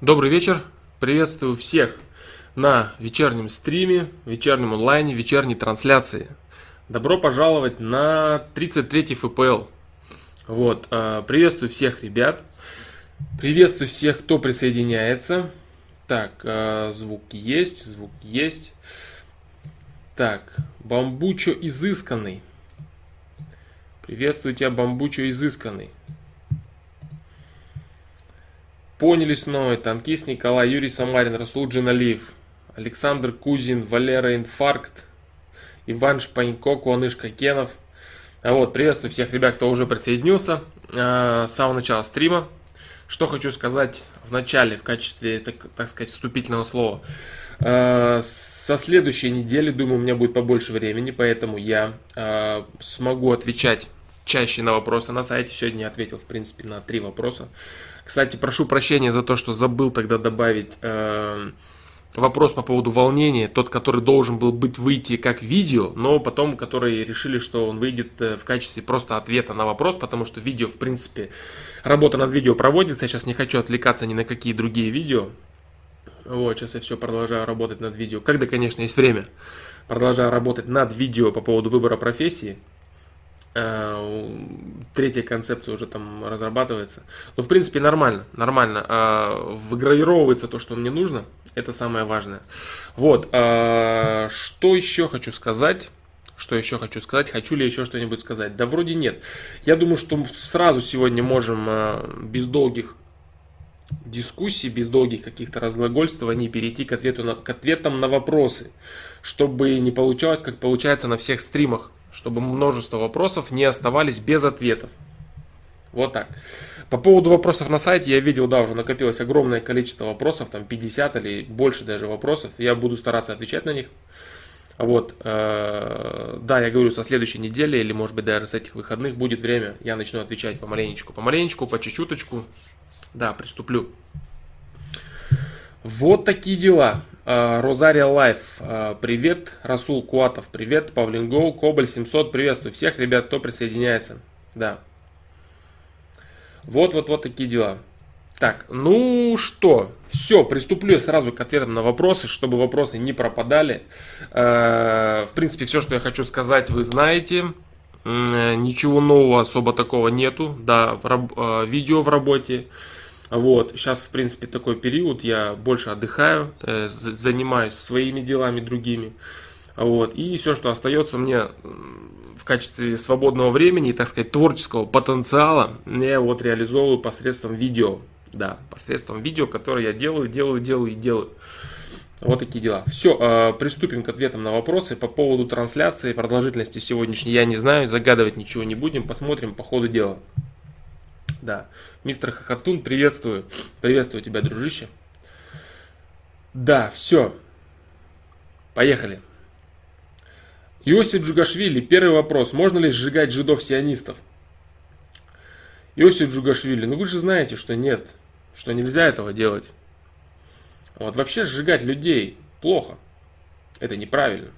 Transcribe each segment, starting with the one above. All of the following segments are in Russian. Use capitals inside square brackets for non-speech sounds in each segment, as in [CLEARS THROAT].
Добрый вечер. Приветствую всех на вечернем стриме, вечернем онлайне, вечерней трансляции. Добро пожаловать на 33-й ФПЛ. Вот, э, приветствую всех ребят. Приветствую всех, кто присоединяется. Так, э, звук есть, звук есть. Так, бамбучо изысканный. Приветствую тебя, бамбучо изысканный. Поняли снова. Танкист Николай, Юрий Самарин, Расул Джиналиев, Александр Кузин, Валера Инфаркт, Иван Шпанько, Куаныш Кенов. А вот, приветствую всех ребят, кто уже присоединился э, с самого начала стрима. Что хочу сказать в начале, в качестве, так, так сказать, вступительного слова. Э, со следующей недели, думаю, у меня будет побольше времени, поэтому я э, смогу отвечать чаще на вопросы на сайте. Сегодня я ответил, в принципе, на три вопроса. Кстати, прошу прощения за то, что забыл тогда добавить э, вопрос по поводу волнения. Тот, который должен был быть выйти как видео, но потом, которые решили, что он выйдет э, в качестве просто ответа на вопрос, потому что видео, в принципе, работа над видео проводится. Я сейчас не хочу отвлекаться ни на какие другие видео. Вот, сейчас я все продолжаю работать над видео. Когда, конечно, есть время. Продолжаю работать над видео по поводу выбора профессии. Э, третья концепция уже там разрабатывается. Но в принципе нормально, нормально. Э, выгравировывается то, что мне нужно. Это самое важное. Вот. Э, что еще хочу сказать? Что еще хочу сказать? Хочу ли еще что-нибудь сказать? Да вроде нет. Я думаю, что сразу сегодня можем без долгих дискуссий, без долгих каких-то разглагольствований перейти к, ответу на, к ответам на вопросы, чтобы не получалось, как получается на всех стримах чтобы множество вопросов не оставались без ответов. Вот так. По поводу вопросов на сайте, я видел, да, уже накопилось огромное количество вопросов, там 50 или больше даже вопросов. Я буду стараться отвечать на них. Вот, э, да, я говорю, со следующей недели или, может быть, даже с этих выходных будет время, я начну отвечать помаленечку, помаленечку, по чуть-чуточку. Да, приступлю. Вот такие дела. А, Розария Лайф, а, привет. Расул Куатов, привет. Павлин Гоу, Кобаль 700, приветствую всех ребят, кто присоединяется. Да. Вот-вот-вот такие дела. Так, ну что, все, приступлю сразу к ответам на вопросы, чтобы вопросы не пропадали. А, в принципе, все, что я хочу сказать, вы знаете. Ничего нового особо такого нету. Да, видео в работе. Вот, сейчас, в принципе, такой период, я больше отдыхаю, э, занимаюсь своими делами другими. Вот, и все, что остается мне в качестве свободного времени, так сказать, творческого потенциала, я вот реализовываю посредством видео. Да, посредством видео, которое я делаю, делаю, делаю и делаю. Вот такие дела. Все, э, приступим к ответам на вопросы. По поводу трансляции, продолжительности сегодняшней я не знаю, загадывать ничего не будем, посмотрим по ходу дела. Да. Мистер Хахатун, приветствую. Приветствую тебя, дружище. Да, все. Поехали. Иосиф Джугашвили, первый вопрос. Можно ли сжигать жидов-сионистов? Иосиф Джугашвили, ну вы же знаете, что нет, что нельзя этого делать. Вот вообще сжигать людей плохо. Это неправильно.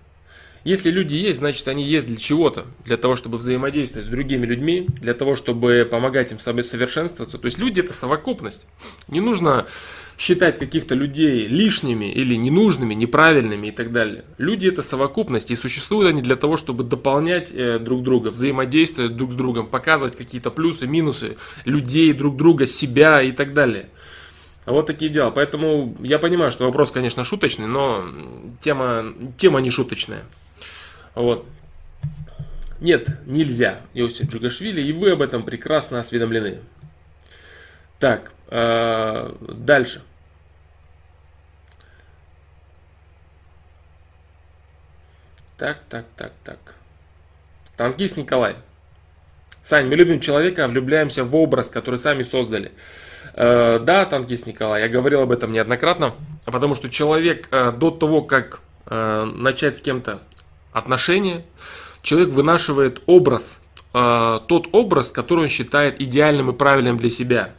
Если люди есть, значит они есть для чего-то, для того, чтобы взаимодействовать с другими людьми, для того, чтобы помогать им собой совершенствоваться. То есть люди это совокупность. Не нужно считать каких-то людей лишними или ненужными, неправильными и так далее. Люди это совокупность, и существуют они для того, чтобы дополнять э, друг друга, взаимодействовать друг с другом, показывать какие-то плюсы, минусы людей, друг друга, себя и так далее. Вот такие дела. Поэтому я понимаю, что вопрос, конечно, шуточный, но тема, тема не шуточная. Вот. Нет, нельзя, Иосиф Джугашвили, и вы об этом прекрасно осведомлены. Так, э, дальше. Так, так, так, так. Танкист Николай. Сань, мы любим человека, а влюбляемся в образ, который сами создали. Э, да, танкист Николай, я говорил об этом неоднократно, потому что человек э, до того, как э, начать с кем-то отношения, человек вынашивает образ, э, тот образ, который он считает идеальным и правильным для себя.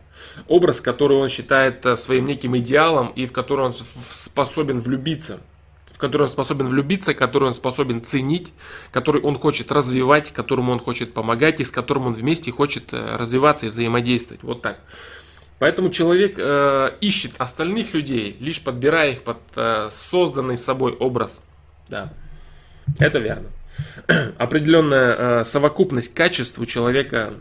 Образ, который он считает э, своим неким идеалом и в который он способен влюбиться в который он способен влюбиться, который он способен ценить, который он хочет развивать, которому он хочет помогать и с которым он вместе хочет э, развиваться и взаимодействовать. Вот так. Поэтому человек э, ищет остальных людей, лишь подбирая их под э, созданный собой образ. Да, это верно. [CLEARS THROAT] Определенная э, совокупность качеств у человека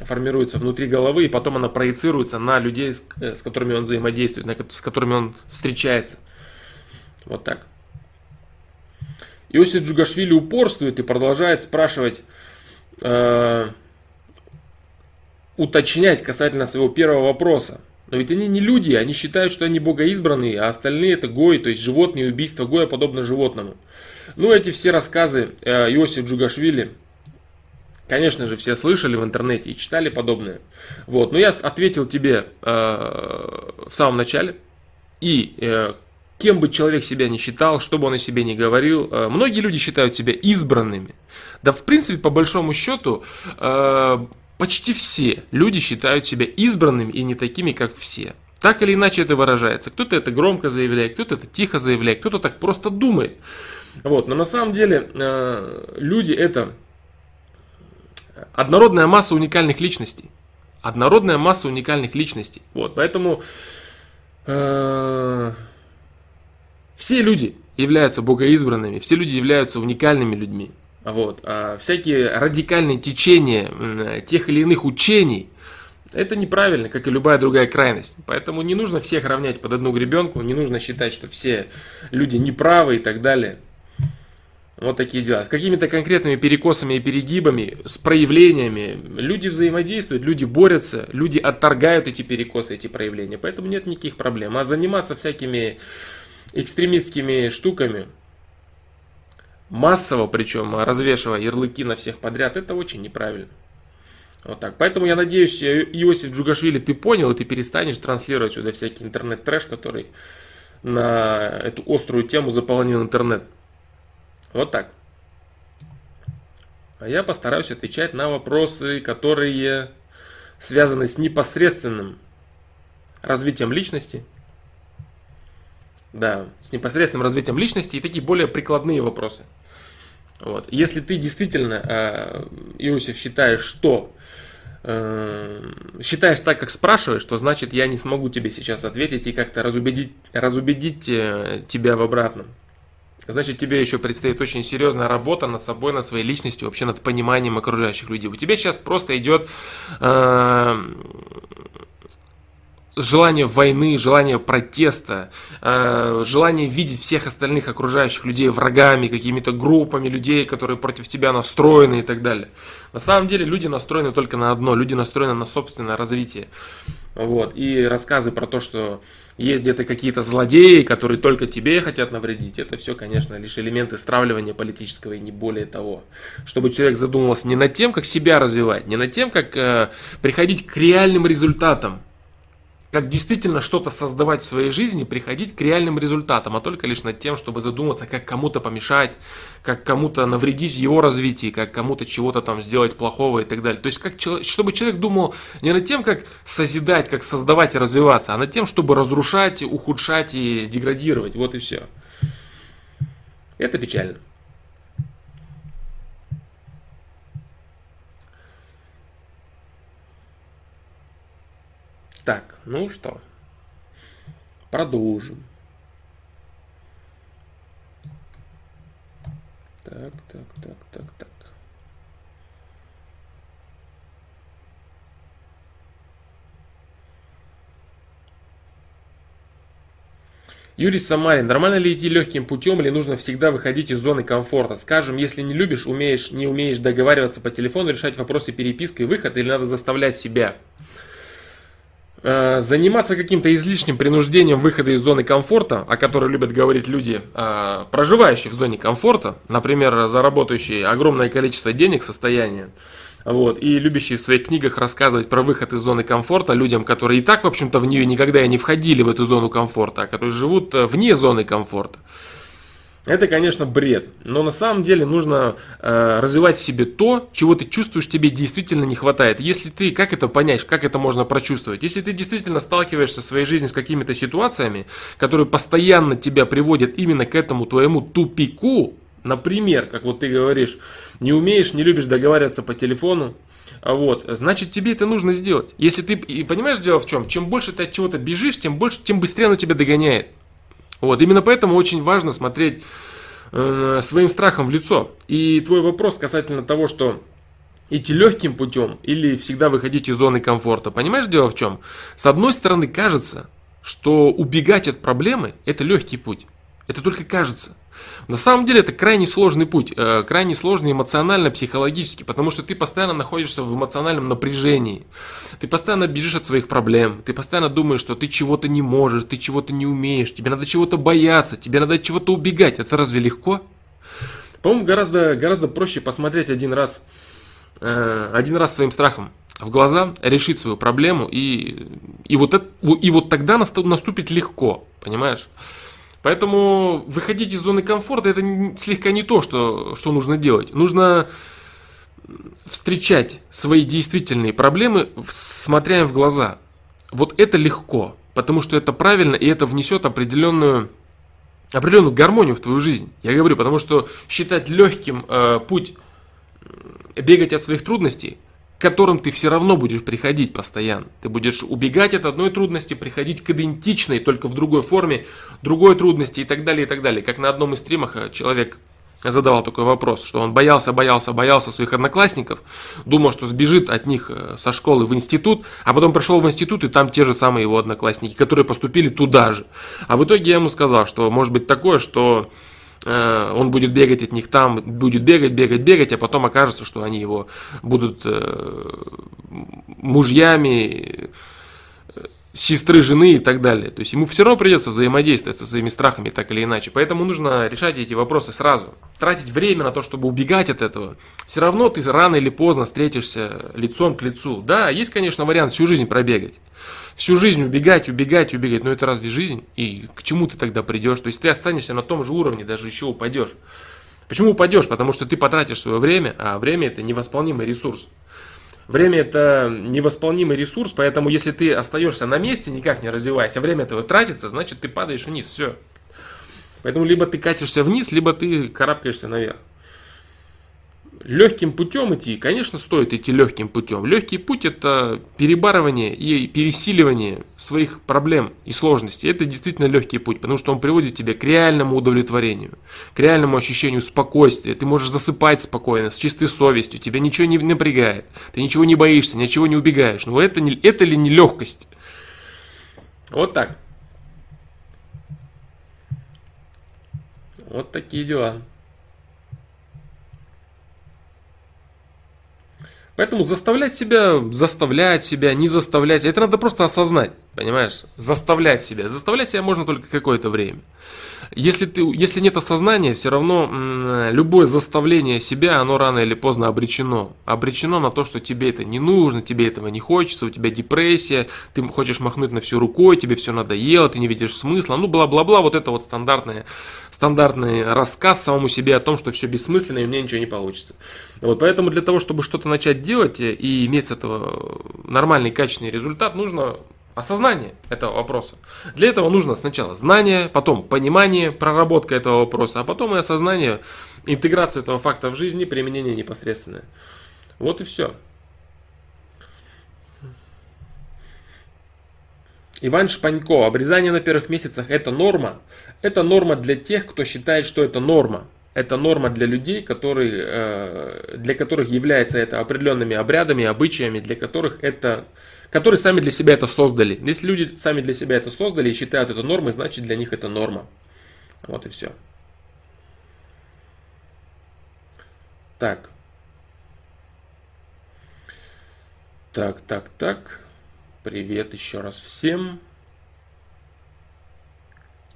формируется внутри головы, и потом она проецируется на людей, с, э, с которыми он взаимодействует, на, с которыми он встречается. Вот так. Иосиф Джугашвили упорствует и продолжает спрашивать, э, уточнять касательно своего первого вопроса. Но ведь они не люди, они считают, что они богоизбранные, а остальные это гой, то есть животные, убийство гоя подобно животному. Ну, эти все рассказы э, Иосиф Джугашвили, конечно же, все слышали в интернете и читали подобное. Вот, но я ответил тебе э, в самом начале. И э, кем бы человек себя не считал, что бы он о себе не говорил, э, многие люди считают себя избранными. Да, в принципе, по большому счету, почти все люди считают себя избранными и не такими, как все. Так или иначе это выражается. Кто-то это громко заявляет, кто-то это тихо заявляет, кто-то так просто думает. Вот. Но на самом деле э, люди это однородная масса уникальных личностей. Однородная масса уникальных личностей. Вот. Поэтому э, все люди являются богоизбранными, все люди являются уникальными людьми. Вот. А всякие радикальные течения тех или иных учений, это неправильно, как и любая другая крайность. Поэтому не нужно всех равнять под одну гребенку, не нужно считать, что все люди неправы и так далее. Вот такие дела. С какими-то конкретными перекосами и перегибами, с проявлениями. Люди взаимодействуют, люди борются, люди отторгают эти перекосы, эти проявления. Поэтому нет никаких проблем. А заниматься всякими экстремистскими штуками, массово причем, развешивая ярлыки на всех подряд, это очень неправильно. Вот так. Поэтому я надеюсь, Иосиф Джугашвили, ты понял, и ты перестанешь транслировать сюда всякий интернет-трэш, который на эту острую тему заполонил интернет. Вот так. А я постараюсь отвечать на вопросы, которые связаны с непосредственным развитием личности. Да, с непосредственным развитием личности и такие более прикладные вопросы. Вот. Если ты действительно, э, Иосиф, считаешь, что э, считаешь так, как спрашиваешь, то значит я не смогу тебе сейчас ответить и как-то разубедить, разубедить э, тебя в обратном. Значит, тебе еще предстоит очень серьезная работа над собой, над своей личностью, вообще над пониманием окружающих людей. У тебя сейчас просто идет э, желание войны, желание протеста, э, желание видеть всех остальных окружающих людей врагами, какими-то группами людей, которые против тебя настроены и так далее. На самом деле люди настроены только на одно, люди настроены на собственное развитие. Вот. И рассказы про то, что есть где-то какие-то злодеи, которые только тебе хотят навредить, это все, конечно, лишь элементы стравливания политического и не более того. Чтобы человек задумывался не над тем, как себя развивать, не над тем, как э, приходить к реальным результатам, как действительно что-то создавать в своей жизни, приходить к реальным результатам, а только лишь над тем, чтобы задуматься, как кому-то помешать, как кому-то навредить в его развитии, как кому-то чего-то там сделать плохого и так далее. То есть, как, чтобы человек думал не над тем, как созидать, как создавать и развиваться, а над тем, чтобы разрушать, ухудшать и деградировать. Вот и все. Это печально. Так, ну что, продолжим. Так, так, так, так, так. Юрий Самарин. Нормально ли идти легким путем или нужно всегда выходить из зоны комфорта? Скажем, если не любишь, умеешь, не умеешь договариваться по телефону, решать вопросы перепиской, выход или надо заставлять себя? Э, заниматься каким-то излишним принуждением выхода из зоны комфорта, о которой любят говорить люди, э, проживающие в зоне комфорта, например, заработающие огромное количество денег, состояние, вот, и любящие в своих книгах рассказывать про выход из зоны комфорта людям, которые и так, в общем-то, в нее никогда и не входили в эту зону комфорта, а которые живут э, вне зоны комфорта. Это, конечно, бред. Но на самом деле нужно э, развивать в себе то, чего ты чувствуешь, тебе действительно не хватает. Если ты, как это понять, как это можно прочувствовать? Если ты действительно сталкиваешься в своей жизни с какими-то ситуациями, которые постоянно тебя приводят именно к этому твоему тупику, например, как вот ты говоришь, не умеешь, не любишь договариваться по телефону, вот, значит тебе это нужно сделать. Если ты, и понимаешь, дело в чем? Чем больше ты от чего-то бежишь, тем больше, тем быстрее оно тебя догоняет. Вот, именно поэтому очень важно смотреть э, своим страхом в лицо. И твой вопрос касательно того, что идти легким путем или всегда выходить из зоны комфорта. Понимаешь, дело в чем? С одной стороны, кажется, что убегать от проблемы – это легкий путь. Это только кажется. На самом деле это крайне сложный путь, э, крайне сложный эмоционально, психологически, потому что ты постоянно находишься в эмоциональном напряжении. Ты постоянно бежишь от своих проблем, ты постоянно думаешь, что ты чего-то не можешь, ты чего-то не умеешь, тебе надо чего-то бояться, тебе надо чего-то убегать. Это разве легко? По-моему, гораздо, гораздо проще посмотреть один раз, э, один раз своим страхом в глаза, решить свою проблему, и, и, вот, это, и вот тогда наступит легко, понимаешь? Поэтому выходить из зоны комфорта это слегка не то, что, что нужно делать. Нужно встречать свои действительные проблемы, смотря им в глаза. Вот это легко, потому что это правильно, и это внесет определенную, определенную гармонию в твою жизнь. Я говорю, потому что считать легким э, путь бегать от своих трудностей, к которым ты все равно будешь приходить постоянно. Ты будешь убегать от одной трудности, приходить к идентичной, только в другой форме, другой трудности и так далее, и так далее. Как на одном из стримах э, человек задавал такой вопрос, что он боялся, боялся, боялся своих одноклассников, думал, что сбежит от них э, со школы в институт, а потом пришел в институт, и там те же самые его одноклассники, которые поступили туда же. А в итоге я ему сказал, что может быть такое, что он будет бегать от них там, будет бегать, бегать, бегать, а потом окажется, что они его будут э, мужьями, э, сестры, жены и так далее. То есть ему все равно придется взаимодействовать со своими страхами так или иначе. Поэтому нужно решать эти вопросы сразу. Тратить время на то, чтобы убегать от этого. Все равно ты рано или поздно встретишься лицом к лицу. Да, есть, конечно, вариант всю жизнь пробегать всю жизнь убегать, убегать, убегать, но это разве жизнь? И к чему ты тогда придешь? То есть ты останешься на том же уровне, даже еще упадешь. Почему упадешь? Потому что ты потратишь свое время, а время это невосполнимый ресурс. Время это невосполнимый ресурс, поэтому если ты остаешься на месте, никак не развиваясь, а время этого тратится, значит ты падаешь вниз, все. Поэтому либо ты катишься вниз, либо ты карабкаешься наверх легким путем идти, конечно, стоит идти легким путем. Легкий путь это перебарывание и пересиливание своих проблем и сложностей. Это действительно легкий путь, потому что он приводит тебя к реальному удовлетворению, к реальному ощущению спокойствия. Ты можешь засыпать спокойно, с чистой совестью, тебя ничего не напрягает, ты ничего не боишься, ничего не убегаешь. Но это, не, это ли не легкость? Вот так. Вот такие дела. Поэтому заставлять себя, заставлять себя, не заставлять, это надо просто осознать, понимаешь? Заставлять себя. Заставлять себя можно только какое-то время. Если, ты, если нет осознания, все равно любое заставление себя, оно рано или поздно обречено. Обречено на то, что тебе это не нужно, тебе этого не хочется, у тебя депрессия, ты хочешь махнуть на все рукой, тебе все надоело, ты не видишь смысла, ну бла-бла-бла, вот это вот стандартное стандартный рассказ самому себе о том, что все бессмысленно и у меня ничего не получится. Вот, поэтому для того, чтобы что-то начать делать и иметь с этого нормальный качественный результат, нужно осознание этого вопроса. Для этого нужно сначала знание, потом понимание, проработка этого вопроса, а потом и осознание, интеграция этого факта в жизни, применение непосредственное. Вот и все. Иван Шпанько. Обрезание на первых месяцах это норма. Это норма для тех, кто считает, что это норма. Это норма для людей, которые, э, для которых является это определенными обрядами, обычаями, для которых это, которые сами для себя это создали. Если люди сами для себя это создали и считают это нормой, значит для них это норма. Вот и все. Так. Так, так, так. Привет еще раз всем.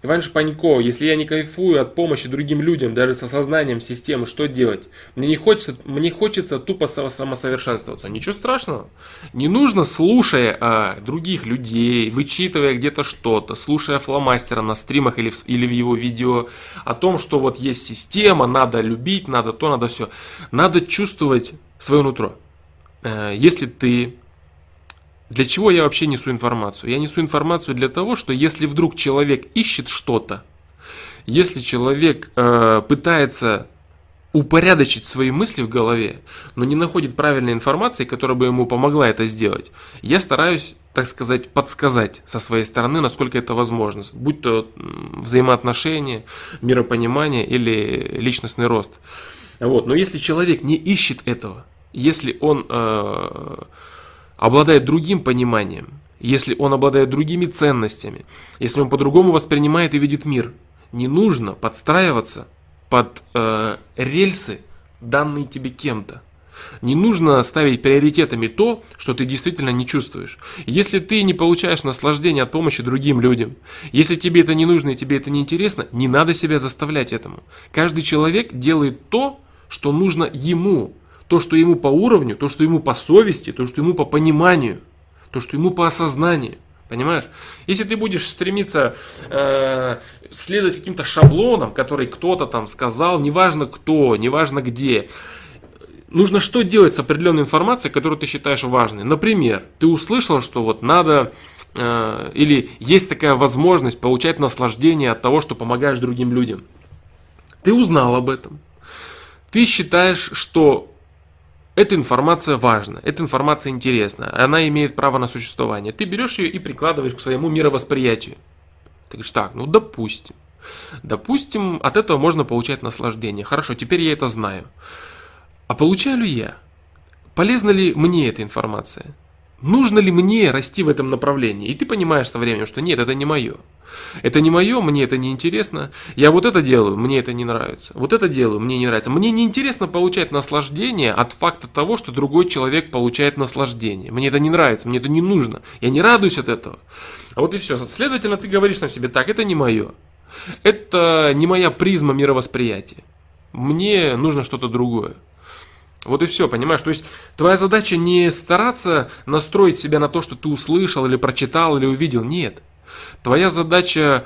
Иван Шпанько, если я не кайфую от помощи другим людям, даже с осознанием системы, что делать? Мне не хочется, мне хочется тупо самосовершенствоваться. Ничего страшного. Не нужно, слушая а, других людей, вычитывая где-то что-то, слушая фломастера на стримах или в, или в его видео о том, что вот есть система, надо любить, надо то, надо все. Надо чувствовать свое нутро. Э, если ты для чего я вообще несу информацию? Я несу информацию для того, что если вдруг человек ищет что-то, если человек э, пытается упорядочить свои мысли в голове, но не находит правильной информации, которая бы ему помогла это сделать, я стараюсь, так сказать, подсказать со своей стороны, насколько это возможно, будь то взаимоотношения, миропонимание или личностный рост. Вот. Но если человек не ищет этого, если он э, обладает другим пониманием, если он обладает другими ценностями, если он по-другому воспринимает и видит мир, не нужно подстраиваться под э, рельсы, данные тебе кем-то. Не нужно ставить приоритетами то, что ты действительно не чувствуешь. Если ты не получаешь наслаждение от помощи другим людям, если тебе это не нужно и тебе это не интересно, не надо себя заставлять этому. Каждый человек делает то, что нужно ему, то, что ему по уровню, то, что ему по совести, то, что ему по пониманию, то, что ему по осознанию. Понимаешь? Если ты будешь стремиться э, следовать каким-то шаблонам, которые кто-то там сказал, неважно кто, неважно где, нужно что делать с определенной информацией, которую ты считаешь важной. Например, ты услышал, что вот надо э, или есть такая возможность получать наслаждение от того, что помогаешь другим людям. Ты узнал об этом. Ты считаешь, что эта информация важна, эта информация интересна, она имеет право на существование. Ты берешь ее и прикладываешь к своему мировосприятию. Ты говоришь, так, ну допустим. Допустим, от этого можно получать наслаждение. Хорошо, теперь я это знаю. А получаю ли я? Полезна ли мне эта информация? Нужно ли мне расти в этом направлении? И ты понимаешь со временем, что нет, это не мое. Это не мое, мне это не интересно. Я вот это делаю, мне это не нравится. Вот это делаю, мне не нравится. Мне не интересно получать наслаждение от факта того, что другой человек получает наслаждение. Мне это не нравится, мне это не нужно. Я не радуюсь от этого. А вот и все. Следовательно, ты говоришь на себе, так, это не мое. Это не моя призма мировосприятия. Мне нужно что-то другое. Вот и все, понимаешь? То есть твоя задача не стараться настроить себя на то, что ты услышал или прочитал или увидел. Нет. Твоя задача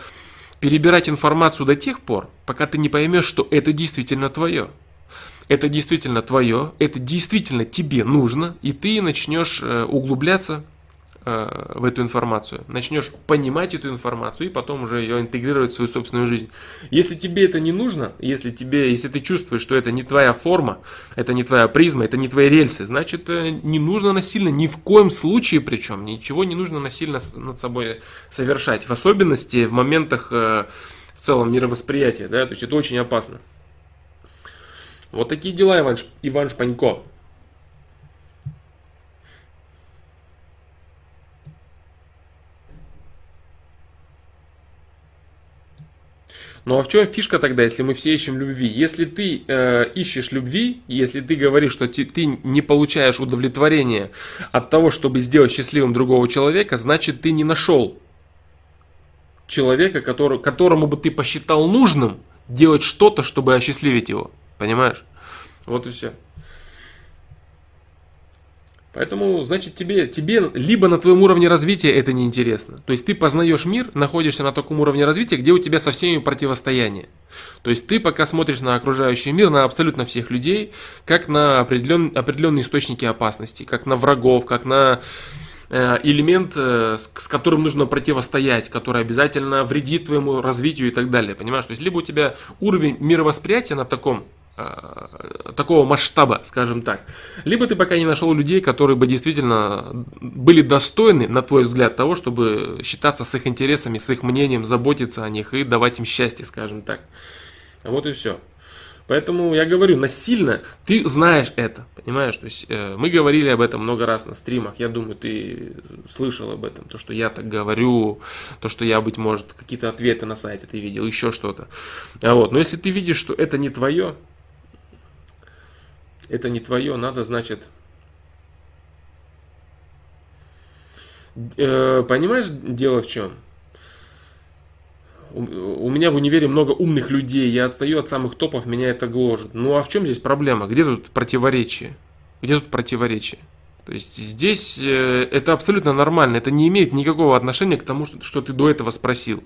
перебирать информацию до тех пор, пока ты не поймешь, что это действительно твое. Это действительно твое, это действительно тебе нужно, и ты начнешь э, углубляться в эту информацию, начнешь понимать эту информацию и потом уже ее интегрировать в свою собственную жизнь. Если тебе это не нужно, если тебе, если ты чувствуешь, что это не твоя форма, это не твоя призма, это не твои рельсы, значит э, не нужно насильно, ни в коем случае причем, ничего не нужно насильно над собой совершать, в особенности в моментах э, в целом мировосприятия, да, то есть это очень опасно. Вот такие дела, Иван, Иван Шпанько. Ну а в чем фишка тогда, если мы все ищем любви? Если ты э, ищешь любви, если ты говоришь, что ты, ты не получаешь удовлетворения от того, чтобы сделать счастливым другого человека, значит ты не нашел человека, который, которому бы ты посчитал нужным делать что-то, чтобы осчастливить его. Понимаешь? Вот и все. Поэтому, значит, тебе, тебе либо на твоем уровне развития это неинтересно. То есть ты познаешь мир, находишься на таком уровне развития, где у тебя со всеми противостояние. То есть ты пока смотришь на окружающий мир, на абсолютно всех людей, как на определен, определенные источники опасности, как на врагов, как на э, элемент, э, с, которым нужно противостоять, который обязательно вредит твоему развитию и так далее. Понимаешь? То есть либо у тебя уровень мировосприятия на таком такого масштаба, скажем так. Либо ты пока не нашел людей, которые бы действительно были достойны, на твой взгляд, того, чтобы считаться с их интересами, с их мнением, заботиться о них и давать им счастье, скажем так. Вот и все. Поэтому я говорю, насильно ты знаешь это, понимаешь? То есть э, мы говорили об этом много раз на стримах. Я думаю, ты слышал об этом, то, что я так говорю, то, что я, быть может, какие-то ответы на сайте ты видел, еще что-то. А вот, но если ты видишь, что это не твое, это не твое, надо, значит, э, понимаешь, дело в чем? У меня в универе много умных людей, я отстаю от самых топов, меня это гложет. Ну а в чем здесь проблема? Где тут противоречие? Где тут противоречие? То есть здесь э, это абсолютно нормально, это не имеет никакого отношения к тому, что, что ты до этого спросил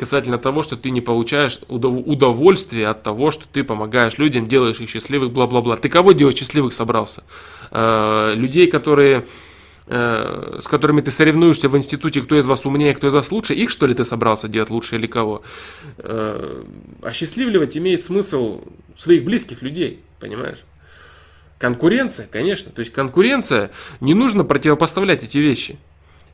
касательно того, что ты не получаешь удовольствие от того, что ты помогаешь людям, делаешь их счастливых, бла-бла-бла. Ты кого делать счастливых собрался? Э, людей, которые э, с которыми ты соревнуешься в институте, кто из вас умнее, кто из вас лучше, их что ли ты собрался делать лучше или кого? Э, осчастливливать имеет смысл своих близких людей, понимаешь? Конкуренция, конечно. То есть конкуренция, не нужно противопоставлять эти вещи.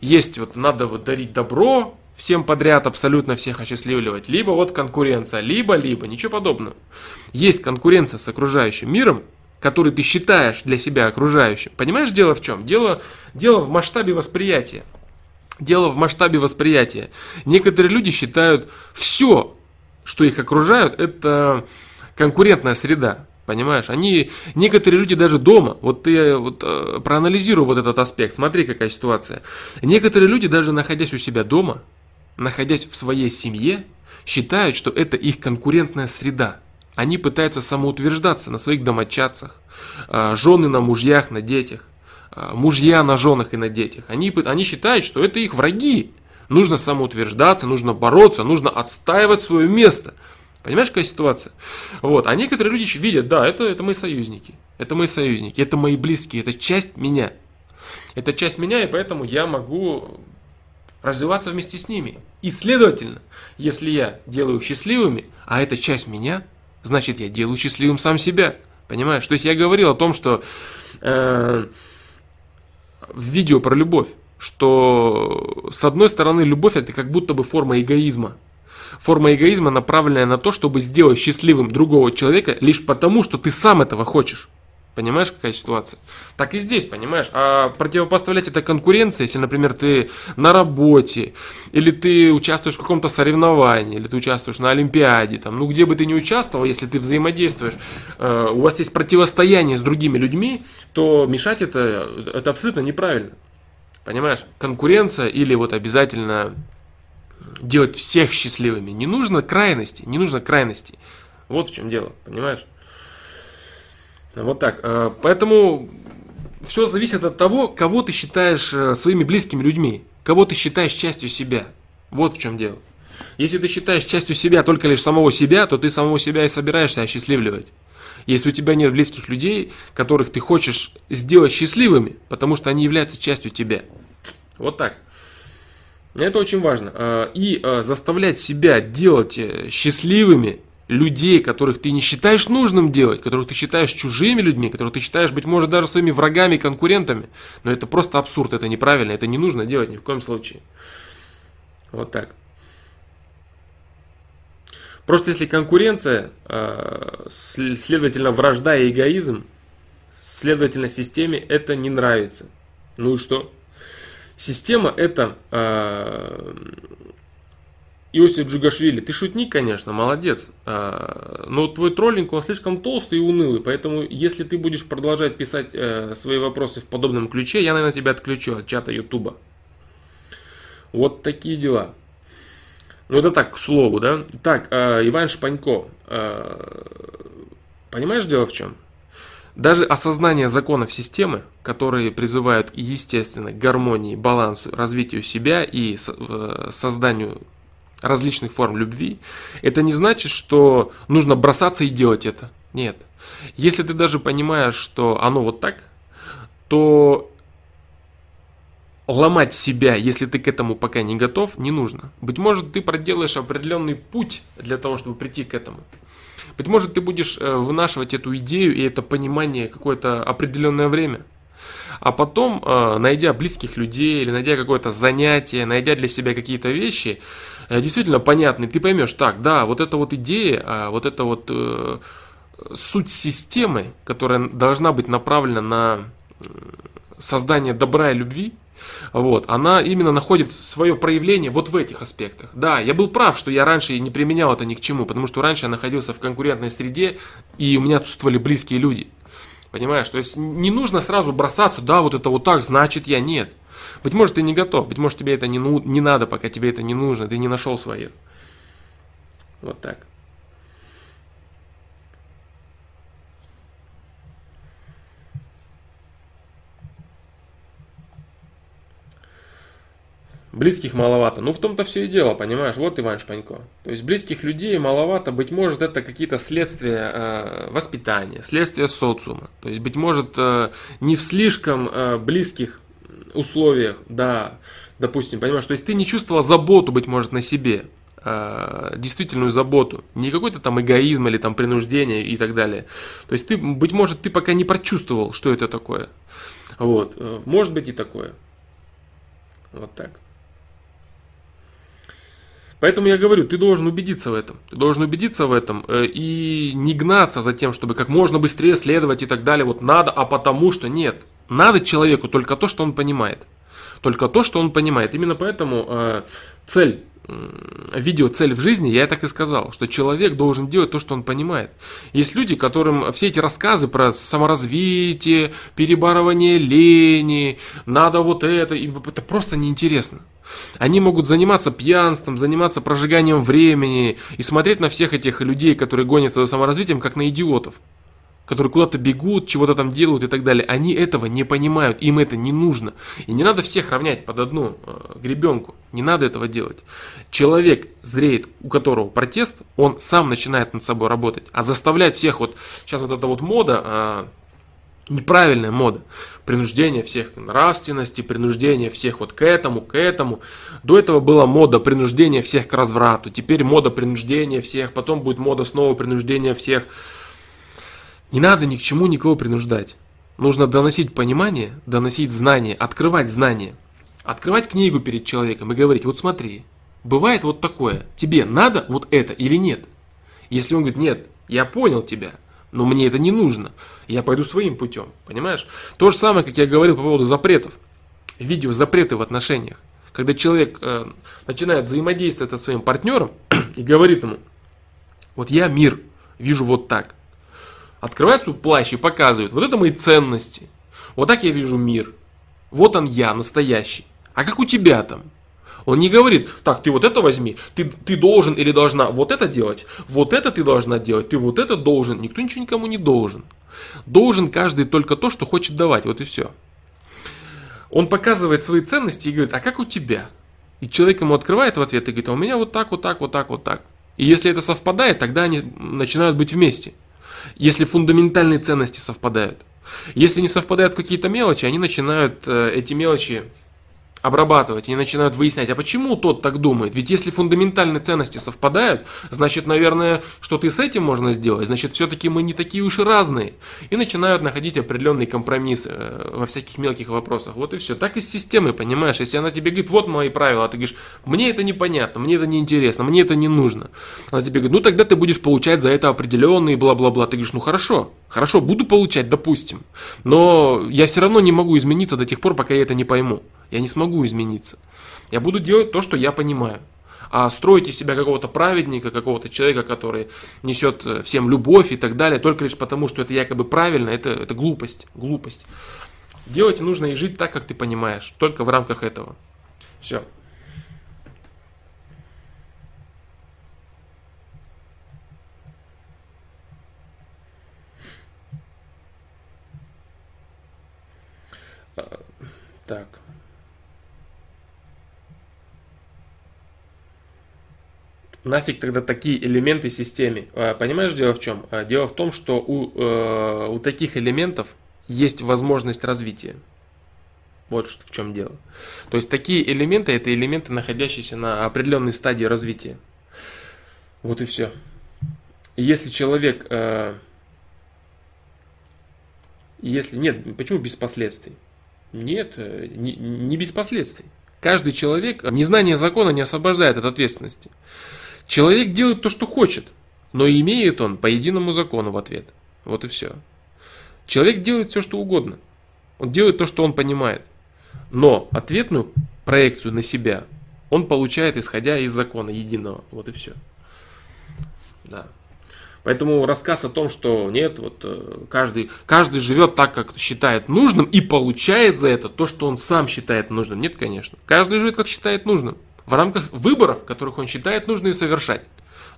Есть вот надо вот дарить добро, всем подряд абсолютно всех осчастливливать. Либо вот конкуренция, либо-либо, ничего подобного. Есть конкуренция с окружающим миром, который ты считаешь для себя окружающим. Понимаешь, дело в чем? Дело, дело в масштабе восприятия. Дело в масштабе восприятия. Некоторые люди считают все, что их окружают, это конкурентная среда. Понимаешь? Они, некоторые люди даже дома, вот ты вот, э, проанализируй вот этот аспект, смотри, какая ситуация. Некоторые люди даже находясь у себя дома, находясь в своей семье, считают, что это их конкурентная среда. Они пытаются самоутверждаться на своих домочадцах, а, жены на мужьях, на детях, а, мужья на женах и на детях. Они, они считают, что это их враги. Нужно самоутверждаться, нужно бороться, нужно отстаивать свое место. Понимаешь, какая ситуация? Вот. А некоторые люди видят, да, это, это мои союзники. Это мои союзники, это мои близкие, это часть меня. Это часть меня, и поэтому я могу развиваться вместе с ними. И следовательно, если я делаю счастливыми, а это часть меня, значит я делаю счастливым сам себя. Понимаешь? То есть я говорил о том, что э, в видео про любовь, что с одной стороны любовь это как будто бы форма эгоизма. Форма эгоизма направленная на то, чтобы сделать счастливым другого человека лишь потому, что ты сам этого хочешь. Понимаешь, какая ситуация? Так и здесь, понимаешь? А противопоставлять это конкуренции, если, например, ты на работе, или ты участвуешь в каком-то соревновании, или ты участвуешь на Олимпиаде, там, ну где бы ты ни участвовал, если ты взаимодействуешь, э, у вас есть противостояние с другими людьми, то мешать это, это абсолютно неправильно. Понимаешь? Конкуренция или вот обязательно делать всех счастливыми. Не нужно крайности, не нужно крайности. Вот в чем дело, понимаешь? Вот так. Э, поэтому все зависит от того, кого ты считаешь э, своими близкими людьми, кого ты считаешь частью себя. Вот в чем дело. Если ты считаешь частью себя только лишь самого себя, то ты самого себя и собираешься осчастливливать. Если у тебя нет близких людей, которых ты хочешь сделать счастливыми, потому что они являются частью тебя. Вот так. Это очень важно. Э, и заставлять себя делать счастливыми людей, которых ты не считаешь нужным делать, которых ты считаешь чужими людьми, которых ты считаешь, быть может, даже своими врагами, конкурентами. Но это просто абсурд, это неправильно, это не нужно делать ни в коем случае. Вот так. Просто если конкуренция, а, следовательно, вражда и эгоизм, следовательно, системе это не нравится. Ну и что? Система это а, Иосиф Джугашвили, ты шутник, конечно, молодец, а, но твой троллинг, он слишком толстый и унылый, поэтому если ты будешь продолжать писать э, свои вопросы в подобном ключе, я, наверное, тебя отключу от чата Ютуба. Вот такие дела. Ну, это так, к слову, да? Так, а, Иван Шпанько, а, понимаешь, дело в чем? Даже осознание законов системы, которые призывают, естественно, к гармонии, балансу, развитию себя и созданию различных форм любви, это не значит, что нужно бросаться и делать это. Нет. Если ты даже понимаешь, что оно вот так, то ломать себя, если ты к этому пока не готов, не нужно. Быть может, ты проделаешь определенный путь для того, чтобы прийти к этому. Быть может, ты будешь э, вынашивать эту идею и это понимание какое-то определенное время. А потом, э, найдя близких людей или найдя какое-то занятие, найдя для себя какие-то вещи, действительно понятный, ты поймешь, так, да, вот эта вот идея, а, вот эта вот э, суть системы, которая должна быть направлена на создание добра и любви, вот, она именно находит свое проявление вот в этих аспектах. Да, я был прав, что я раньше не применял это ни к чему, потому что раньше я находился в конкурентной среде, и у меня отсутствовали близкие люди. Понимаешь, то есть не нужно сразу бросаться, да, вот это вот так, значит я нет. Быть может, ты не готов, быть может, тебе это не, ну, не надо, пока тебе это не нужно, ты не нашел свое. Вот так. Близких маловато. Ну, в том-то все и дело, понимаешь? Вот Иван Шпанько. То есть близких людей маловато, быть может, это какие-то следствия э, воспитания, следствия социума. То есть, быть может, э, не в слишком э, близких условиях, да, допустим, понимаешь, то есть ты не чувствовал заботу, быть может, на себе, э, действительную заботу, не какой-то там эгоизм или там принуждение и так далее. То есть ты, быть может, ты пока не прочувствовал, что это такое. Вот, э, может быть и такое. Вот так. Поэтому я говорю, ты должен убедиться в этом. Ты должен убедиться в этом э, и не гнаться за тем, чтобы как можно быстрее следовать и так далее. Вот надо, а потому что нет. Надо человеку только то, что он понимает. Только то, что он понимает. Именно поэтому э, цель видео «Цель в жизни», я так и сказал, что человек должен делать то, что он понимает. Есть люди, которым все эти рассказы про саморазвитие, перебарывание лени, надо вот это, им это просто неинтересно. Они могут заниматься пьянством, заниматься прожиганием времени и смотреть на всех этих людей, которые гонятся за саморазвитием, как на идиотов которые куда-то бегут, чего-то там делают и так далее, они этого не понимают, им это не нужно. И не надо всех равнять под одну э, гребенку, не надо этого делать. Человек зреет, у которого протест, он сам начинает над собой работать, а заставлять всех, вот сейчас вот эта вот мода, э, неправильная мода, принуждение всех к нравственности, принуждение всех вот к этому, к этому. До этого была мода принуждения всех к разврату, теперь мода принуждения всех, потом будет мода снова принуждения всех не надо ни к чему никого принуждать. Нужно доносить понимание, доносить знания, открывать знания. Открывать книгу перед человеком и говорить, вот смотри, бывает вот такое, тебе надо вот это или нет? Если он говорит, нет, я понял тебя, но мне это не нужно, я пойду своим путем, понимаешь? То же самое, как я говорил по поводу запретов, видео запреты в отношениях. Когда человек э, начинает взаимодействовать со своим партнером [CLEARS THROAT] и говорит ему, вот я мир вижу вот так, открывает свой плащ и показывает, вот это мои ценности. Вот так я вижу мир. Вот он я, настоящий. А как у тебя там? Он не говорит, так, ты вот это возьми, ты, ты должен или должна вот это делать, вот это ты должна делать, ты вот это должен. Никто ничего никому не должен. Должен каждый только то, что хочет давать, вот и все. Он показывает свои ценности и говорит, а как у тебя? И человек ему открывает в ответ и говорит, а у меня вот так, вот так, вот так, вот так. И если это совпадает, тогда они начинают быть вместе если фундаментальные ценности совпадают. Если не совпадают какие-то мелочи, они начинают э, эти мелочи обрабатывать, они начинают выяснять, а почему тот так думает? Ведь если фундаментальные ценности совпадают, значит, наверное, что-то и с этим можно сделать, значит, все-таки мы не такие уж и разные. И начинают находить определенный компромисс э, во всяких мелких вопросах. Вот и все. Так и с системой, понимаешь? Если она тебе говорит, вот мои правила, а ты говоришь, мне это непонятно, мне это неинтересно, мне это не нужно. Она тебе говорит, ну тогда ты будешь получать за это определенные бла-бла-бла. Ты говоришь, ну хорошо, хорошо, буду получать, допустим. Но я все равно не могу измениться до тех пор, пока я это не пойму. Я не смогу измениться. Я буду делать то, что я понимаю. А строить из себя какого-то праведника, какого-то человека, который несет э, всем любовь и так далее, только лишь потому, что это якобы правильно, это, это глупость. Глупость. Делать нужно и жить так, как ты понимаешь. Только в рамках этого. Все. А, так. Нафиг тогда такие элементы системе? А, понимаешь, дело в чем? А, дело в том, что у, э, у таких элементов есть возможность развития. Вот в чем дело. То есть такие элементы это элементы, находящиеся на определенной стадии развития. Вот и все. если человек, э, если нет, почему без последствий? Нет, э, не, не без последствий. Каждый человек, незнание закона не освобождает от ответственности. Человек делает то, что хочет, но имеет он по единому закону в ответ. Вот и все. Человек делает все, что угодно. Он делает то, что он понимает. Но ответную проекцию на себя он получает, исходя из закона единого. Вот и все. Да. Поэтому рассказ о том, что нет, вот э, каждый, каждый живет так, как считает нужным и получает за это то, что он сам считает нужным. Нет, конечно. Каждый живет, как считает нужным в рамках выборов, которых он считает нужным совершать.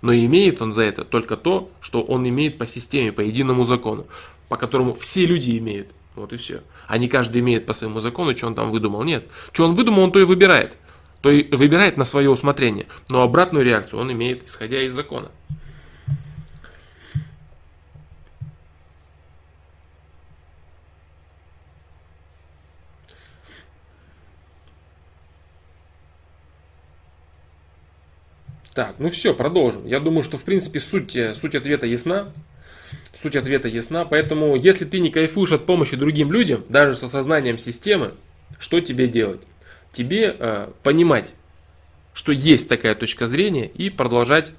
Но имеет он за это только то, что он имеет по системе, по единому закону, по которому все люди имеют. Вот и все. А не каждый имеет по своему закону, что он там выдумал. Нет. Что он выдумал, он то и выбирает. То и выбирает на свое усмотрение. Но обратную реакцию он имеет, исходя из закона. Так, ну все, продолжим. Я думаю, что в принципе суть, э, суть ответа ясна. Суть ответа ясна. Поэтому, если ты не кайфуешь от помощи другим людям, даже с осознанием системы, что тебе делать? Тебе э, понимать, что есть такая точка зрения и продолжать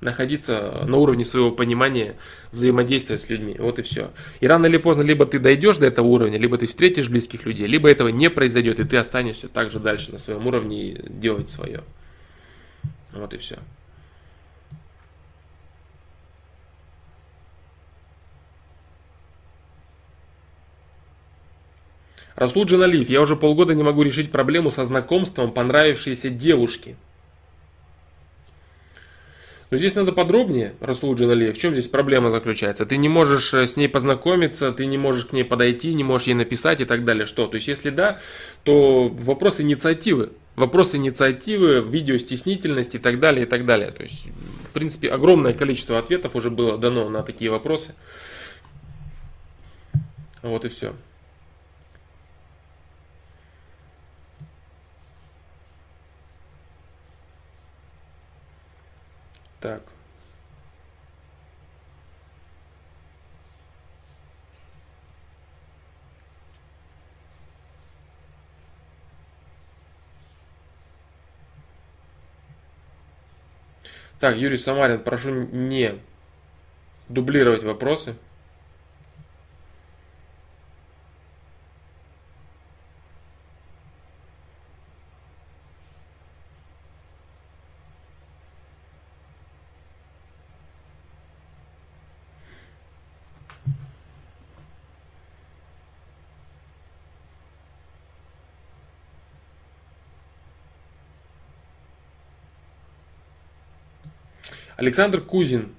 находиться на уровне своего понимания взаимодействия с людьми. Вот и все. И рано или поздно либо ты дойдешь до этого уровня, либо ты встретишь близких людей, либо этого не произойдет, и ты останешься также дальше на своем уровне и делать свое. Вот и все. Расул Джаналиев, я уже полгода не могу решить проблему со знакомством понравившейся девушки. Но здесь надо подробнее, Расул Джаналиев, в чем здесь проблема заключается? Ты не можешь э, с ней познакомиться, ты не можешь к ней подойти, не можешь ей написать и так далее. Что? То есть, если да, то вопрос инициативы. Вопрос инициативы, видеостеснительности и так далее, и так далее. То есть, в принципе, огромное количество ответов уже было дано на такие вопросы. Вот и все. Так. Так, Юрий Самарин, прошу не дублировать вопросы. Александр Кузин.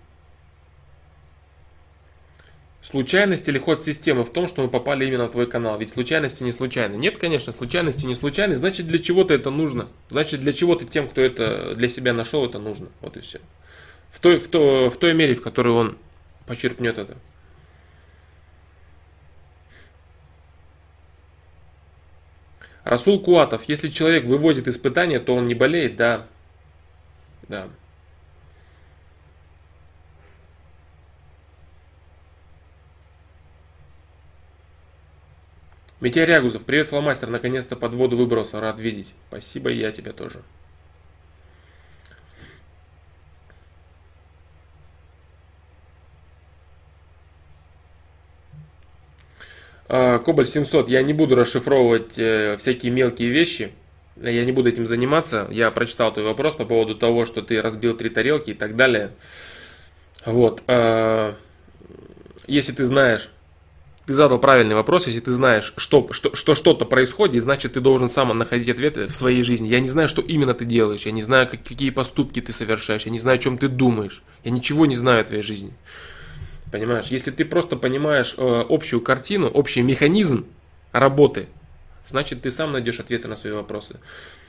Случайность или ход системы в том, что мы попали именно на твой канал? Ведь случайности не случайны. Нет, конечно, случайности не случайны. Значит, для чего-то это нужно. Значит, для чего-то тем, кто это для себя нашел, это нужно. Вот и все. В той, в, то, в той мере, в которой он почерпнет это. Расул Куатов. Если человек вывозит испытания, то он не болеет, да. Да. Митя Рягузов, привет, фломастер, наконец-то под воду выбрался, рад видеть. Спасибо, и я тебя тоже. А, Кобаль 700, я не буду расшифровывать э, всякие мелкие вещи, я не буду этим заниматься. Я прочитал твой вопрос по поводу того, что ты разбил три тарелки и так далее. Вот. А, если ты знаешь, ты задал правильный вопрос, если ты знаешь, что, что, что что-то происходит, значит ты должен сам находить ответы в своей жизни. Я не знаю, что именно ты делаешь, я не знаю, как, какие поступки ты совершаешь, я не знаю, о чем ты думаешь, я ничего не знаю о твоей жизни. Понимаешь, если ты просто понимаешь э, общую картину, общий механизм работы, значит ты сам найдешь ответы на свои вопросы.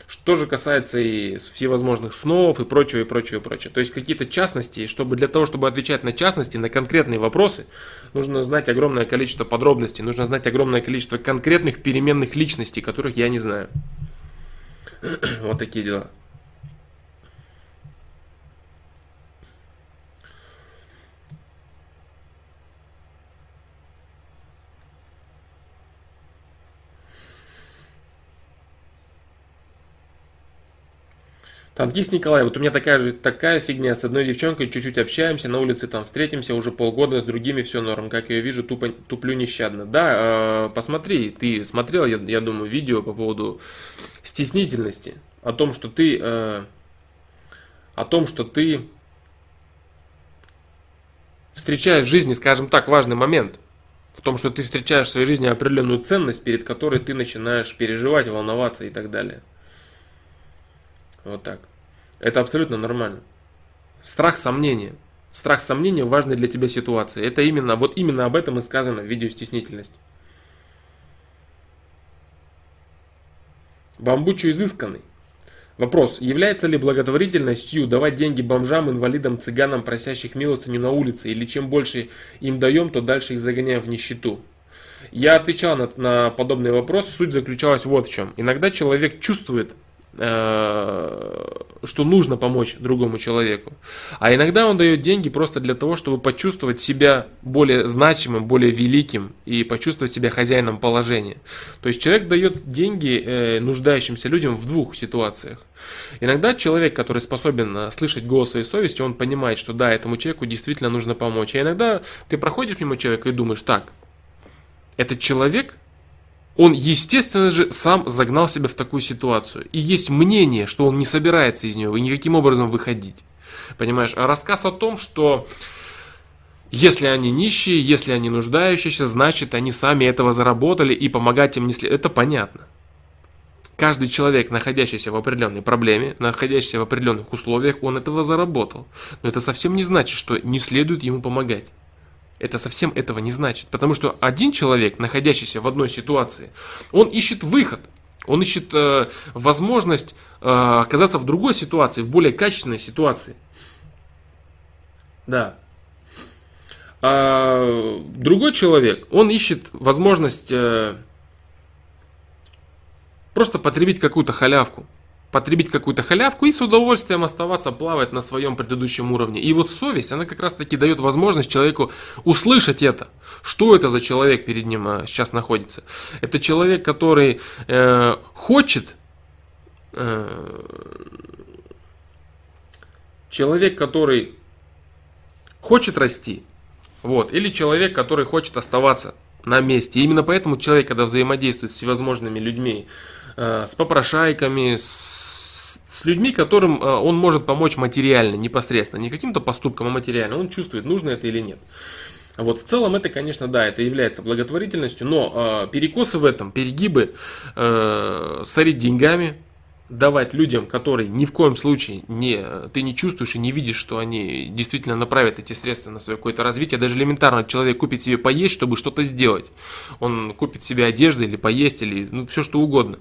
Что же касается и всевозможных снов и прочего, и прочего, и прочего. То есть какие-то частности, чтобы для того, чтобы отвечать на частности, на конкретные вопросы, нужно знать огромное количество подробностей, нужно знать огромное количество конкретных переменных личностей, которых я не знаю. [CLEARS THROAT] Вот такие дела. Танкист Николай, вот у меня такая же такая фигня, с одной девчонкой чуть-чуть общаемся, на улице там встретимся, уже полгода, с другими все норм, как я вижу, тупо, туплю нещадно. Да, э, посмотри, ты смотрел, я, я думаю, видео по поводу стеснительности, о том, что ты, э, о том, что ты встречаешь в жизни, скажем так, важный момент, в том, что ты встречаешь в своей жизни определенную ценность, перед которой ты начинаешь переживать, волноваться и так далее. Вот так. Это абсолютно нормально. Страх сомнения. Страх сомнения в для тебя ситуации. Это именно, вот именно об этом и сказано в видео стеснительность. Бамбучо изысканный. Вопрос. Является ли благотворительностью давать деньги бомжам, инвалидам, цыганам, просящих милостыню на улице? Или чем больше им даем, то дальше их загоняем в нищету? Я отвечал на, на подобный вопрос. Суть заключалась вот в чем. Иногда человек чувствует, что нужно помочь другому человеку. А иногда он дает деньги просто для того, чтобы почувствовать себя более значимым, более великим и почувствовать себя хозяином положения. То есть человек дает деньги э, нуждающимся людям в двух ситуациях. Иногда человек, который способен э, слышать голос своей совести, он понимает, что да, этому человеку действительно нужно помочь. А иногда ты проходишь мимо человека и думаешь, так, этот человек он, естественно же, сам загнал себя в такую ситуацию. И есть мнение, что он не собирается из нее и никаким образом выходить. Понимаешь? А рассказ о том, что если они нищие, если они нуждающиеся, значит они сами этого заработали и помогать им не следует. Это понятно. Каждый человек, находящийся в определенной проблеме, находящийся в определенных условиях, он этого заработал. Но это совсем не значит, что не следует ему помогать. Это совсем этого не значит. Потому что один человек, находящийся в одной ситуации, он ищет выход. Он ищет э, возможность э, оказаться в другой ситуации, в более качественной ситуации. Да. А другой человек, он ищет возможность э, просто потребить какую-то халявку потребить какую-то халявку и с удовольствием оставаться плавать на своем предыдущем уровне. И вот совесть, она как раз таки дает возможность человеку услышать это. Что это за человек перед ним а, сейчас находится? Это человек, который э, хочет, э, человек, который хочет расти, вот, или человек, который хочет оставаться на месте. И именно поэтому человек, когда взаимодействует с всевозможными людьми, э, с попрошайками, с с людьми, которым э, он может помочь материально, непосредственно, не каким-то поступком, а материально. Он чувствует, нужно это или нет. Вот в целом это, конечно, да, это является благотворительностью, но э, перекосы в этом, перегибы, э, сорить деньгами, давать людям, которые ни в коем случае не, ты не чувствуешь и не видишь, что они действительно направят эти средства на свое какое-то развитие. Даже элементарно человек купит себе поесть, чтобы что-то сделать. Он купит себе одежду или поесть, или ну, все что угодно.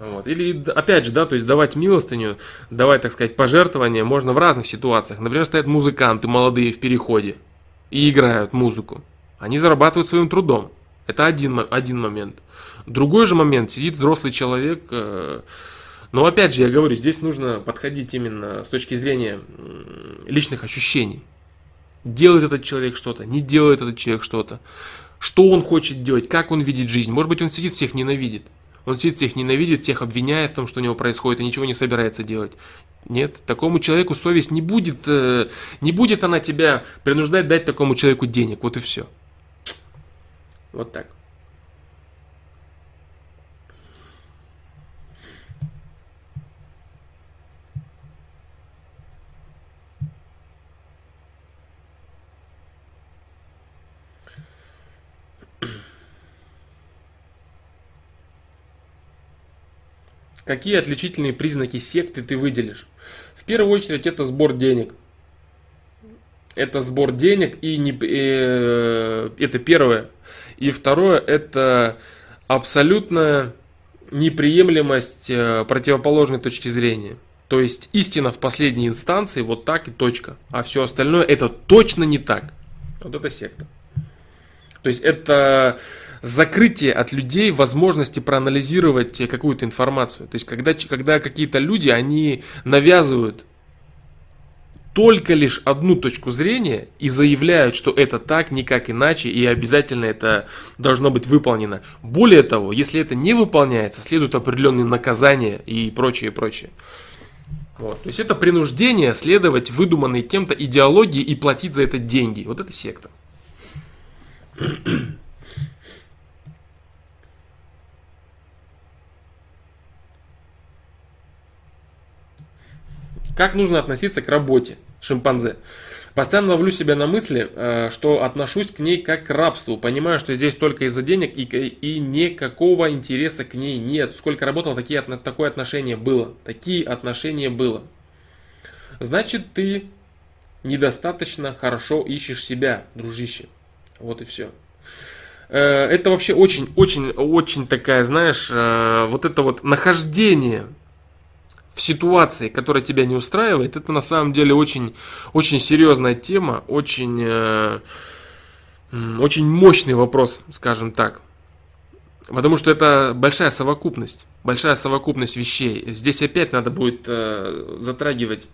Вот. Или, опять же, да, то есть давать милостыню, давать, так сказать, пожертвования можно в разных ситуациях. Например, стоят музыканты молодые в переходе и играют музыку. Они зарабатывают своим трудом. Это один, один момент. Другой же момент, сидит взрослый человек, э, но опять же, я говорю, здесь нужно подходить именно с точки зрения личных ощущений. Делает этот человек что-то, не делает этот человек что-то. Что он хочет делать, как он видит жизнь. Может быть, он сидит, всех ненавидит. Он сидит, всех ненавидит, всех обвиняет в том, что у него происходит, и ничего не собирается делать. Нет, такому человеку совесть не будет, э, не будет она тебя принуждать дать такому человеку денег. Вот и все. Вот так. Какие отличительные признаки секты ты выделишь? В первую очередь это сбор денег. Это сбор денег и не, э, это первое. И второе это абсолютная неприемлемость э, противоположной точки зрения. То есть истина в последней инстанции вот так и точка. А все остальное это точно не так. Вот это секта. То есть это закрытие от людей возможности проанализировать какую-то информацию. То есть когда, когда какие-то люди, они навязывают только лишь одну точку зрения и заявляют, что это так, никак иначе, и обязательно это должно быть выполнено. Более того, если это не выполняется, следуют определенные наказания и прочее, прочее. Вот. То есть это принуждение следовать выдуманной кем-то идеологии и платить за это деньги. Вот это секта. Как нужно относиться к работе шимпанзе? Постоянно ловлю себя на мысли, э, что отношусь к ней как к рабству. Понимаю, что здесь только из-за денег и, и никакого интереса к ней нет. Сколько работал, такие, такое отношение было. Такие отношения было. Значит, ты недостаточно хорошо ищешь себя, дружище. Вот и все. Э, это вообще очень, очень, очень такая, знаешь, э, вот это вот нахождение ситуации, которая тебя не устраивает, это на самом деле очень, очень серьезная тема, очень, э, очень мощный вопрос, скажем так. Потому что это большая совокупность, большая совокупность вещей. Здесь опять надо будет э, затрагивать...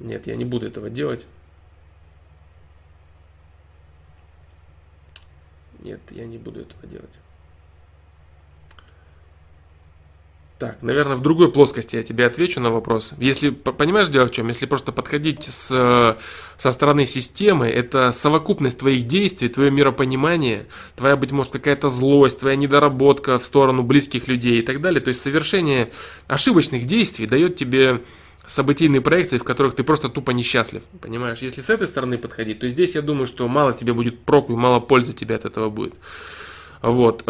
Нет, я не буду этого делать. Нет, я не буду этого делать. Так, наверное, в другой плоскости я тебе отвечу на вопрос. Если, понимаешь, дело в чем? Если просто подходить с, со стороны системы, это совокупность твоих действий, твое миропонимание, твоя, быть может, какая-то злость, твоя недоработка в сторону близких людей и так далее. То есть совершение ошибочных действий дает тебе событийные проекции, в которых ты просто тупо несчастлив. Понимаешь? Если с этой стороны подходить, то здесь я думаю, что мало тебе будет проку и мало пользы тебе от этого будет. Вот.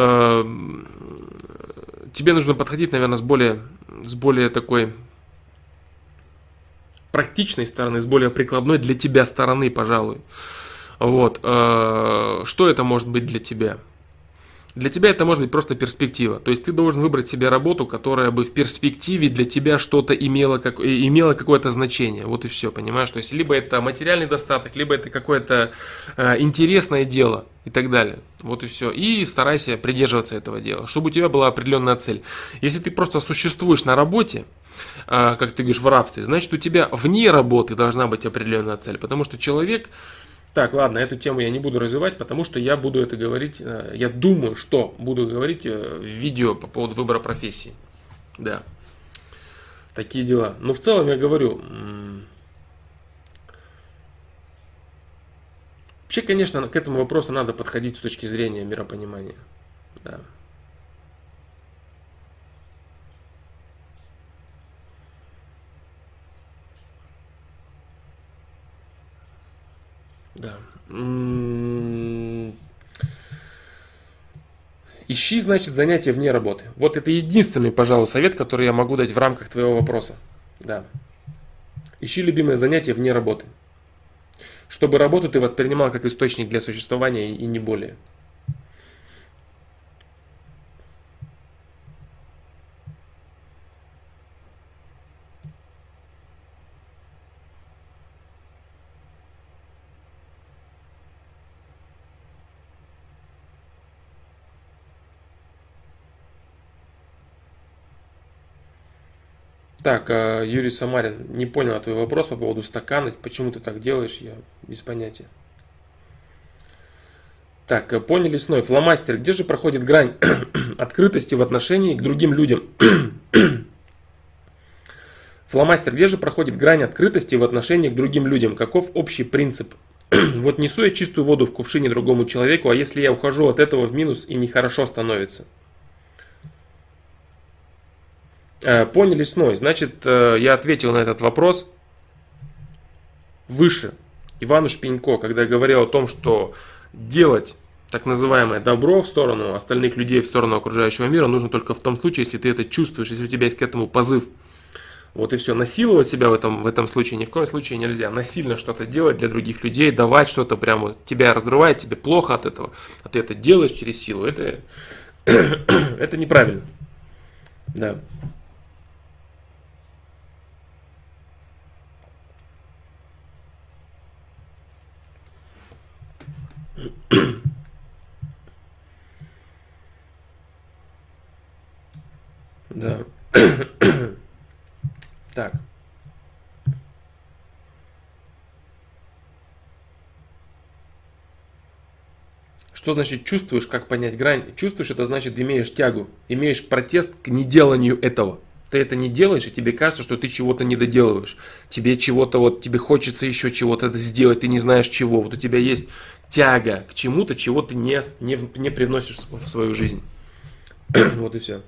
Тебе нужно подходить, наверное, с более, с более такой практичной стороны, с более прикладной для тебя стороны, пожалуй. Вот. Э, что это может быть для тебя? Для тебя это может быть просто перспектива. То есть ты должен выбрать себе работу, которая бы в перспективе для тебя что-то имела, как, имела какое-то значение. Вот и все, понимаешь? То есть либо это материальный достаток, либо это какое-то э, интересное дело и так далее. Вот и все. И старайся придерживаться этого дела, чтобы у тебя была определенная цель. Если ты просто существуешь на работе, э, как ты говоришь, в рабстве, значит у тебя вне работы должна быть определенная цель. Потому что человек так, ладно, эту тему я не буду развивать, потому что я буду это говорить, э, я думаю, что буду говорить э, в видео по поводу выбора профессии. Да. Такие дела. Но в целом я говорю, вообще, конечно, к этому вопросу надо подходить с точки зрения миропонимания. Да. Да. Ищи, значит, занятия вне работы. Вот это единственный, пожалуй, совет, который я могу дать в рамках твоего вопроса. Да. Ищи любимое занятие вне работы. Чтобы работу ты воспринимал как источник для существования и не более. Так, а, Юрий Самарин, не понял твой вопрос по поводу стакана. Почему ты так делаешь? Я без понятия. Так, э, поняли лесной. Фломастер, где же проходит грань [CLEARS THROAT] открытости в отношении к другим людям? [CLEARS THROAT] Фломастер, где же проходит грань открытости в отношении к другим людям? Каков общий принцип? [CLEARS THROAT] вот несу я чистую воду в кувшине другому человеку, а если я ухожу от этого в минус и нехорошо становится? Э, поняли сной. Значит, э, я ответил на этот вопрос выше. Ивану Шпенько, когда говорил о том, что делать так называемое добро в сторону остальных людей, в сторону окружающего мира, нужно только в том случае, если ты это чувствуешь, если у тебя есть к этому позыв. Вот и все. Насиловать себя в этом, в этом случае ни в коем случае нельзя. Насильно что-то делать для других людей, давать что-то прямо тебя разрывает, тебе плохо от этого, а ты это делаешь через силу. Это, [COUGHS] это неправильно. Да. [COUGHS] Да. [COUGHS] так. Что значит чувствуешь, как понять грань? Чувствуешь, это значит имеешь тягу, имеешь протест к неделанию этого. Ты это не делаешь, и тебе кажется, что ты чего-то не доделываешь. Тебе чего-то вот, тебе хочется еще чего-то сделать, ты не знаешь чего. Вот у тебя есть тяга к чему-то, чего ты не, не, не привносишь в свою жизнь. [CLEARS THROAT] вот и все.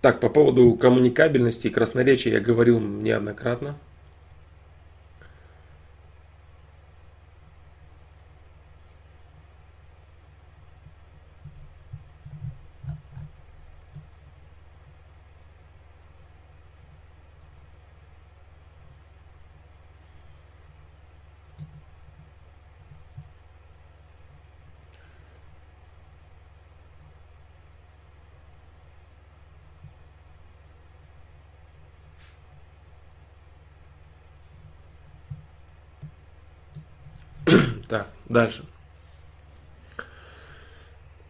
Так, по поводу коммуникабельности и красноречия я говорил неоднократно. Дальше.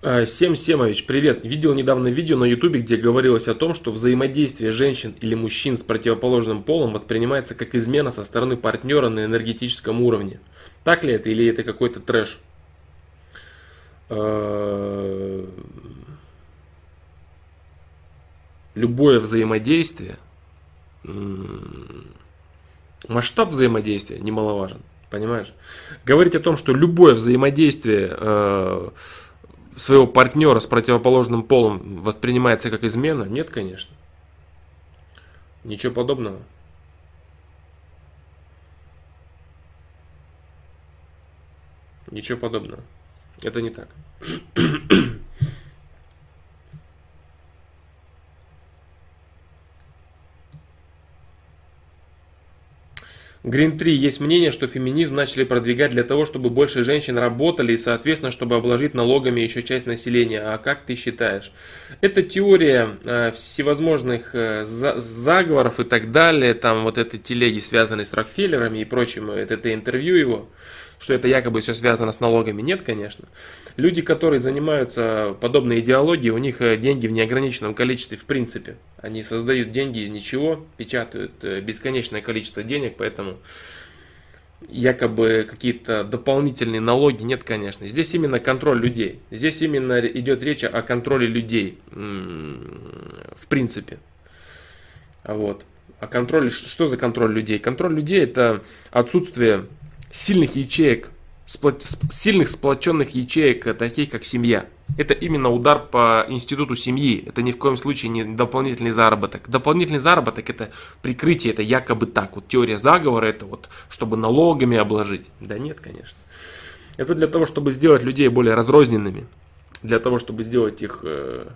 А, Сем Семович, привет. Видел недавно видео на ютубе, где говорилось о том, что взаимодействие женщин или мужчин с противоположным полом воспринимается как измена со стороны партнера на энергетическом уровне. Так ли это или это какой-то трэш? А, любое взаимодействие, масштаб взаимодействия немаловажен. Понимаешь? Говорить о том, что любое взаимодействие э, своего партнера с противоположным полом воспринимается как измена? Нет, конечно. Ничего подобного. Ничего подобного. Это не так. [CLEARS THROAT] Green 3. Есть мнение, что феминизм начали продвигать для того, чтобы больше женщин работали и, соответственно, чтобы обложить налогами еще часть населения. А как ты считаешь? Это теория э, всевозможных э, за заговоров и так далее. Там вот этой телеги, связанной с Рокфеллерами и прочим. Это, это интервью его что это якобы все связано с налогами. Нет, конечно. Люди, которые занимаются подобной идеологией, у них э, деньги в неограниченном количестве в принципе. Они создают деньги из ничего, печатают э, бесконечное количество денег, поэтому якобы какие-то дополнительные налоги нет, конечно. Здесь именно контроль людей. Здесь именно идет речь о контроле людей в принципе. Вот. А контроль, что за контроль людей? Контроль людей это отсутствие сильных ячеек, сильных сплоченных ячеек, э, таких как семья. Это именно удар по институту семьи. Это ни в коем случае не дополнительный заработок. Дополнительный заработок это прикрытие, это якобы так. Вот теория заговора это вот, чтобы налогами обложить. Да нет, конечно. Это для того, чтобы сделать людей более разрозненными. Для того, чтобы сделать их э,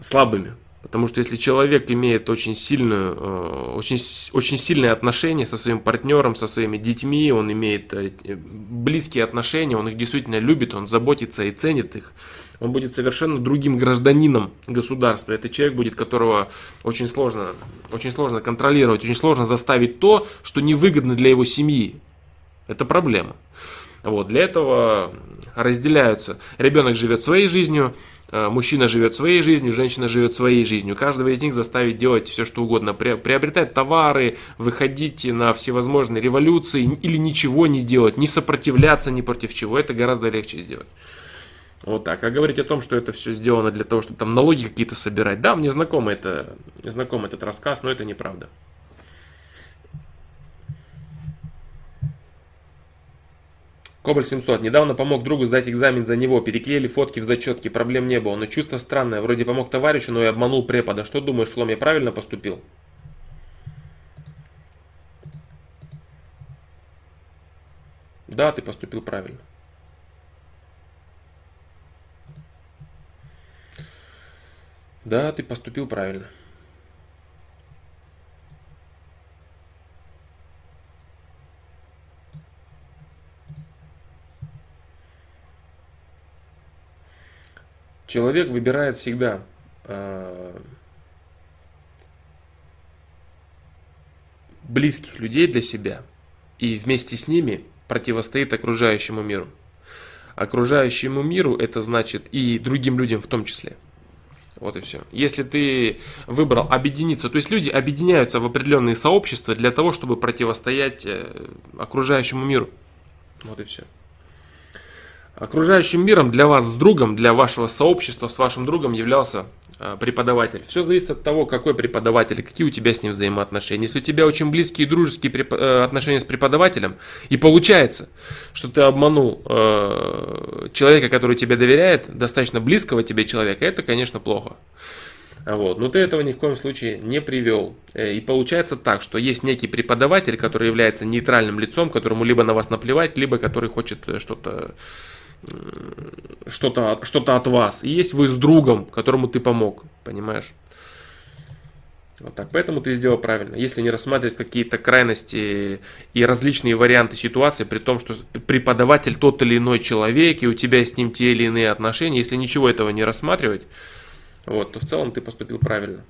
слабыми. Потому что если человек имеет очень, сильную, э, очень, очень сильные отношения со своим партнером, со своими детьми, он имеет э, близкие отношения, он их действительно любит, он заботится и ценит их, он будет совершенно другим гражданином государства. Это человек будет, которого очень сложно, очень сложно контролировать, очень сложно заставить то, что невыгодно для его семьи. Это проблема. Вот, для этого разделяются. Ребенок живет своей жизнью, мужчина живет своей жизнью, женщина живет своей жизнью. Каждого из них заставить делать все, что угодно. Приобретать товары, выходить на всевозможные революции или ничего не делать, не сопротивляться ни против чего. Это гораздо легче сделать. Вот так. А говорить о том, что это все сделано для того, чтобы там налоги какие-то собирать. Да, мне знаком, это, знаком этот рассказ, но это неправда. Кобаль 700. Недавно помог другу сдать экзамен за него. Переклеили фотки в зачетке. Проблем не было. Но чувство странное. Вроде помог товарищу, но и обманул препода. Что думаешь, Флом, я правильно поступил? Да, ты поступил правильно. Да, ты поступил правильно. Человек выбирает всегда э, близких людей для себя и вместе с ними противостоит окружающему миру. Окружающему миру это значит и другим людям в том числе. Вот и все. Если ты выбрал объединиться, то есть люди объединяются в определенные сообщества для того, чтобы противостоять э, окружающему миру. Вот и все. Окружающим миром для вас с другом, для вашего сообщества с вашим другом являлся э, преподаватель. Все зависит от того, какой преподаватель, какие у тебя с ним взаимоотношения. Если у тебя очень близкие и дружеские э, отношения с преподавателем, и получается, что ты обманул э, человека, который тебе доверяет, достаточно близкого тебе человека, это, конечно, плохо. Вот. Но ты этого ни в коем случае не привел. И получается так, что есть некий преподаватель, который является нейтральным лицом, которому либо на вас наплевать, либо который хочет что-то что-то что от вас. И есть вы с другом, которому ты помог, понимаешь? Вот так. Поэтому ты сделал правильно. Если не рассматривать какие-то крайности и различные варианты ситуации, при том, что преподаватель тот или иной человек, и у тебя с ним те или иные отношения, если ничего этого не рассматривать, вот, то в целом ты поступил правильно.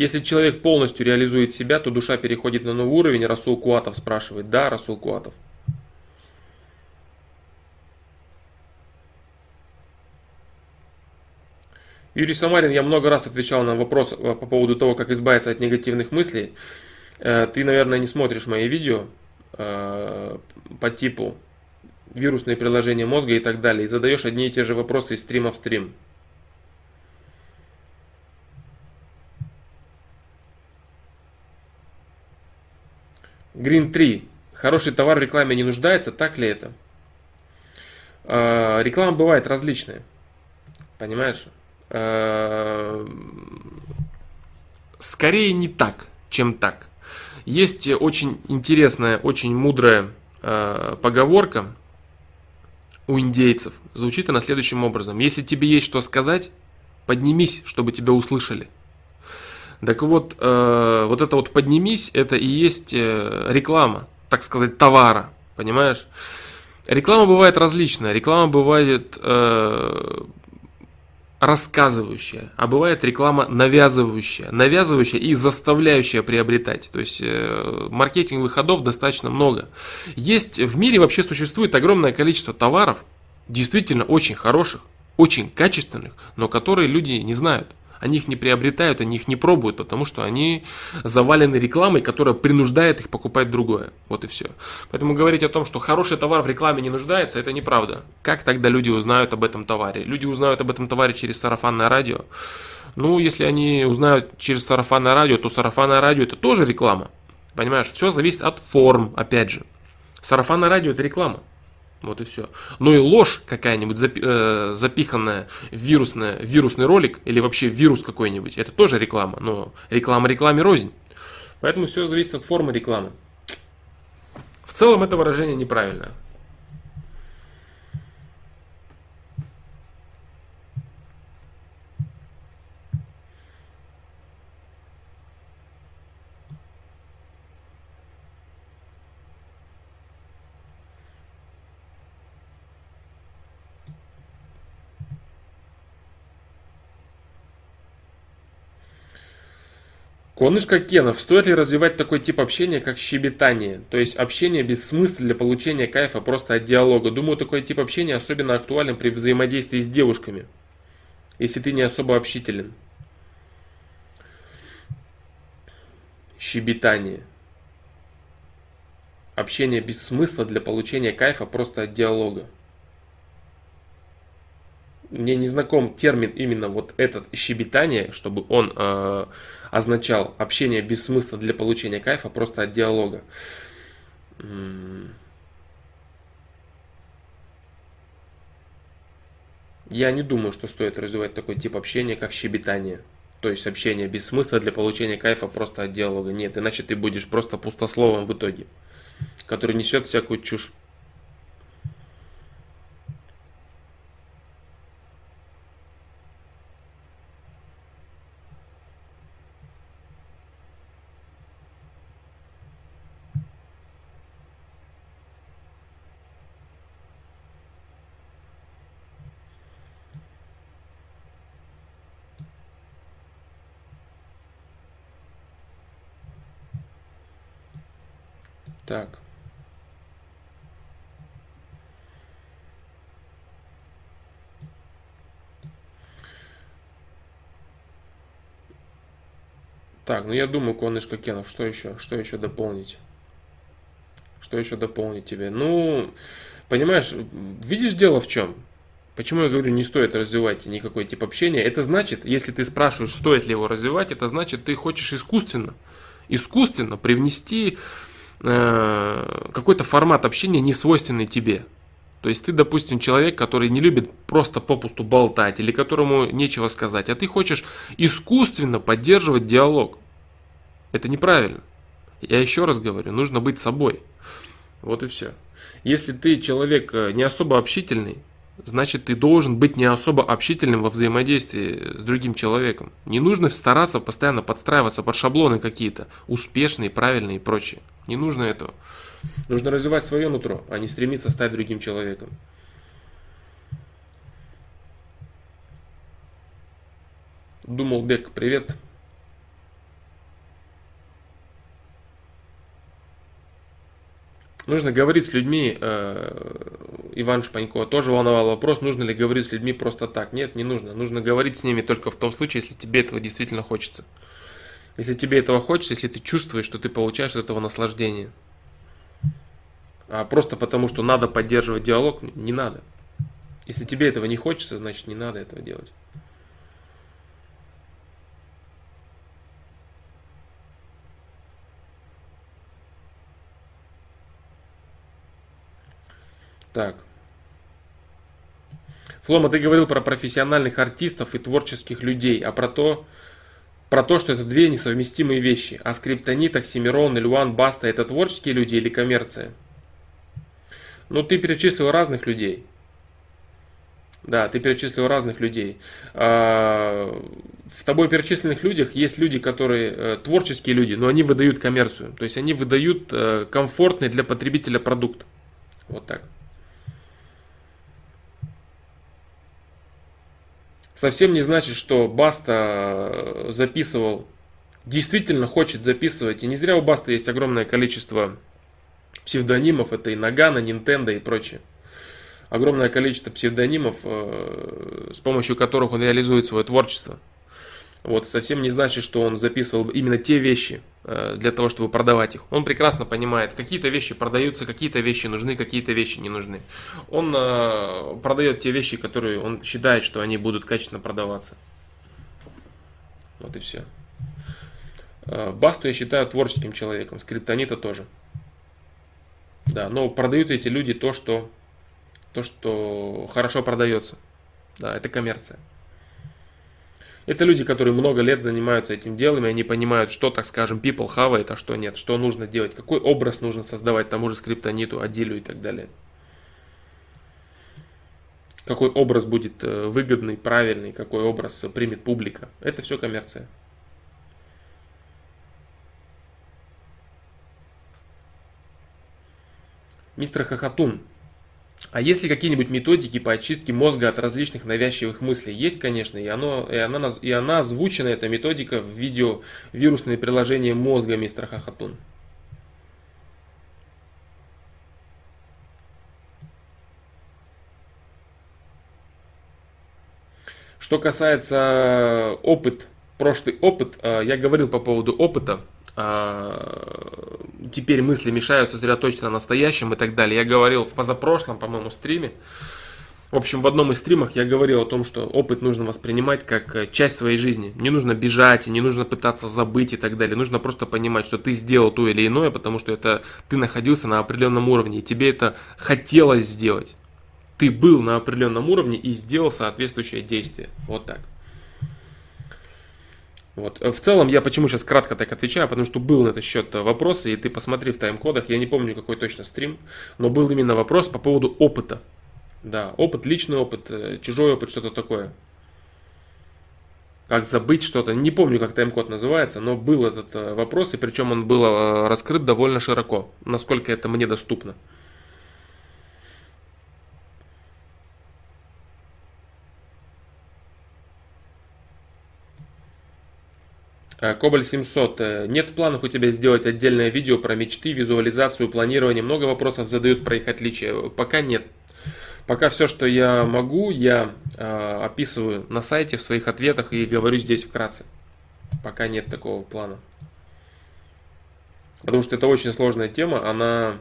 Если человек полностью реализует себя, то душа переходит на новый уровень. Расул Куатов спрашивает. Да, Расул Куатов. Юрий Самарин, я много раз отвечал на вопрос э, по поводу того, как избавиться от негативных мыслей. Э, ты, наверное, не смотришь мои видео э, по типу вирусные приложения мозга и так далее, и задаешь одни и те же вопросы из стрима в стрим. Green 3. Хороший товар в рекламе не нуждается, так ли это? Реклама бывает различная. Понимаешь? Э, скорее не так, чем так. Есть очень интересная, очень мудрая э, поговорка у индейцев. Звучит она следующим образом. Если тебе есть что сказать, поднимись, чтобы тебя услышали. Так вот, э, вот это вот поднимись, это и есть реклама, так сказать, товара, понимаешь? Реклама бывает различная. Реклама бывает рассказывающая, а бывает реклама навязывающая, навязывающая и заставляющая приобретать. То есть э, маркетинговых ходов достаточно много. Есть в мире вообще существует огромное количество товаров, действительно очень хороших, очень качественных, но которые люди не знают. Они их не приобретают, они их не пробуют, потому что они завалены рекламой, которая принуждает их покупать другое. Вот и все. Поэтому говорить о том, что хороший товар в рекламе не нуждается, это неправда. Как тогда люди узнают об этом товаре? Люди узнают об этом товаре через сарафанное радио. Ну, если они узнают через сарафанное радио, то сарафанное радио это тоже реклама. Понимаешь, все зависит от форм, опять же. Сарафанное радио это реклама. Вот и все. Ну и ложь какая-нибудь э, запиханная вирусная, вирусный ролик или вообще вирус какой-нибудь, это тоже реклама. Но реклама рекламе рознь. Поэтому все зависит от формы рекламы. В целом это выражение неправильное. Конышка Кенов, стоит ли развивать такой тип общения, как щебетание? То есть общение без смысла для получения кайфа просто от диалога. Думаю, такой тип общения особенно актуален при взаимодействии с девушками, если ты не особо общителен. Щебетание. Общение без смысла для получения кайфа просто от диалога. Мне не знаком термин именно вот этот щебетание, чтобы он э, означал общение без смысла для получения кайфа просто от диалога. Я не думаю, что стоит развивать такой тип общения, как щебетание. То есть общение без смысла для получения кайфа просто от диалога. Нет, иначе ты будешь просто пустословом в итоге, который несет всякую чушь. Так. Так, ну я думаю, Конышка Кенов, что еще? Что еще дополнить? Что еще дополнить тебе? Ну, понимаешь, видишь дело в чем? Почему я говорю, не стоит развивать никакой тип общения? Это значит, если ты спрашиваешь, стоит ли его развивать, это значит, ты хочешь искусственно, искусственно привнести Э, какой-то формат общения не свойственный тебе. То есть ты, допустим, человек, который не любит просто попусту болтать или которому нечего сказать, а ты хочешь искусственно поддерживать диалог. Это неправильно. Я еще раз говорю, нужно быть собой. Вот и все. Если ты человек э, не особо общительный, значит ты должен быть не особо общительным во взаимодействии с другим человеком. Не нужно стараться постоянно подстраиваться под шаблоны какие-то, успешные, правильные и прочее. Не нужно этого. Нужно развивать свое нутро, а не стремиться стать другим человеком. Думал Бек, привет. Нужно говорить с людьми, э, Иван Шпанько тоже волновал вопрос, нужно ли говорить с людьми просто так. Нет, не нужно. Нужно говорить с ними только в том случае, если тебе этого действительно хочется. Если тебе этого хочется, если ты чувствуешь, что ты получаешь от этого наслаждение. А просто потому, что надо поддерживать диалог, не надо. Если тебе этого не хочется, значит не надо этого делать. Так. Флома, ты говорил про профессиональных артистов и творческих людей, а про то, про то, что это две несовместимые вещи. А скриптонит, Оксимирон, Ильван, Баста – это творческие люди или коммерция? Ну, ты перечислил разных людей. Да, ты перечислил разных людей. А, в тобой перечисленных людях есть люди, которые э, творческие люди, но они выдают коммерцию. То есть они выдают э, комфортный для потребителя продукт. Вот так. Совсем не значит, что Баста э, записывал, действительно хочет записывать. И не зря у Баста есть огромное количество псевдонимов. Это и Нагана, Nintendo и прочее. Огромное количество псевдонимов, э, с помощью которых он реализует свое творчество. Вот, совсем не значит, что он записывал именно те вещи э, для того, чтобы продавать их. Он прекрасно понимает, какие-то вещи продаются, какие-то вещи нужны, какие-то вещи не нужны. Он э, продает те вещи, которые он считает, что они будут качественно продаваться. Вот и все. Э, Басту я считаю творческим человеком, скриптонита тоже. Да, но продают эти люди то, что, то, что хорошо продается. Да, это коммерция. Это люди, которые много лет занимаются этим делом, и они понимают, что, так скажем, people хавает, а что нет, что нужно делать, какой образ нужно создавать тому же скриптониту, адилю и так далее. Какой образ будет э, выгодный, правильный, какой образ примет публика. Это все коммерция. Мистер Хохотун а есть ли какие-нибудь методики по очистке мозга от различных навязчивых мыслей? Есть, конечно, и, оно, и, она, и она озвучена, эта методика, в видео «Вирусное приложение мозга» мистера Хахатун. Что касается опыт, прошлый опыт, э, я говорил по поводу опыта, теперь мысли мешают сосредоточиться на настоящем и так далее. Я говорил в позапрошлом, по-моему, стриме, в общем, в одном из стримах я говорил о том, что опыт нужно воспринимать как э, часть своей жизни. Не нужно бежать, не нужно пытаться забыть и так далее. Нужно просто понимать, что ты сделал то или иное, потому что это ты находился на определенном уровне, и тебе это хотелось сделать. Ты был на определенном уровне и сделал соответствующее действие. Вот так. Вот. Э, в целом, я почему сейчас кратко так отвечаю, потому что был на этот счет э, вопрос, и ты посмотри в тайм-кодах, я не помню какой точно стрим, но был именно вопрос по поводу опыта. Да, опыт, личный опыт, э, чужой опыт, что-то такое. Как забыть что-то, не помню, как тайм-код называется, но был этот вопрос, и причем он был раскрыт довольно широко, насколько это мне доступно. Кобаль 700. Э, нет в планах у тебя сделать отдельное видео про мечты, визуализацию, планирование. Много вопросов задают про их отличия. Пока нет. Пока все, что я могу, я э, описываю на сайте в своих ответах и говорю здесь вкратце. Пока нет такого плана. Потому что это очень сложная тема, она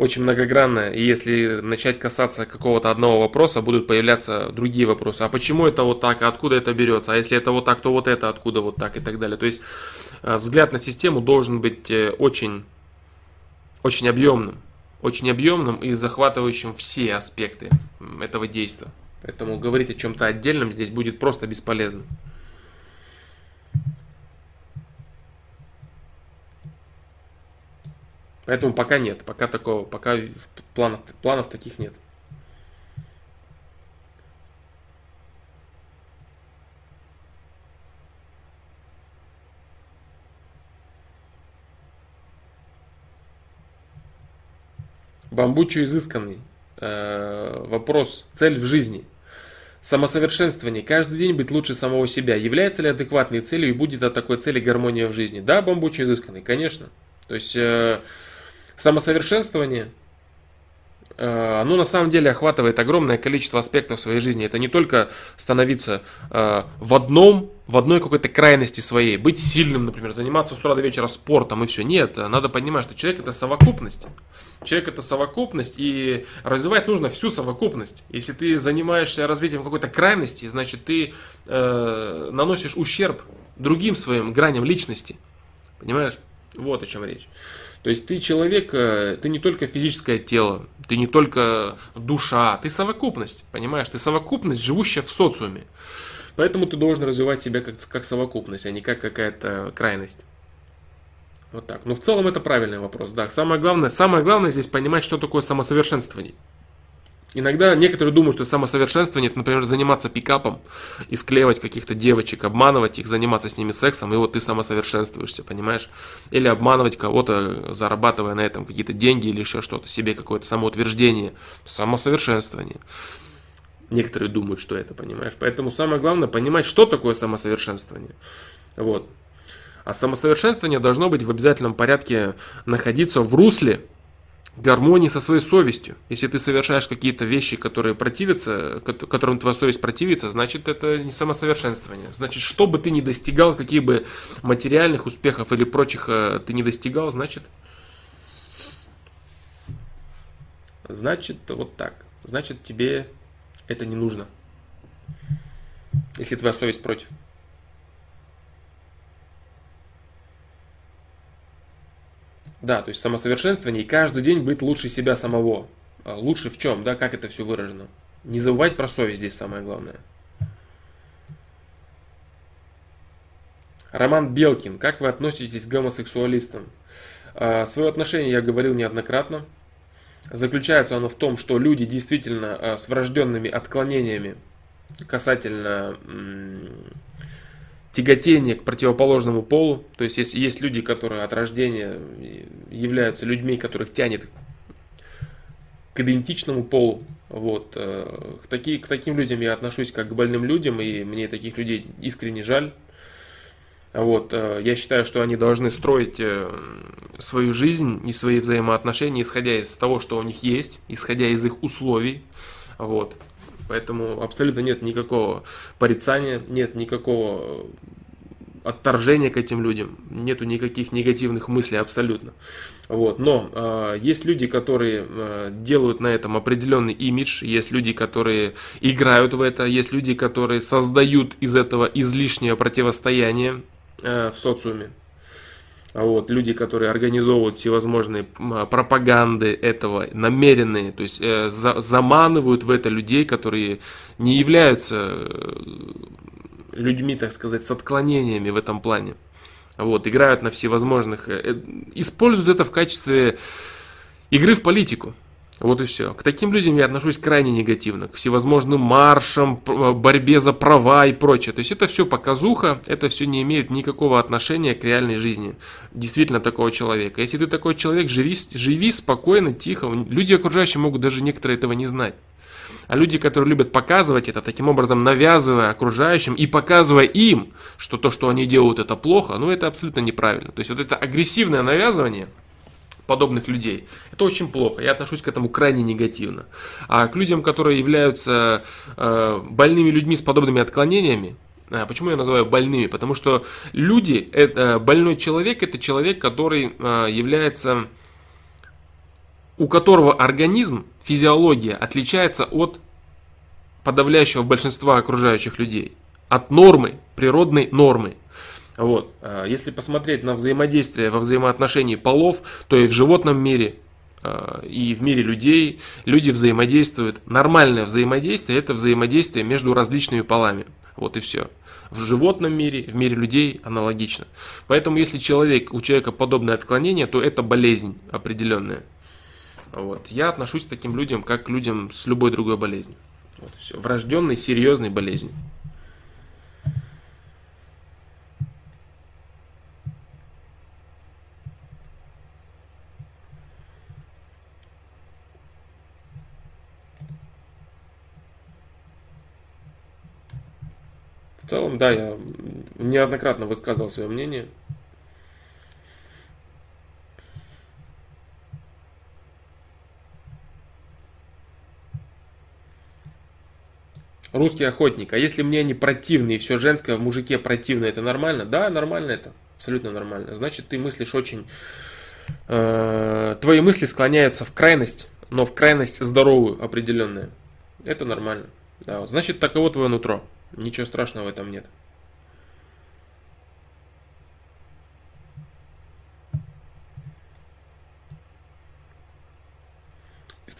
очень многогранная, и если начать касаться какого-то одного вопроса, будут появляться другие вопросы. А почему это вот так, а откуда это берется? А если это вот так, то вот это откуда вот так и так далее. То есть э, взгляд на систему должен быть э, очень, очень объемным. Очень объемным и захватывающим все аспекты этого действия. Поэтому говорить о чем-то отдельном здесь будет просто бесполезно. Поэтому пока нет, пока такого, пока планов, планов таких нет. Бамбучо изысканный. Э, вопрос. Цель в жизни. Самосовершенствование. Каждый день быть лучше самого себя. Является ли адекватной целью и будет от такой цели гармония в жизни? Да, бамбучо изысканный, конечно. То есть э, самосовершенствование, э, оно на самом деле охватывает огромное количество аспектов своей жизни. Это не только становиться э, в одном, в одной какой-то крайности своей, быть сильным, например, заниматься с утра до вечера спортом и все. Нет, надо понимать, что человек это совокупность. Человек это совокупность, и развивать нужно всю совокупность. Если ты занимаешься развитием какой-то крайности, значит ты э, наносишь ущерб другим своим граням личности. Понимаешь? Вот о чем речь. То есть ты человек, э, ты не только физическое тело, ты не только душа, ты совокупность, понимаешь? Ты совокупность, живущая в социуме. Поэтому ты должен развивать себя как, как совокупность, а не как какая-то крайность. Вот так. Но в целом это правильный вопрос. Да, самое главное, самое главное здесь понимать, что такое самосовершенствование. Иногда некоторые думают, что самосовершенствование это, например, заниматься пикапом и склеивать каких-то девочек, обманывать их, заниматься с ними сексом, и вот ты самосовершенствуешься, понимаешь? Или обманывать кого-то, зарабатывая на этом какие-то деньги или еще что-то, себе какое-то самоутверждение, самосовершенствование. Некоторые думают, что это, понимаешь? Поэтому самое главное понимать, что такое самосовершенствование. Вот. А самосовершенствование должно быть в обязательном порядке находиться в русле гармонии со своей совестью. Если ты совершаешь какие-то вещи, которые противятся, которым твоя совесть противится, значит это не самосовершенствование. Значит, что бы ты ни достигал, каких бы материальных успехов или прочих э, ты не достигал, значит, значит вот так. Значит тебе это не нужно. Если твоя совесть против. Да, то есть самосовершенствование и каждый день быть лучше себя самого. А лучше в чем, да, как это все выражено. Не забывать про совесть здесь самое главное. Роман Белкин, как вы относитесь к гомосексуалистам? А, свое отношение я говорил неоднократно. Заключается оно в том, что люди действительно а, с врожденными отклонениями касательно тяготение к противоположному полу. То есть, есть, есть люди, которые от рождения являются людьми, которых тянет к идентичному полу. Вот. Э, к, таки, к таким людям я отношусь как к больным людям, и мне таких людей искренне жаль. Вот. Э, я считаю, что они должны строить э, свою жизнь и свои взаимоотношения, исходя из того, что у них есть, исходя из их условий. Вот. Поэтому абсолютно нет никакого порицания, нет никакого отторжения к этим людям, нету никаких негативных мыслей абсолютно. Вот. Но э, есть люди, которые э, делают на этом определенный имидж, есть люди, которые играют в это, есть люди, которые создают из этого излишнее противостояние э, в социуме. А вот, люди, которые организовывают всевозможные а, пропаганды этого, намеренные, то есть э, за, заманывают в это людей, которые не являются э, людьми, так сказать, с отклонениями в этом плане. Вот, играют на всевозможных, э, э используют это в качестве игры в политику. Вот и все. К таким людям я отношусь крайне негативно. К всевозможным маршам, э, борьбе за права и прочее. То есть это все показуха, это все не имеет никакого отношения к реальной жизни. Действительно такого человека. Если ты такой человек, живи, живи спокойно, тихо. Люди окружающие могут даже некоторые этого не знать. А люди, которые любят показывать это, таким образом навязывая окружающим и показывая им, что то, что они делают, это плохо, ну это абсолютно неправильно. То есть вот это агрессивное навязывание – подобных людей. Это очень плохо. Я отношусь к этому крайне негативно. А к людям, которые являются э, больными людьми с подобными отклонениями, а Почему я называю больными? Потому что люди, это, больной человек, это человек, который э, является, у которого организм, физиология отличается от подавляющего большинства окружающих людей, от нормы, природной нормы. Вот. А, если посмотреть на взаимодействие во взаимоотношении полов, то и в животном мире, а, и в мире людей люди взаимодействуют. Нормальное взаимодействие – это взаимодействие между различными полами. Вот и все. В животном мире, в мире людей аналогично. Поэтому, если человек, у человека подобное отклонение, то это болезнь определенная. Вот. Я отношусь к таким людям, как к людям с любой другой болезнью. Вот все. Врожденной, серьезной болезнью. целом, да, я неоднократно высказывал свое мнение. Русский охотник. А если мне они противны и все женское в мужике противно, это нормально? Да, нормально это. Абсолютно нормально. Значит, ты мыслишь очень... Э, твои мысли склоняются в крайность, но в крайность здоровую определенную. Это нормально. Да, значит, таково твое нутро. Ничего страшного в этом нет.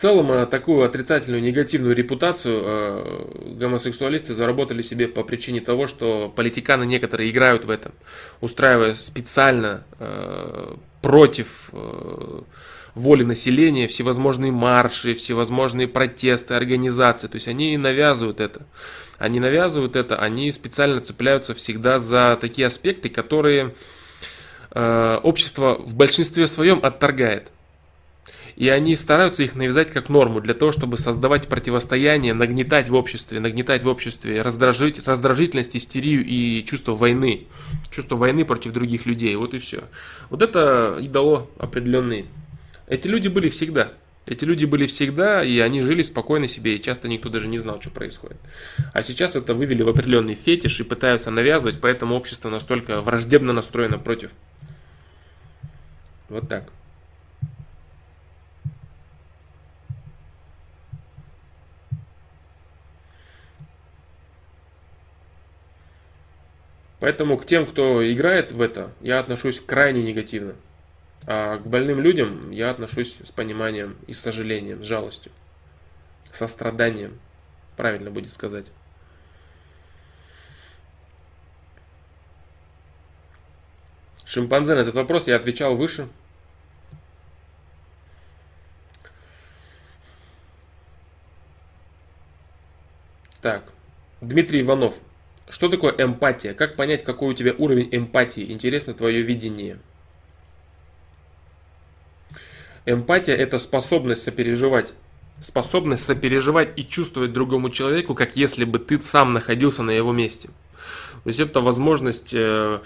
целом э, такую отрицательную, негативную репутацию э, гомосексуалисты заработали себе по причине того, что политиканы некоторые играют в этом, устраивая специально э, против воли населения всевозможные марши, всевозможные протесты, организации. То есть они навязывают это. Они навязывают это, они специально цепляются всегда за такие аспекты, которые общество в большинстве своем отторгает. И они стараются их навязать как норму для того, чтобы создавать противостояние, нагнетать в обществе, нагнетать в обществе раздражить, раздражительность, истерию и чувство войны. Чувство войны против других людей. Вот и все. Вот это и дало определенные. Эти люди были всегда. Эти люди были всегда, и они жили спокойно себе, и часто никто даже не знал, что происходит. А сейчас это вывели в определенный фетиш и пытаются навязывать, поэтому общество настолько враждебно настроено против. Вот так. Поэтому к тем, кто играет в это, я отношусь крайне негативно. А к больным людям я отношусь с пониманием и сожалением, с жалостью, состраданием, правильно будет сказать. Шимпанзе на этот вопрос я отвечал выше. Так, Дмитрий Иванов. Что такое эмпатия? Как понять, какой у тебя уровень эмпатии? Интересно твое видение. Эмпатия – это способность сопереживать. Способность сопереживать и чувствовать другому человеку, как если бы ты сам находился на его месте. То есть это возможность, э,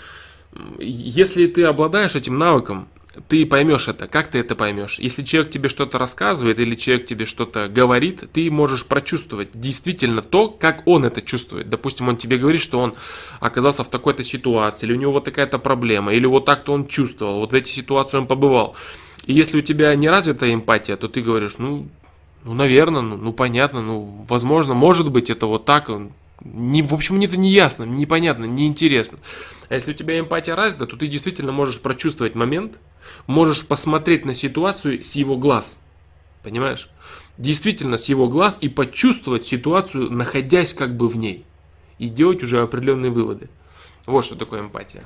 если ты обладаешь этим навыком, ты поймешь это. Как ты это поймешь? Если человек тебе что-то рассказывает или человек тебе что-то говорит, ты можешь прочувствовать действительно то, как он это чувствует. Допустим, он тебе говорит, что он оказался в такой-то ситуации, или у него вот такая-то проблема, или вот так-то он чувствовал, вот в эти ситуации он побывал. И если у тебя не развита эмпатия, то ты говоришь, ну, ну наверное, ну, ну понятно, ну, возможно, может быть, это вот так, не, в общем, мне это не ясно, непонятно, неинтересно. А если у тебя эмпатия развита, то ты действительно можешь прочувствовать момент, можешь посмотреть на ситуацию с его глаз. Понимаешь? Действительно с его глаз и почувствовать ситуацию, находясь как бы в ней. И делать уже определенные выводы. Вот что такое эмпатия.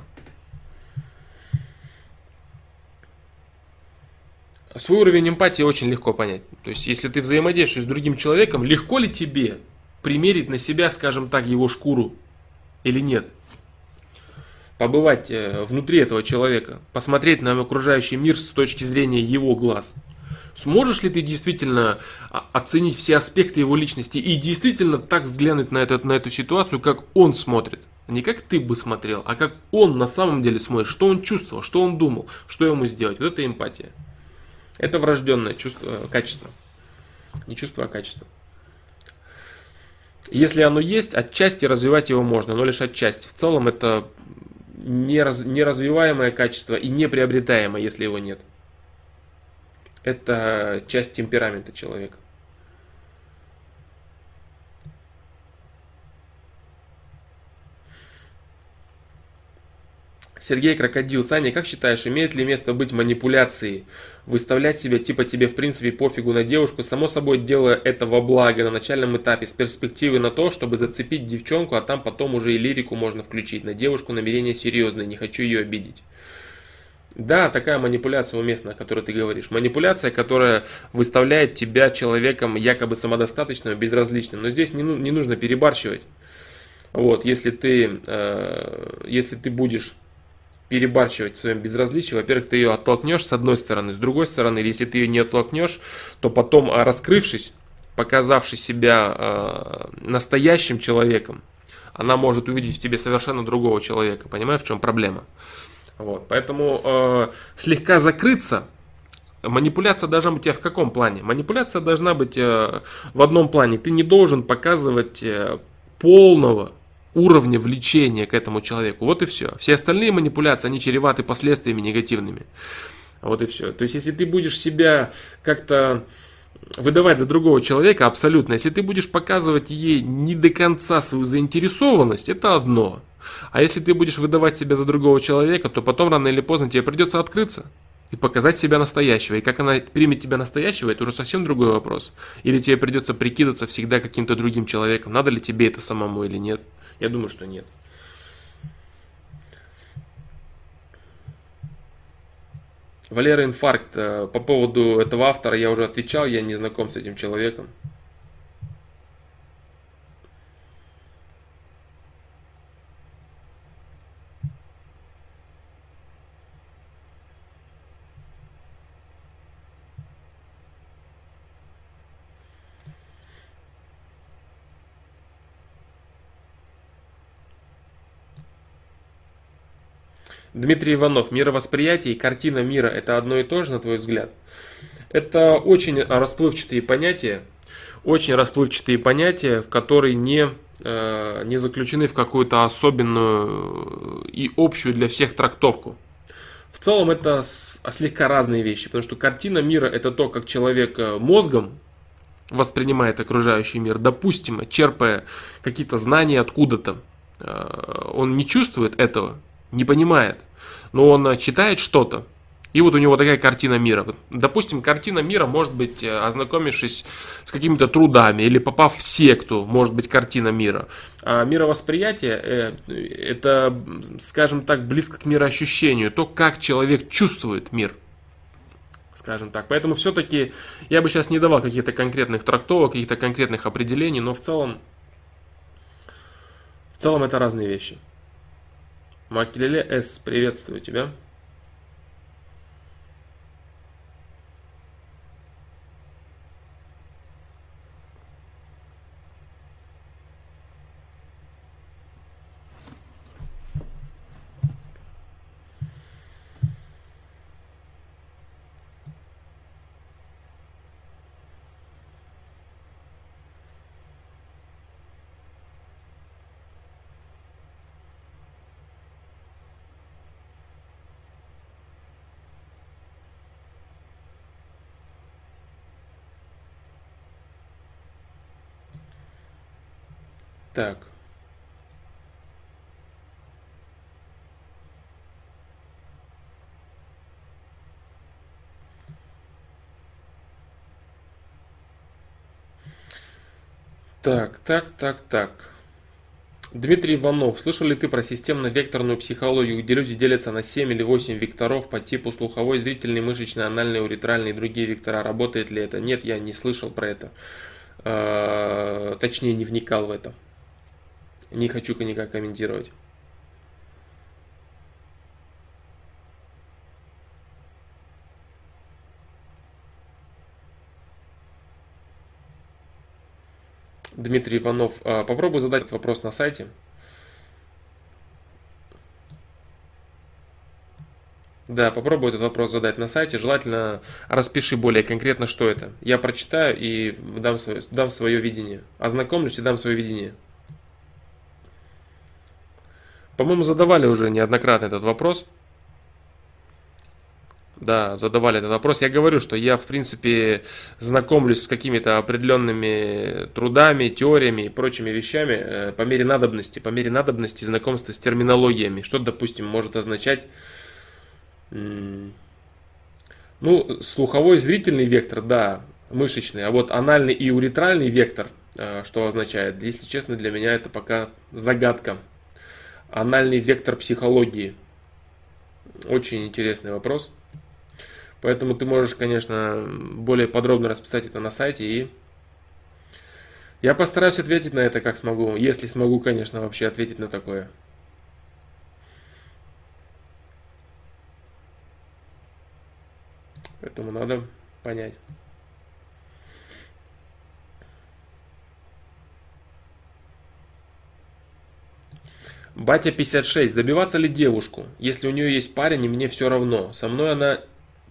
Свой уровень эмпатии очень легко понять. То есть, если ты взаимодействуешь с другим человеком, легко ли тебе примерить на себя, скажем так, его шкуру или нет? побывать э, внутри этого человека, посмотреть на окружающий мир с точки зрения его глаз. Сможешь ли ты действительно а, оценить все аспекты его личности и действительно так взглянуть на, этот, на эту ситуацию, как он смотрит? Не как ты бы смотрел, а как он на самом деле смотрит, что он чувствовал, что он думал, что ему сделать. Вот это эмпатия. Это врожденное чувство, э, качество. Не чувство, а качество. Если оно есть, отчасти развивать его можно, но лишь отчасти. В целом это нераз, неразвиваемое качество и неприобретаемое, если его нет. Это часть темперамента человека. Сергей Крокодил, Саня, как считаешь, имеет ли место быть манипуляцией? Выставлять себя типа тебе в принципе пофигу на девушку, само собой делая это во благо на начальном этапе, с перспективой на то, чтобы зацепить девчонку, а там потом уже и лирику можно включить. На девушку намерение серьезное, не хочу ее обидеть. Да, такая манипуляция уместна, о которой ты говоришь. Манипуляция, которая выставляет тебя человеком якобы самодостаточным, безразличным. Но здесь не, ну, не нужно перебарщивать. Вот, если ты, э, если ты будешь перебарщивать в своем безразличии. Во-первых, ты ее оттолкнешь с одной стороны, с другой стороны, если ты ее не оттолкнешь, то потом, а, раскрывшись, показавший себя э, настоящим человеком, она может увидеть в тебе совершенно другого человека. Понимаешь, в чем проблема? Вот. Поэтому э, слегка закрыться, манипуляция должна быть у тебя в каком плане? Манипуляция должна быть в одном плане. Ты не должен показывать э, полного уровня влечения к этому человеку. Вот и все. Все остальные манипуляции, они чреваты последствиями негативными. Вот и все. То есть, если ты будешь себя как-то выдавать за другого человека абсолютно, если ты будешь показывать ей не до конца свою заинтересованность, это одно. А если ты будешь выдавать себя за другого человека, то потом рано или поздно тебе придется открыться и показать себя настоящего. И как она примет тебя настоящего, это уже совсем другой вопрос. Или тебе придется прикидываться всегда каким-то другим человеком. Надо ли тебе это самому или нет? Я думаю, что нет. Валера Инфаркт. Э, по поводу этого автора я уже отвечал, я не знаком с этим человеком. Дмитрий Иванов, мировосприятие и картина мира – это одно и то же, на твой взгляд? Это очень расплывчатые понятия, очень расплывчатые понятия, в которые не, э, не заключены в какую-то особенную и общую для всех трактовку. В целом это слегка разные вещи, потому что картина мира – это то, как человек э, мозгом воспринимает окружающий мир, допустимо, черпая какие-то знания откуда-то. Э, он не чувствует этого, не понимает, но он э, читает что-то, и вот у него такая картина мира. Допустим, картина мира может быть, э, ознакомившись с какими-то трудами или попав в секту, может быть картина мира. А мировосприятие э, это, скажем так, близко к мироощущению, то, как человек чувствует мир. Скажем так. Поэтому все-таки я бы сейчас не давал каких-то конкретных трактовок, каких-то конкретных определений, но в целом, в целом это разные вещи. Макелеле С, приветствую тебя. Так. Так, так, так, так. Дмитрий Иванов, слышал ли ты про системно-векторную психологию, где люди делятся на 7 или 8 векторов по типу слуховой, зрительный, мышечный, анальный, уретральный и другие вектора? Работает ли это? Нет, я не слышал про это. Э, точнее, не вникал в это. Не хочу никак комментировать. Дмитрий Иванов, а, попробуй задать этот вопрос на сайте. Да, попробуй этот вопрос задать на сайте. Желательно распиши более конкретно, что это. Я прочитаю и дам свое, дам свое видение. Ознакомлюсь и дам свое видение. По-моему, задавали уже неоднократно этот вопрос. Да, задавали этот вопрос. Я говорю, что я, в принципе, знакомлюсь с какими-то определенными трудами, теориями и прочими вещами э, по мере надобности, по мере надобности знакомства с терминологиями. Что, допустим, может означать ну, слуховой зрительный вектор, да, мышечный, а вот анальный и уретральный вектор, э, что означает, если честно, для меня это пока загадка анальный вектор психологии? Очень интересный вопрос. Поэтому ты можешь, конечно, более подробно расписать это на сайте и я постараюсь ответить на это как смогу, если смогу, конечно, вообще ответить на такое. Поэтому надо понять. Батя 56. Добиваться ли девушку? Если у нее есть парень, и мне все равно. Со мной она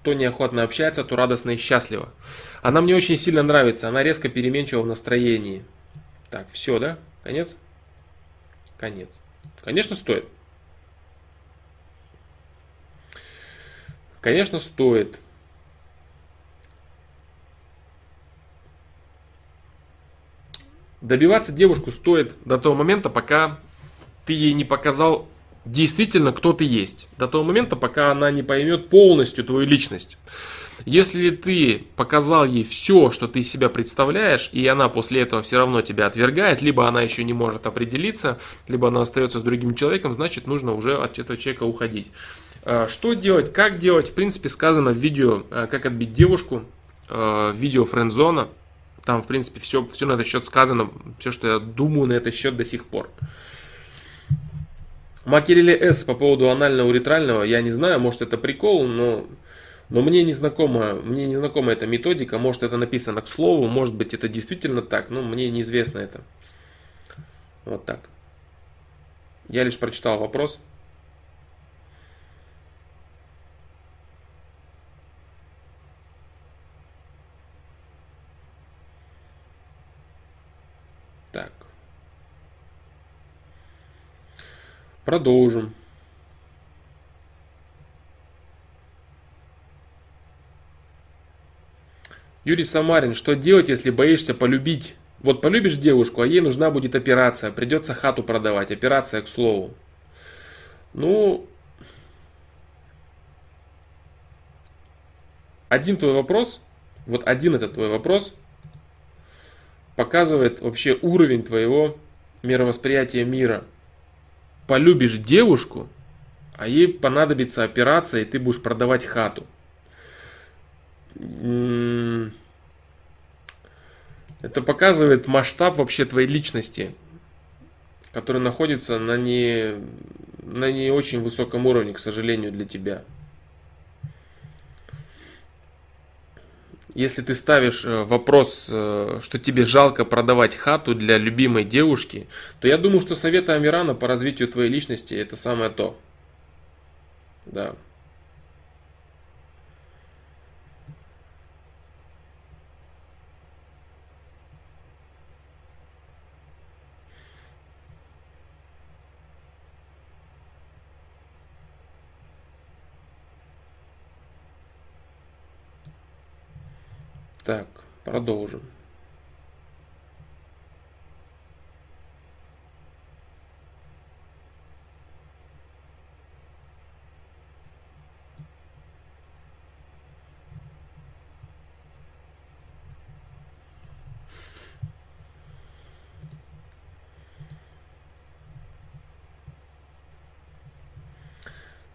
то неохотно общается, то радостно и счастлива. Она мне очень сильно нравится. Она резко переменчива в настроении. Так, все, да? Конец? Конец. Конечно, стоит. Конечно, стоит. Добиваться девушку стоит до того момента, пока ты ей не показал действительно, кто ты есть. До того момента, пока она не поймет полностью твою личность. Если ты показал ей все, что ты из себя представляешь, и она после этого все равно тебя отвергает, либо она еще не может определиться, либо она остается с другим человеком, значит нужно уже от этого человека уходить. А, что делать, как делать, в принципе сказано в видео а, «Как отбить девушку», а, видео френдзона. Там, в принципе, все, все на этот счет сказано, все, что я думаю на этот счет до сих пор. Макелеле С по поводу анально-уретрального, я не знаю, может это прикол, но, но мне не знакома, мне не знакома эта методика, может это написано к слову, может быть это действительно так, но мне неизвестно это. Вот так. Я лишь прочитал вопрос. Продолжим. Юрий Самарин, что делать, если боишься полюбить? Вот полюбишь девушку, а ей нужна будет операция, придется хату продавать, операция к слову. Ну, один твой вопрос, вот один этот твой вопрос показывает вообще уровень твоего мировосприятия мира – полюбишь девушку, а ей понадобится операция, и ты будешь продавать хату. Это показывает масштаб вообще твоей личности, который находится на не, на не очень высоком уровне, к сожалению, для тебя. Если ты ставишь э, вопрос, э, что тебе жалко продавать хату для любимой девушки, то я думаю, что советы Амирана по развитию твоей личности это самое то. Да. Так, продолжим.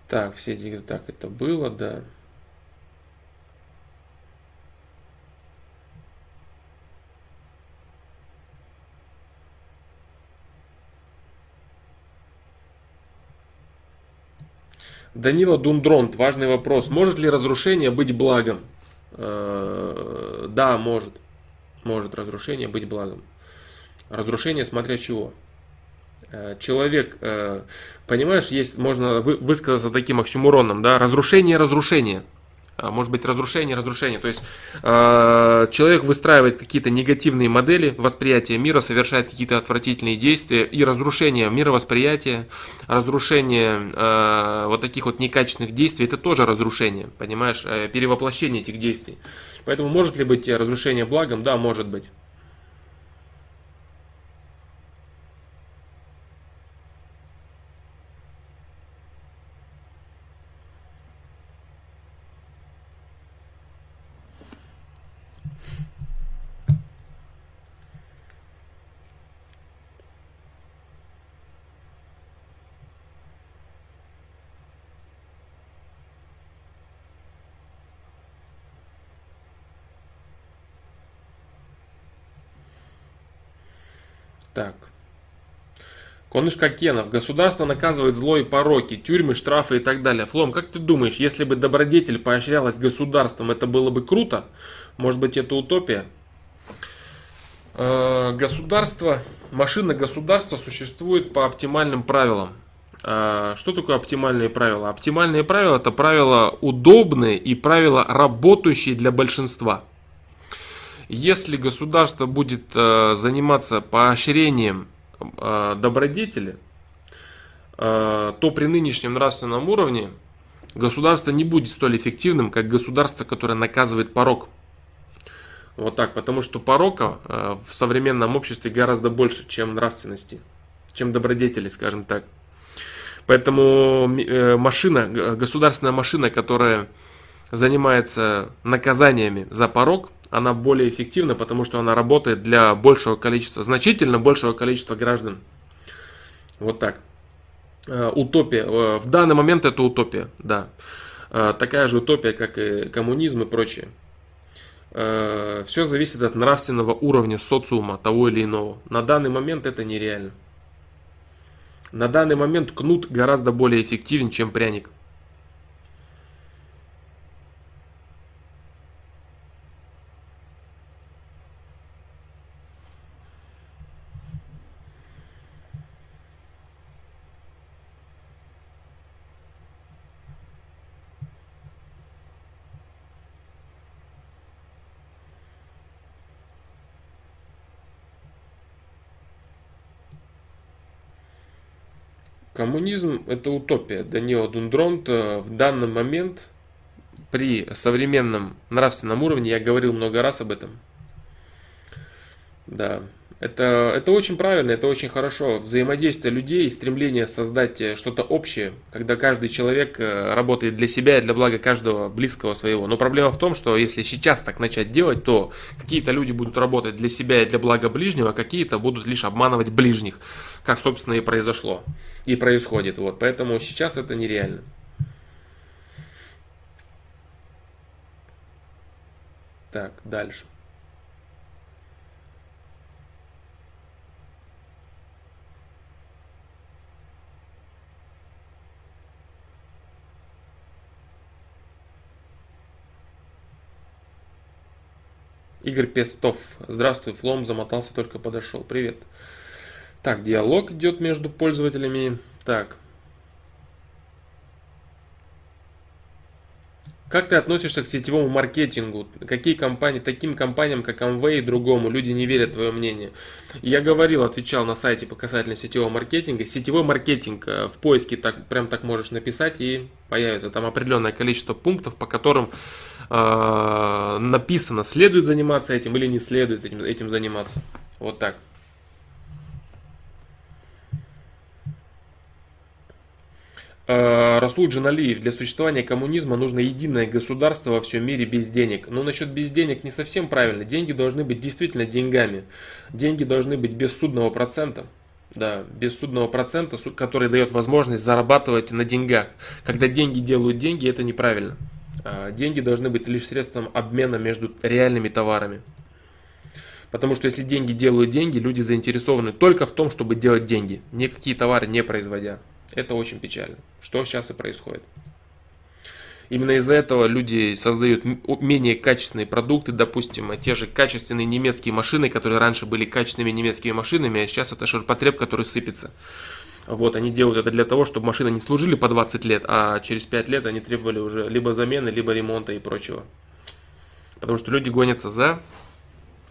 Так, все эти, так это было, да. Данила Дундронт, важный вопрос. Может ли разрушение быть благом? Э, да, может. Может разрушение быть благом. Разрушение смотря чего. Э, человек, э, понимаешь, есть, можно высказаться таким оксюмуроном, да, разрушение, разрушение. А, может быть разрушение, разрушение. То есть э, человек выстраивает какие-то негативные модели восприятия мира, совершает какие-то отвратительные действия и разрушение мировосприятия, разрушение э, вот таких вот некачественных действий, это тоже разрушение, понимаешь, э, перевоплощение этих действий. Поэтому может ли быть разрушение благом? Да, может быть. Так. Конышка Кенов. Государство наказывает зло и пороки, тюрьмы, штрафы и так далее. Флом, как ты думаешь, если бы добродетель поощрялась государством, это было бы круто? Может быть, это утопия? Э, государство, машина государства существует по оптимальным правилам. Э, что такое оптимальные правила? Оптимальные правила это правила удобные и правила работающие для большинства. Если государство будет э, заниматься поощрением добродетели, то при нынешнем нравственном уровне государство не будет столь эффективным, как государство, которое наказывает порог. Вот так, потому что порока э, в современном обществе гораздо больше, чем нравственности, чем добродетели, скажем так. Поэтому э, машина, государственная машина, которая занимается наказаниями за порог, она более эффективна, потому что она работает для большего количества, значительно большего количества граждан. Вот так. Э, утопия. В данный момент это утопия, да. Такая же утопия, как и коммунизм и прочее. Э, все зависит от нравственного уровня социума того или иного. На данный момент это нереально. На данный момент кнут гораздо более эффективен, чем пряник. Коммунизм – это утопия. Данио Дундронт э, в данный момент при современном нравственном уровне, я говорил много раз об этом, да, это, это очень правильно, это очень хорошо. Взаимодействие людей и стремление создать э, что-то общее, когда каждый человек э, работает для себя и для блага каждого близкого своего. Но проблема в том, что если сейчас так начать делать, то какие-то люди будут работать для себя и для блага ближнего, а какие-то будут лишь обманывать ближних, как, собственно, и произошло и происходит. Вот. Поэтому сейчас это нереально. Так, дальше. Игорь Пестов. Здравствуй, Флом замотался, только подошел. Привет. Так, диалог идет между пользователями. Так. Как ты относишься к сетевому маркетингу? Какие компании, таким компаниям, как Amway и другому, люди не верят твое мнение? Я говорил, отвечал на сайте по касательно сетевого маркетинга. Сетевой маркетинг э, в поиске так, прям так можешь написать и появится там определенное количество пунктов, по которым э, написано, следует заниматься этим или не следует этим, этим заниматься. Вот так. Расул Джаналиев, для существования коммунизма нужно единое государство во всем мире без денег. Но насчет без денег не совсем правильно. Деньги должны быть действительно деньгами. Деньги должны быть без судного процента. Да, без судного процента, который дает возможность зарабатывать на деньгах. Когда деньги делают деньги, это неправильно. А, деньги должны быть лишь средством обмена между реальными товарами. Потому что если деньги делают деньги, люди заинтересованы только в том, чтобы делать деньги, никакие товары не производя. Это очень печально, что сейчас и происходит. Именно из-за этого люди создают менее качественные продукты, допустим, те же качественные немецкие машины, которые раньше были качественными немецкими машинами, а сейчас это ширпотреб, который сыпется. Вот, они делают это для того, чтобы машины не служили по 20 лет, а через 5 лет они требовали уже либо замены, либо ремонта и прочего. Потому что люди гонятся за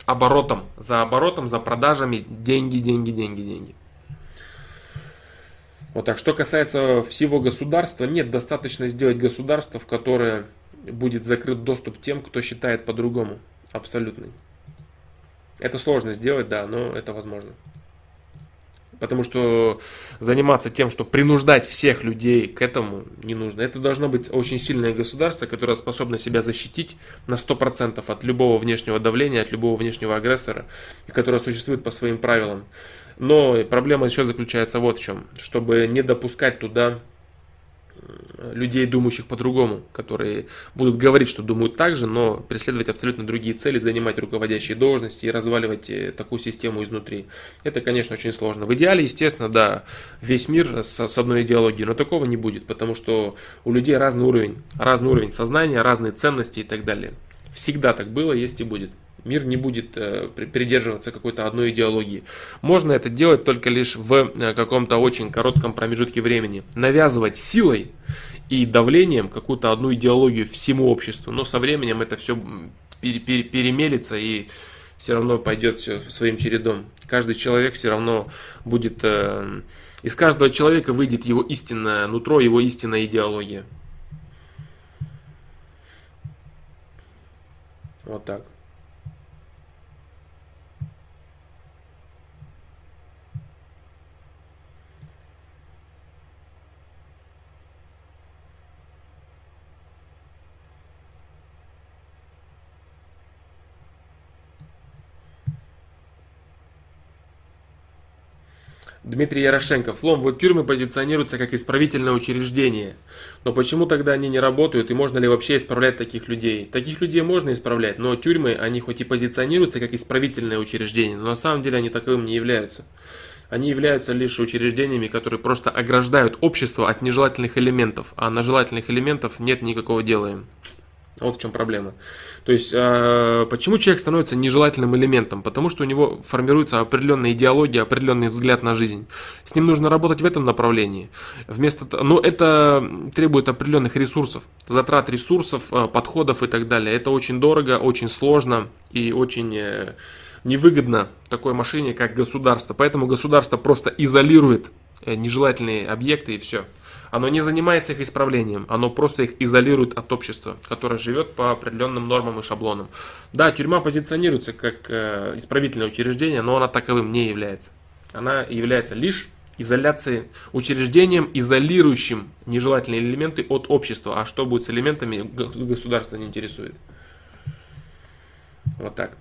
оборотом, за оборотом, за продажами, деньги, деньги, деньги, деньги. Вот так. Что касается всего государства, нет, достаточно сделать государство, в которое будет закрыт доступ тем, кто считает по-другому. Абсолютный. Это сложно сделать, да, но это возможно. Потому что заниматься тем, что принуждать всех людей к этому не нужно. Это должно быть очень сильное государство, которое способно себя защитить на 100% от любого внешнего давления, от любого внешнего агрессора, и которое существует по своим правилам. Но проблема еще заключается вот в чем. Чтобы не допускать туда людей, думающих по-другому, которые будут говорить, что думают так же, но преследовать абсолютно другие цели, занимать руководящие должности и разваливать э, такую систему изнутри. Это, конечно, очень сложно. В идеале, естественно, да, весь мир с, одной идеологией, но такого не будет, потому что у людей разный уровень, разный уровень сознания, разные ценности и так далее. Всегда так было, есть и будет. Мир не будет э, придерживаться какой-то одной идеологии. Можно это делать только лишь в э, каком-то очень коротком промежутке времени. Навязывать силой и давлением какую-то одну идеологию всему обществу. Но со временем это все перемелится и все равно пойдет все своим чередом. Каждый человек все равно будет... Э, из каждого человека выйдет его истинное нутро, его истинная идеология. Вот так. Дмитрий Ярошенко. Флом, вот тюрьмы позиционируются как исправительное учреждение. Но почему тогда они не работают и можно ли вообще исправлять таких людей? Таких людей можно исправлять, но тюрьмы, они хоть и позиционируются как исправительное учреждение, но на самом деле они таковым не являются. Они являются лишь учреждениями, которые просто ограждают общество от нежелательных элементов, а на желательных элементов нет никакого дела им. Вот в чем проблема. То есть, э, почему человек становится нежелательным элементом? Потому что у него формируется определенная идеология, определенный взгляд на жизнь. С ним нужно работать в этом направлении. Вместо, но это требует определенных ресурсов, затрат ресурсов, э, подходов и так далее. Это очень дорого, очень сложно и очень э, невыгодно такой машине, как государство. Поэтому государство просто изолирует нежелательные объекты и все. Оно не занимается их исправлением, оно просто их изолирует от общества, которое живет по определенным нормам и шаблонам. Да, тюрьма позиционируется как э, исправительное учреждение, но она таковым не является. Она является лишь изоляцией, учреждением, изолирующим нежелательные элементы от общества. А что будет с элементами, государство не интересует. Вот так.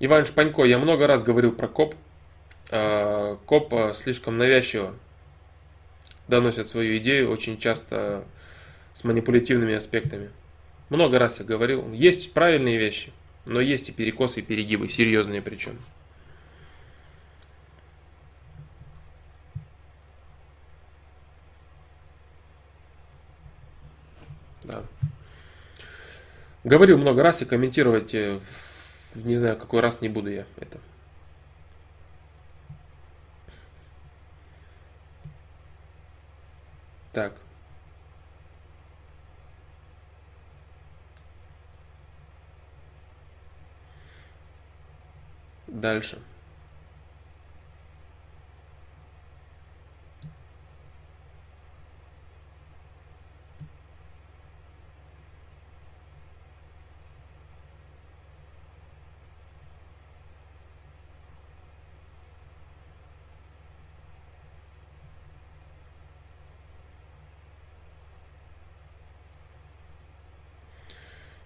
Иван Шпанько, я много раз говорил про КОП. А, КОП а, слишком навязчиво доносят свою идею, очень часто с манипулятивными аспектами. Много раз я говорил, есть правильные вещи, но есть и перекосы, и перегибы, серьезные причем. Да. Говорил много раз и комментировать э, не знаю, какой раз не буду я это. Так. Дальше.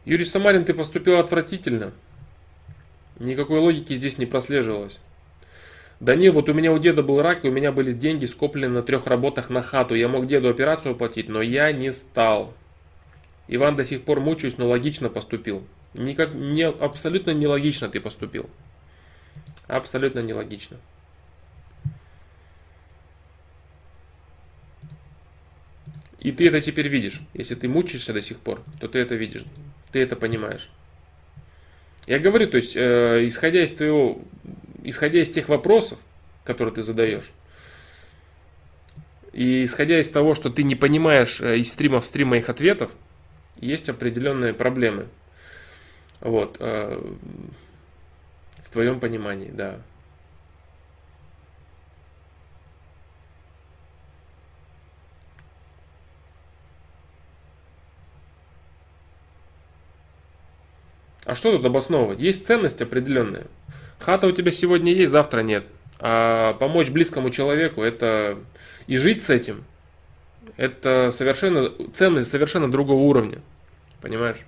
Юрий Самарин, ты поступил отвратительно. Никакой логики здесь не прослеживалось. Да не, вот у меня у деда был рак, и у меня были деньги скоплены на трех работах на хату. Я мог деду операцию оплатить, но я не стал. Иван до сих пор мучаюсь, но логично поступил. Никак, не, абсолютно нелогично ты поступил. Абсолютно нелогично. И ты это теперь видишь. Если ты мучаешься до сих пор, то ты это видишь ты это понимаешь. Я говорю, то есть, э, исходя из твоего, исходя из тех вопросов, которые ты задаешь, и исходя из того, что ты не понимаешь э, из стрима в стрим моих ответов, есть определенные проблемы. Вот. Э, в твоем понимании, да. А что тут обосновывать? Есть ценность определенная. Хата у тебя сегодня есть, завтра нет. А помочь близкому человеку это и жить с этим, это совершенно ценность совершенно другого уровня. Понимаешь?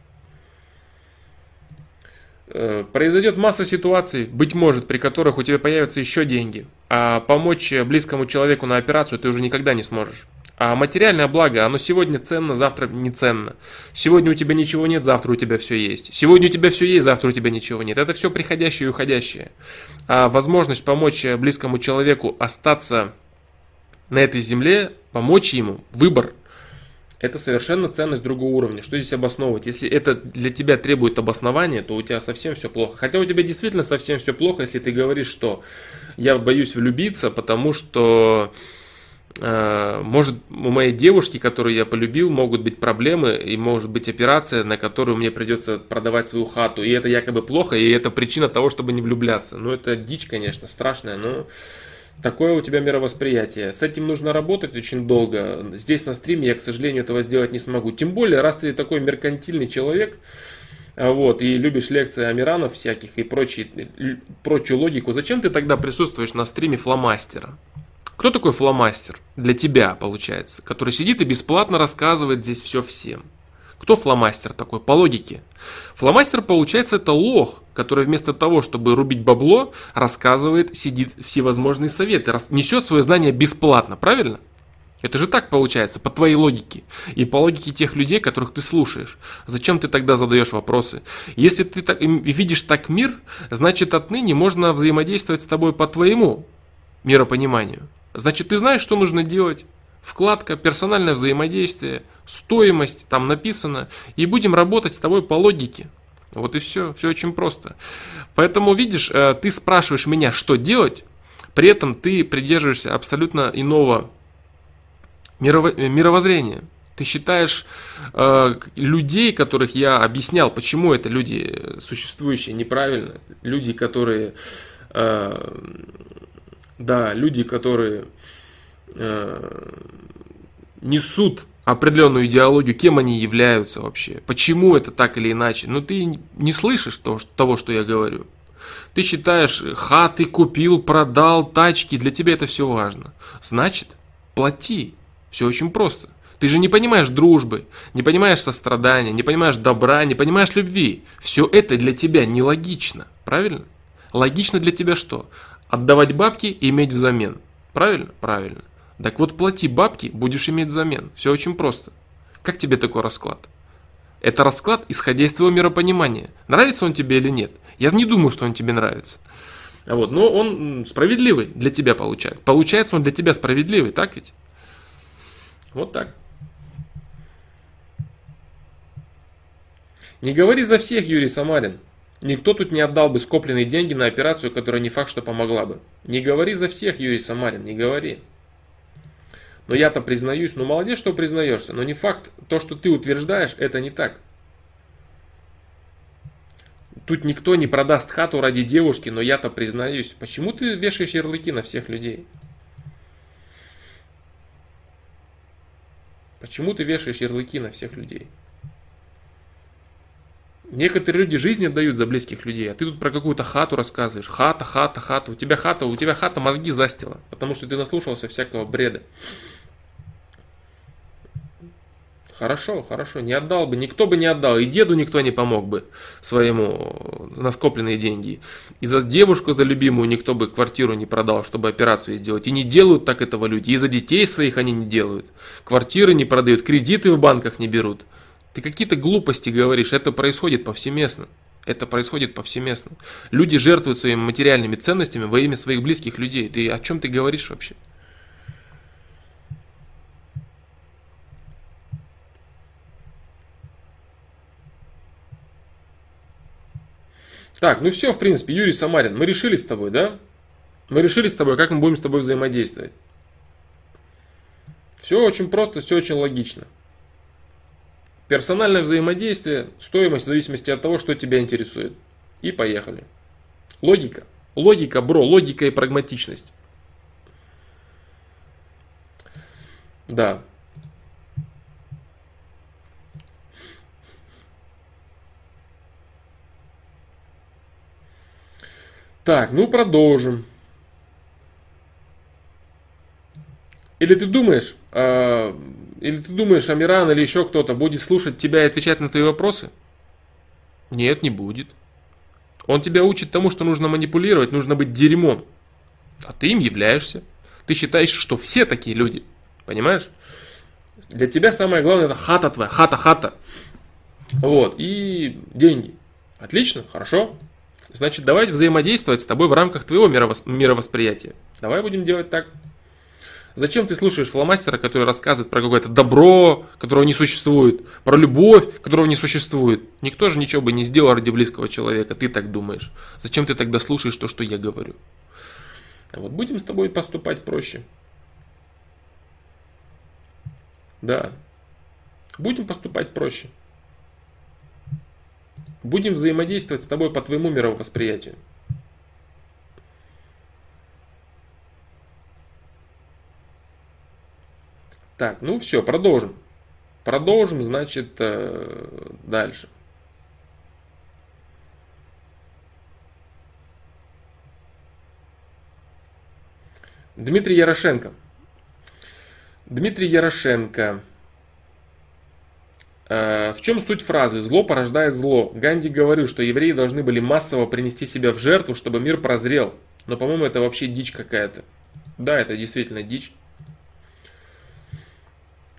Э, произойдет масса ситуаций, быть может, при которых у тебя появятся еще деньги, а помочь близкому человеку на операцию ты уже никогда не сможешь. А материальное благо, оно сегодня ценно, завтра не ценно. Сегодня у тебя ничего нет, завтра у тебя все есть. Сегодня у тебя все есть, завтра у тебя ничего нет. Это все приходящее и уходящее. А возможность помочь близкому человеку остаться на этой земле, помочь ему, выбор, это совершенно ценность другого уровня. Что здесь обосновывать? Если это для тебя требует обоснования, то у тебя совсем все плохо. Хотя у тебя действительно совсем все плохо, если ты говоришь, что я боюсь влюбиться, потому что может у моей девушки, которую я полюбил, могут быть проблемы и может быть операция, на которую мне придется продавать свою хату. И это якобы плохо, и это причина того, чтобы не влюбляться. Ну это дичь, конечно, страшная, но Такое у тебя мировосприятие. С этим нужно работать очень долго. Здесь на стриме я, к сожалению, этого сделать не смогу. Тем более, раз ты такой меркантильный человек, а, вот, и любишь лекции Амиранов всяких и прочие, прочую логику, зачем ты тогда присутствуешь на стриме фломастера? Кто такой фломастер? Для тебя, получается, который сидит и бесплатно рассказывает здесь все всем. Кто фломастер такой? По логике. Фломастер, получается, это лох, который вместо того, чтобы рубить бабло, рассказывает, сидит всевозможные советы, несет свое знание бесплатно, правильно? Это же так получается, по твоей логике. И по логике тех людей, которых ты слушаешь. Зачем ты тогда задаешь вопросы? Если ты так, видишь так мир, значит отныне можно взаимодействовать с тобой по твоему миропониманию. Значит, ты знаешь, что нужно делать, вкладка, персональное взаимодействие, стоимость, там написано, и будем работать с тобой по логике. Вот и все, все очень просто. Поэтому, видишь, э, ты спрашиваешь меня, что делать, при этом ты придерживаешься абсолютно иного мировоззрения. Ты считаешь э, людей, которых я объяснял, почему это люди существующие неправильно, люди, которые, э, да, люди, которые Э, несут определенную идеологию, кем они являются вообще, почему это так или иначе. Но ты не слышишь того, что я говорю. Ты считаешь, хаты купил, продал, тачки, для тебя это все важно. Значит, плати. Все очень просто. Ты же не понимаешь дружбы, не понимаешь сострадания, не понимаешь добра, не понимаешь любви. Все это для тебя нелогично, правильно? Логично для тебя что? Отдавать бабки и иметь взамен. Правильно? Правильно. Так вот, плати бабки, будешь иметь взамен. Все очень просто. Как тебе такой расклад? Это расклад, исходя из твоего миропонимания. Нравится он тебе или нет? Я не думаю, что он тебе нравится. Вот, но он справедливый для тебя получается. Получается он для тебя справедливый, так ведь? Вот так. Не говори за всех, Юрий Самарин. Никто тут не отдал бы скопленные деньги на операцию, которая не факт, что помогла бы. Не говори за всех, Юрий Самарин, не говори. Но я-то признаюсь, ну молодец, что признаешься, но не факт, то, что ты утверждаешь, это не так. Тут никто не продаст хату ради девушки, но я-то признаюсь. Почему ты вешаешь ярлыки на всех людей? Почему ты вешаешь ярлыки на всех людей? Некоторые люди жизнь отдают за близких людей, а ты тут про какую-то хату рассказываешь. Хата, хата, хата. У тебя хата, у тебя хата мозги застила, потому что ты наслушался всякого бреда. Хорошо, хорошо, не отдал бы, никто бы не отдал, и деду никто не помог бы своему на скопленные деньги. И за девушку, за любимую никто бы квартиру не продал, чтобы операцию сделать. И не делают так этого люди, и за детей своих они не делают. Квартиры не продают, кредиты в банках не берут. Ты какие-то глупости говоришь, это происходит повсеместно. Это происходит повсеместно. Люди жертвуют своими материальными ценностями во имя своих близких людей. Ты о чем ты говоришь вообще? Так, ну все, в принципе, Юрий Самарин, мы решили с тобой, да? Мы решили с тобой, как мы будем с тобой взаимодействовать. Все очень просто, все очень логично. Персональное взаимодействие, стоимость в зависимости от того, что тебя интересует. И поехали. Логика. Логика, бро, логика и прагматичность. Да, Так, ну продолжим. Или ты думаешь, э, или ты думаешь, Амиран или еще кто-то будет слушать тебя и отвечать на твои вопросы? Нет, не будет. Он тебя учит тому, что нужно манипулировать, нужно быть дерьмом. А ты им являешься. Ты считаешь, что все такие люди. Понимаешь? Для тебя самое главное это хата твоя, хата-хата. Вот, и деньги. Отлично, хорошо. Значит, давай взаимодействовать с тобой в рамках твоего мировосприятия. Давай будем делать так. Зачем ты слушаешь фломастера, который рассказывает про какое-то добро, которого не существует, про любовь, которого не существует? Никто же ничего бы не сделал ради близкого человека, ты так думаешь. Зачем ты тогда слушаешь то, что я говорю? А вот будем с тобой поступать проще. Да. Будем поступать проще. Будем взаимодействовать с тобой по твоему мировосприятию. Так, ну все, продолжим. Продолжим, значит, э, дальше. Дмитрий Ярошенко. Дмитрий Ярошенко. Э, в чем суть фразы «зло порождает зло»? Ганди говорил, что евреи должны были массово принести себя в жертву, чтобы мир прозрел. Но, по-моему, это вообще дичь какая-то. Да, это действительно дичь.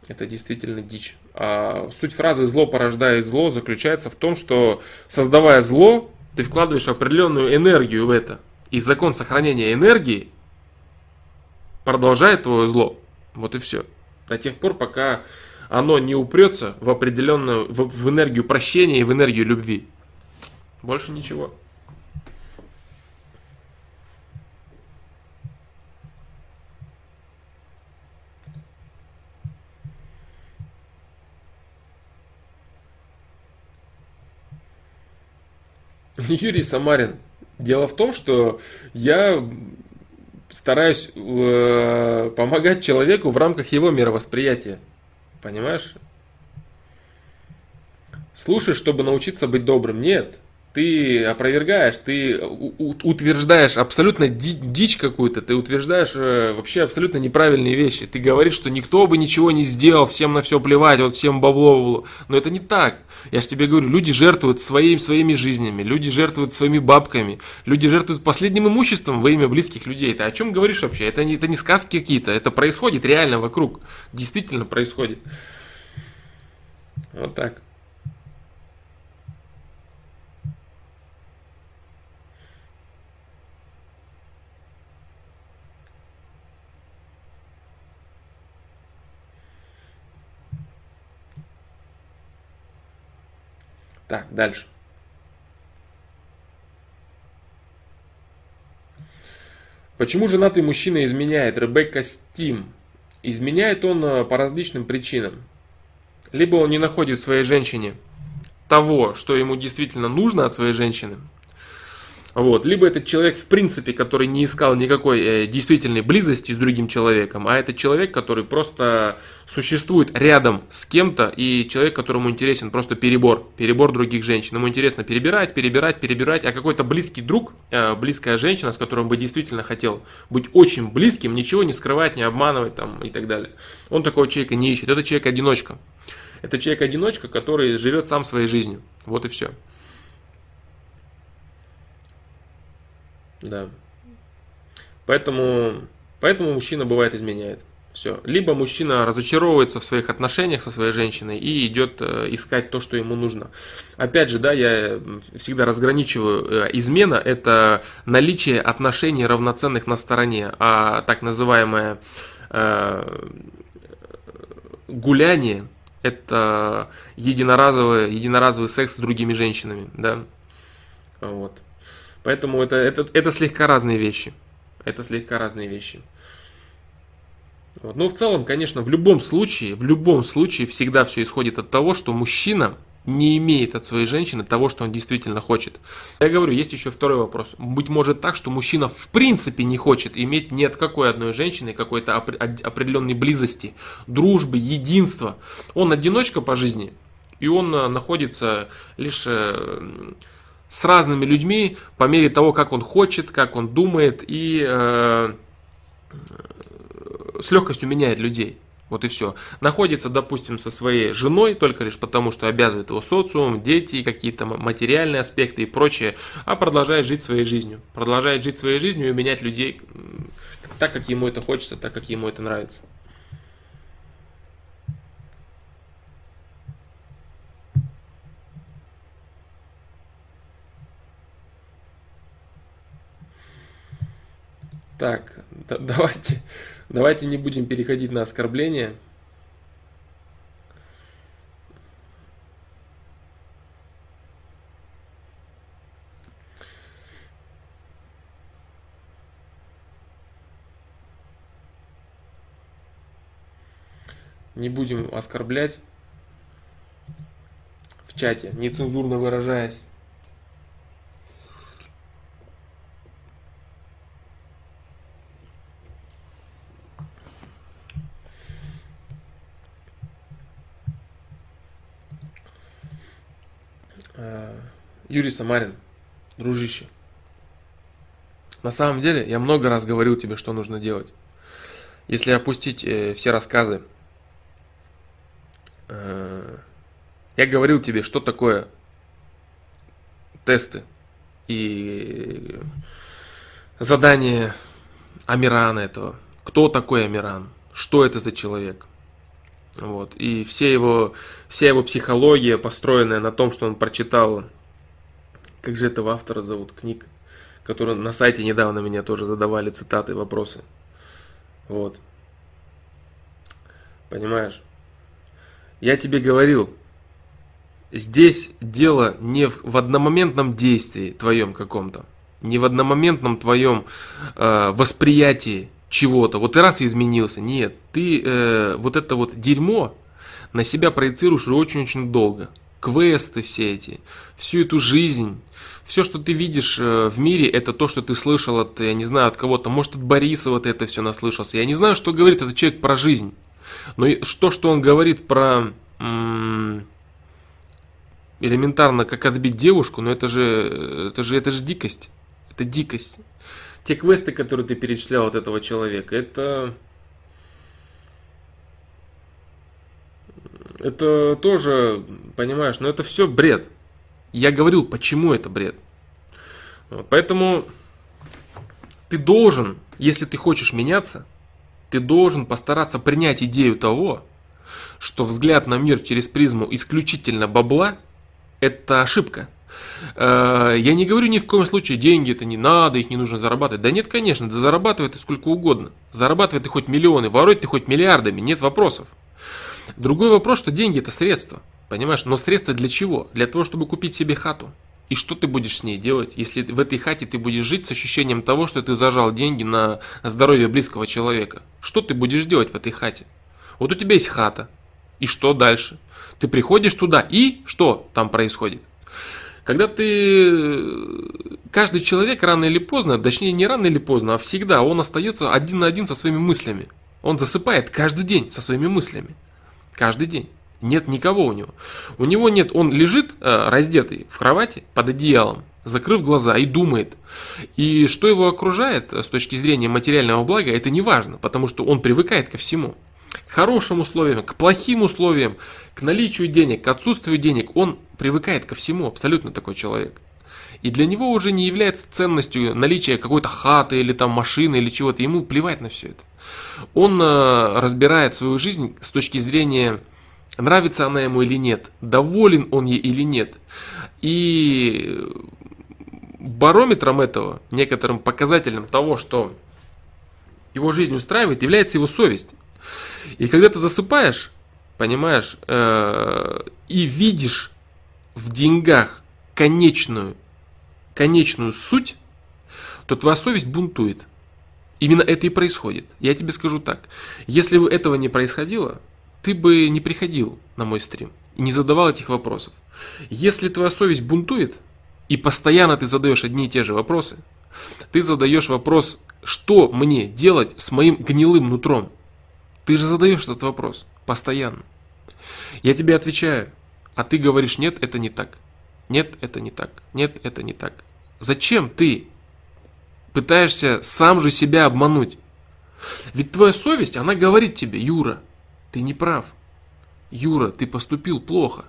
Это действительно дичь. А суть фразы «зло порождает зло» заключается в том, что создавая зло, ты вкладываешь определенную энергию в это. И закон сохранения энергии продолжает твое зло. Вот и все. До тех пор, пока оно не упрется в определенную, в, в энергию прощения и в энергию любви. Больше ничего. [LAUGHS] Юрий Самарин. Дело в том, что я стараюсь э, помогать человеку в рамках его мировосприятия. Понимаешь? Слушай, чтобы научиться быть добрым. Нет ты опровергаешь, ты утверждаешь абсолютно дичь какую-то, ты утверждаешь э, вообще абсолютно неправильные вещи. Ты говоришь, что никто бы ничего не сделал, всем на все плевать, вот всем бабло, бабло. Но это не так. Я же тебе говорю, люди жертвуют своим, своими жизнями, люди жертвуют своими бабками, люди жертвуют последним имуществом во имя близких людей. Ты о чем говоришь вообще? Это не, это не сказки какие-то, это происходит реально вокруг. Действительно происходит. Вот так. Так, дальше. Почему женатый мужчина изменяет? Ребекка Стим. Изменяет он э, по различным причинам. Либо он не находит в своей женщине того, что ему действительно нужно от своей женщины, вот. Либо этот человек, в принципе, который не искал никакой э, действительной близости с другим человеком, а это человек, который просто существует рядом с кем-то, и человек, которому интересен просто перебор, перебор других женщин. Ему интересно перебирать, перебирать, перебирать, а какой-то близкий друг, э, близкая женщина, с которым бы действительно хотел быть очень близким, ничего не скрывать, не обманывать там, и так далее. Он такого человека не ищет. Это человек-одиночка. Это человек-одиночка, который живет сам своей жизнью. Вот и все. Да. Поэтому, поэтому мужчина бывает изменяет. Все. Либо мужчина разочаровывается в своих отношениях со своей женщиной и идет э, искать то, что ему нужно. Опять же, да, я всегда разграничиваю. Э, измена – это наличие отношений равноценных на стороне, а так называемое э, гуляние – это единоразовый, единоразовый секс с другими женщинами, да. Вот. Поэтому это, это, это слегка разные вещи. Это слегка разные вещи. Вот. Но в целом, конечно, в любом случае, в любом случае всегда все исходит от того, что мужчина не имеет от своей женщины того, что он действительно хочет. Я говорю, есть еще второй вопрос. Быть может так, что мужчина в принципе не хочет иметь ни от какой одной женщины какой-то определенной близости, дружбы, единства. Он одиночка по жизни, и он э, находится лишь э, с разными людьми по мере того, как он хочет, как он думает и э, с легкостью меняет людей. Вот и все. Находится, допустим, со своей женой только лишь потому, что обязывает его социум, дети, какие-то материальные аспекты и прочее, а продолжает жить своей жизнью. Продолжает жить своей жизнью и менять людей так, как ему это хочется, так, как ему это нравится. Так, да, [LAUGHS] давайте, давайте не будем переходить на оскорбления. Не будем оскорблять в чате, нецензурно выражаясь. Юрий Самарин, дружище. На самом деле, я много раз говорил тебе, что нужно делать. Если опустить э, все рассказы, э, я говорил тебе, что такое тесты и задание Амирана этого. Кто такой Амиран? Что это за человек? Вот. И все его, вся его психология, построенная на том, что он прочитал, как же этого автора зовут, книг, который на сайте недавно меня тоже задавали цитаты, вопросы. Вот. Понимаешь? Я тебе говорил, здесь дело не в одномоментном действии твоем каком-то, не в одномоментном твоем э, восприятии чего-то. Вот ты раз изменился. Нет, ты э, вот это вот дерьмо на себя проецируешь уже очень-очень долго. Квесты все эти, всю эту жизнь, все, что ты видишь э, в мире, это то, что ты слышал от, я не знаю, от кого-то. Может, от Борисова ты это все наслышался. Я не знаю, что говорит этот человек про жизнь. Но то, что он говорит про элементарно, как отбить девушку, но это же, это же, это же дикость. Это дикость те квесты, которые ты перечислял от этого человека, это... Это тоже, понимаешь, но это все бред. Я говорил, почему это бред. Вот, поэтому ты должен, если ты хочешь меняться, ты должен постараться принять идею того, что взгляд на мир через призму исключительно бабла – это ошибка. Э, я не говорю ни в коем случае, деньги это не надо, их не нужно зарабатывать. Да нет, конечно, да зарабатывай ты сколько угодно. Зарабатывай ты хоть миллионы, воруй ты хоть миллиардами, нет вопросов. Другой вопрос, что деньги это средство, понимаешь? Но средство для чего? Для того, чтобы купить себе хату. И что ты будешь с ней делать, если в этой хате ты будешь жить с ощущением того, что ты зажал деньги на здоровье близкого человека? Что ты будешь делать в этой хате? Вот у тебя есть хата. И что дальше? Ты приходишь туда, и что там происходит? Когда ты... Каждый человек рано или поздно, точнее не рано или поздно, а всегда, он остается один на один со своими мыслями. Он засыпает каждый день со своими мыслями. Каждый день. Нет никого у него. У него нет, он лежит э, раздетый в кровати под одеялом, закрыв глаза и думает. И что его окружает с точки зрения материального блага, это не важно, потому что он привыкает ко всему к хорошим условиям, к плохим условиям, к наличию денег, к отсутствию денег. Он привыкает ко всему, абсолютно такой человек. И для него уже не является ценностью наличие какой-то хаты или там машины или чего-то. Ему плевать на все это. Он э, разбирает свою жизнь с точки зрения, нравится она ему или нет, доволен он ей или нет. И барометром этого, некоторым показателем того, что его жизнь устраивает, является его совесть. И когда ты засыпаешь, понимаешь, э, и видишь в деньгах конечную, конечную суть, то твоя совесть бунтует. Именно это и происходит. Я тебе скажу так. Если бы этого не происходило, ты бы не приходил на мой стрим и не задавал этих вопросов. Если твоя совесть бунтует, и постоянно ты задаешь одни и те же вопросы, ты задаешь вопрос, что мне делать с моим гнилым нутром. Ты же задаешь этот вопрос постоянно. Я тебе отвечаю, а ты говоришь, нет, это не так. Нет, это не так. Нет, это не так. Зачем ты пытаешься сам же себя обмануть? Ведь твоя совесть, она говорит тебе, Юра, ты не прав. Юра, ты поступил плохо.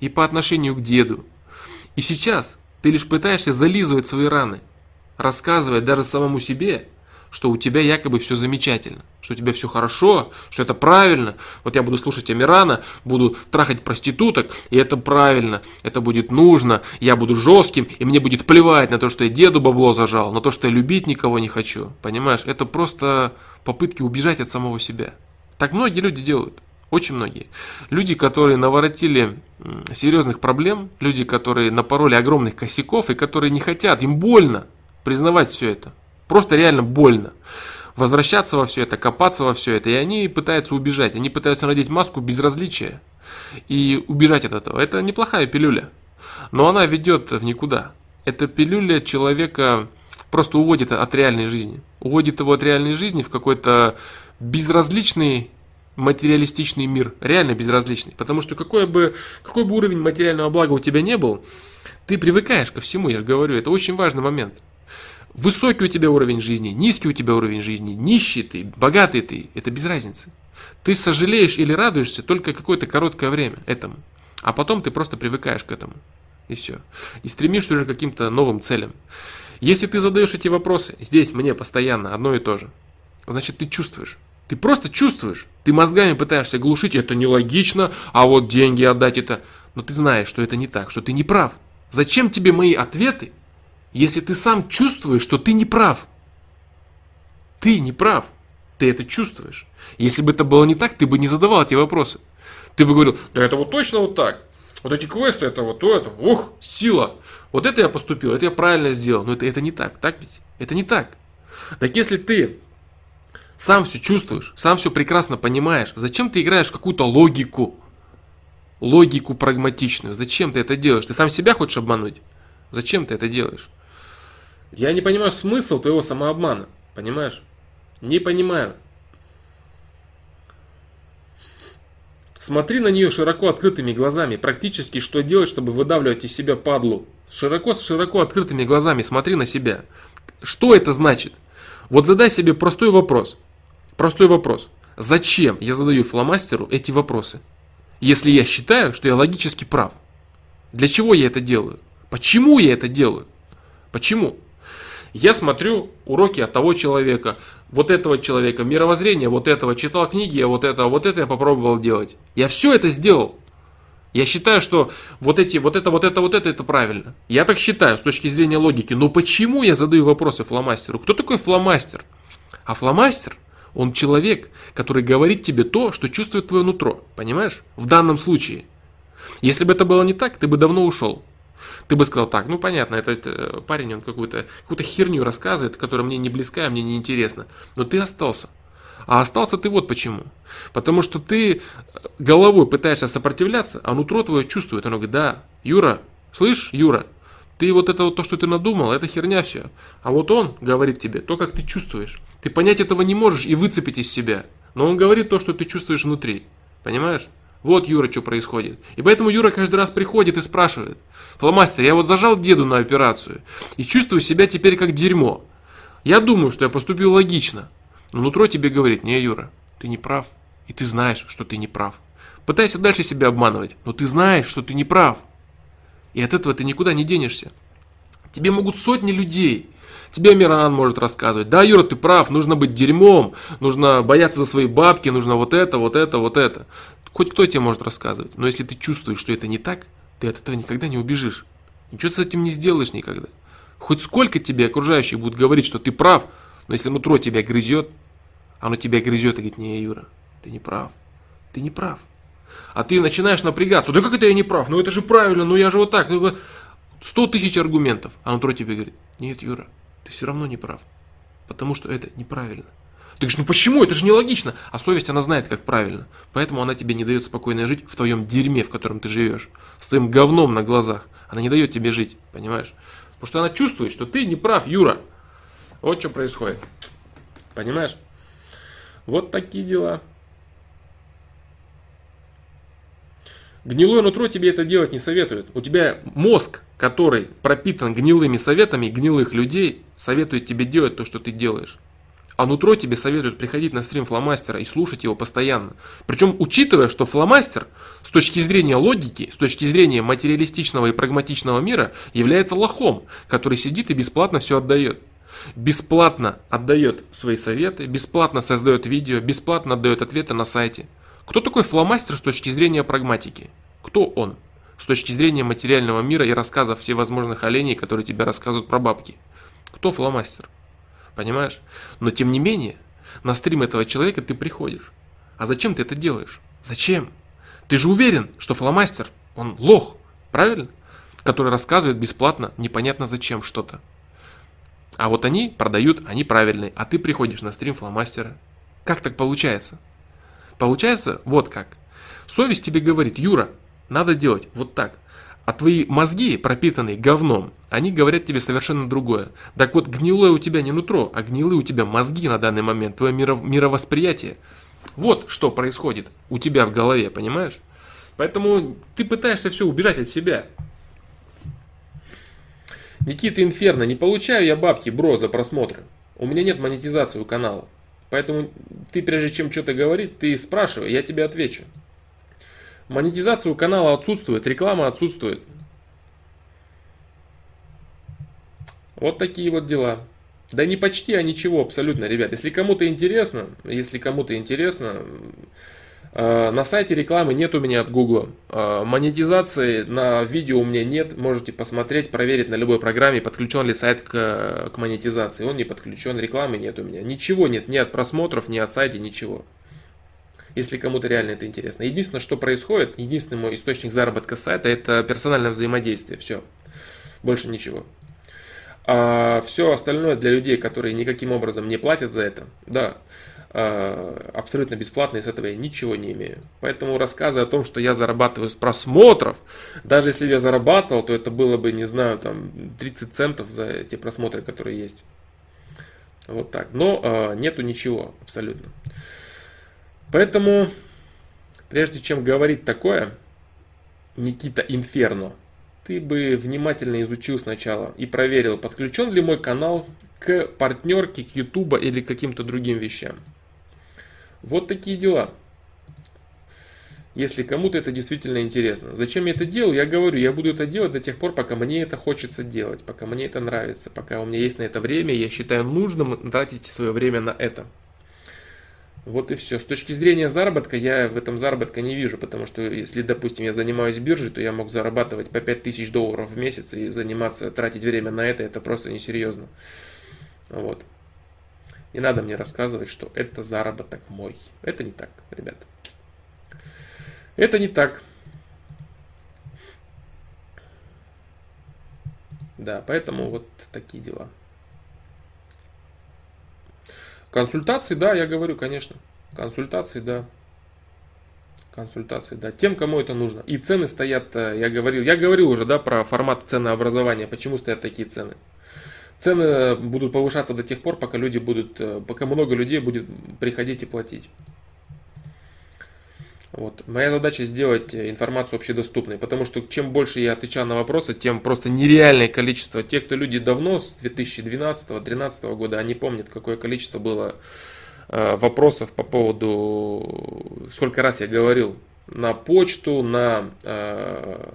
И по отношению к деду. И сейчас ты лишь пытаешься зализывать свои раны, рассказывая даже самому себе, что у тебя якобы все замечательно, что у тебя все хорошо, что это правильно. Вот я буду слушать Амирана, буду трахать проституток, и это правильно, это будет нужно, я буду жестким, и мне будет плевать на то, что я деду бабло зажал, на то, что я любить никого не хочу. Понимаешь, это просто попытки убежать от самого себя. Так многие люди делают. Очень многие. Люди, которые наворотили серьезных проблем, люди, которые напороли огромных косяков и которые не хотят, им больно признавать все это. Просто реально больно. Возвращаться во все это, копаться во все это. И они пытаются убежать. Они пытаются надеть маску безразличия и убежать от этого. Это неплохая пилюля. Но она ведет в никуда. Эта пилюля человека просто уводит от реальной жизни. Уводит его от реальной жизни в какой-то безразличный материалистичный мир. Реально безразличный. Потому что какой бы, какой бы уровень материального блага у тебя не был, ты привыкаешь ко всему, я же говорю. Это очень важный момент. Высокий у тебя уровень жизни, низкий у тебя уровень жизни, нищий ты, богатый ты, это без разницы. Ты сожалеешь или радуешься только какое-то короткое время этому. А потом ты просто привыкаешь к этому. И все. И стремишься уже к каким-то новым целям. Если ты задаешь эти вопросы здесь мне постоянно одно и то же, значит ты чувствуешь. Ты просто чувствуешь. Ты мозгами пытаешься глушить, это нелогично, а вот деньги отдать это. Но ты знаешь, что это не так, что ты не прав. Зачем тебе мои ответы, если ты сам чувствуешь, что ты не прав. Ты не прав. Ты это чувствуешь. Если бы это было не так, ты бы не задавал эти вопросы. Ты бы говорил, да это вот точно вот так. Вот эти квесты, это вот то, это, ух, сила. Вот это я поступил, это я правильно сделал. Но это, это не так, так ведь? Это не так. Так если ты сам все чувствуешь, сам все прекрасно понимаешь, зачем ты играешь в какую-то логику? Логику прагматичную. Зачем ты это делаешь? Ты сам себя хочешь обмануть? Зачем ты это делаешь? Я не понимаю смысл твоего самообмана. Понимаешь? Не понимаю. Смотри на нее широко открытыми глазами. Практически что делать, чтобы выдавливать из себя падлу. Широко, с широко открытыми глазами смотри на себя. Что это значит? Вот задай себе простой вопрос. Простой вопрос. Зачем я задаю фломастеру эти вопросы? Если я считаю, что я логически прав. Для чего я это делаю? Почему я это делаю? Почему? Я смотрю уроки от того человека, вот этого человека, мировоззрение вот этого, читал книги, я вот это, вот это я попробовал делать. Я все это сделал. Я считаю, что вот эти, вот это, вот это, вот это, это правильно. Я так считаю с точки зрения логики. Но почему я задаю вопросы фломастеру? Кто такой фломастер? А фломастер, он человек, который говорит тебе то, что чувствует твое нутро. Понимаешь? В данном случае. Если бы это было не так, ты бы давно ушел. Ты бы сказал так, ну понятно, этот э, парень, он какую-то какую херню рассказывает, которая мне не близка, мне не интересна. Но ты остался. А остался ты вот почему. Потому что ты э, головой пытаешься сопротивляться, а нутро твое чувствует. Оно говорит, да, Юра, слышь, Юра, ты вот это вот то, что ты надумал, это херня все. А вот он говорит тебе то, как ты чувствуешь. Ты понять этого не можешь и выцепить из себя. Но он говорит то, что ты чувствуешь внутри. Понимаешь? Вот, Юра, что происходит. И поэтому Юра каждый раз приходит и спрашивает. Фломастер, я вот зажал деду на операцию и чувствую себя теперь как дерьмо. Я думаю, что я поступил логично. Но нутро тебе говорит, не, Юра, ты не прав. И ты знаешь, что ты не прав. Пытайся дальше себя обманывать, но ты знаешь, что ты не прав. И от этого ты никуда не денешься. Тебе могут сотни людей. Тебе Амиран может рассказывать. Да, Юра, ты прав, нужно быть дерьмом, нужно бояться за свои бабки, нужно вот это, вот это, вот это. Хоть кто тебе может рассказывать, но если ты чувствуешь, что это не так, ты от этого никогда не убежишь. Ничего ты с этим не сделаешь никогда. Хоть сколько тебе окружающие будут говорить, что ты прав, но если нутро тебя грызет, оно тебя грызет и говорит, не, Юра, ты не прав, ты не прав. А ты начинаешь напрягаться, да как это я не прав, ну это же правильно, ну я же вот так, ну, 100 тысяч аргументов, а нутро тебе говорит, нет, Юра, ты все равно не прав, потому что это неправильно. Ты говоришь, ну почему? Это же нелогично. А совесть, она знает, как правильно. Поэтому она тебе не дает спокойно жить в твоем дерьме, в котором ты живешь. С своим говном на глазах. Она не дает тебе жить, понимаешь? Потому что она чувствует, что ты не прав, Юра. Вот что происходит. Понимаешь? Вот такие дела. Гнилое нутро тебе это делать не советует. У тебя мозг, который пропитан гнилыми советами гнилых людей, советует тебе делать то, что ты делаешь. А нутро тебе советует приходить на стрим фломастера и слушать его постоянно. Причем учитывая, что фломастер с точки зрения логики, с точки зрения материалистичного и прагматичного мира является лохом, который сидит и бесплатно все отдает. бесплатно отдает свои советы, бесплатно создает видео, бесплатно отдает ответы на сайте. Кто такой фломастер с точки зрения прагматики? Кто он? С точки зрения материального мира и рассказов всевозможных оленей, которые тебе рассказывают про бабки. Кто фломастер? Понимаешь? Но тем не менее, на стрим этого человека ты приходишь. А зачем ты это делаешь? Зачем? Ты же уверен, что фломастер, он лох, правильно? Который рассказывает бесплатно, непонятно зачем что-то. А вот они продают, они правильные, а ты приходишь на стрим фломастера. Как так получается? Получается вот как. Совесть тебе говорит, Юра, надо делать вот так. А твои мозги, пропитанные говном, они говорят тебе совершенно другое. Так вот, гнилое у тебя не нутро, а гнилые у тебя мозги на данный момент, твое мировосприятие. Вот что происходит у тебя в голове, понимаешь? Поэтому ты пытаешься все убежать от себя. Никита Инферно, не получаю я бабки, бро, за просмотры. У меня нет монетизации у канала. Поэтому ты прежде чем что-то говорить, ты спрашивай, я тебе отвечу. Монетизация у канала отсутствует, реклама отсутствует. Вот такие вот дела. Да не почти, а ничего абсолютно, ребят. Если кому-то интересно, если кому-то интересно, э, на сайте рекламы нет у меня от Гугла. Э, монетизации на видео у меня нет. Можете посмотреть, проверить на любой программе, подключен ли сайт к, к монетизации. Он не подключен, рекламы нет у меня. Ничего нет, ни от просмотров, ни от сайта, ничего если кому-то реально это интересно. Единственное, что происходит, единственный мой источник заработка сайта, это персональное взаимодействие. Все. Больше ничего. А все остальное для людей, которые никаким образом не платят за это, да, а, абсолютно бесплатно, и с этого я ничего не имею. Поэтому рассказы о том, что я зарабатываю с просмотров, даже если бы я зарабатывал, то это было бы, не знаю, там 30 центов за те просмотры, которые есть. Вот так. Но э, нету ничего абсолютно. Поэтому, прежде чем говорить такое, Никита Инферно, ты бы внимательно изучил сначала и проверил, подключен ли мой канал к партнерке, к YouTube или каким-то другим вещам. Вот такие дела. Если кому-то это действительно интересно. Зачем я это делаю? Я говорю, я буду это делать до тех пор, пока мне это хочется делать, пока мне это нравится, пока у меня есть на это время, я считаю нужным тратить свое время на это. Вот и все. С точки зрения заработка, я в этом заработка не вижу, потому что если, допустим, я занимаюсь биржей, то я мог зарабатывать по 5000 долларов в месяц и заниматься, тратить время на это, это просто несерьезно. Вот. Не надо мне рассказывать, что это заработок мой. Это не так, ребят. Это не так. Да, поэтому вот такие дела. Консультации, да, я говорю, конечно. Консультации, да. Консультации, да. Тем, кому это нужно. И цены стоят, э, я говорил, я говорил уже, да, про формат ценообразования. Почему стоят такие цены? Цены будут повышаться до тех пор, пока люди будут, э, пока много людей будет приходить и платить. Вот. Моя задача сделать э, информацию общедоступной, потому что чем больше я отвечаю на вопросы, тем просто нереальное количество. Те, кто люди давно, с 2012-2013 года, они помнят, какое количество было э, вопросов по поводу, сколько раз я говорил, на почту, на э,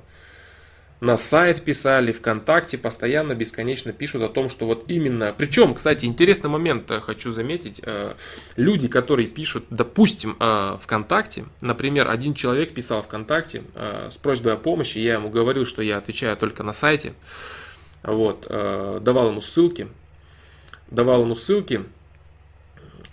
на сайт писали, ВКонтакте постоянно, бесконечно пишут о том, что вот именно... Причем, кстати, интересный момент э, хочу заметить. Э, люди, которые пишут, допустим, э, ВКонтакте, например, один человек писал ВКонтакте с просьбой о помощи, я ему говорил, что я отвечаю только на сайте, вот, давал ему ссылки, давал ему ссылки,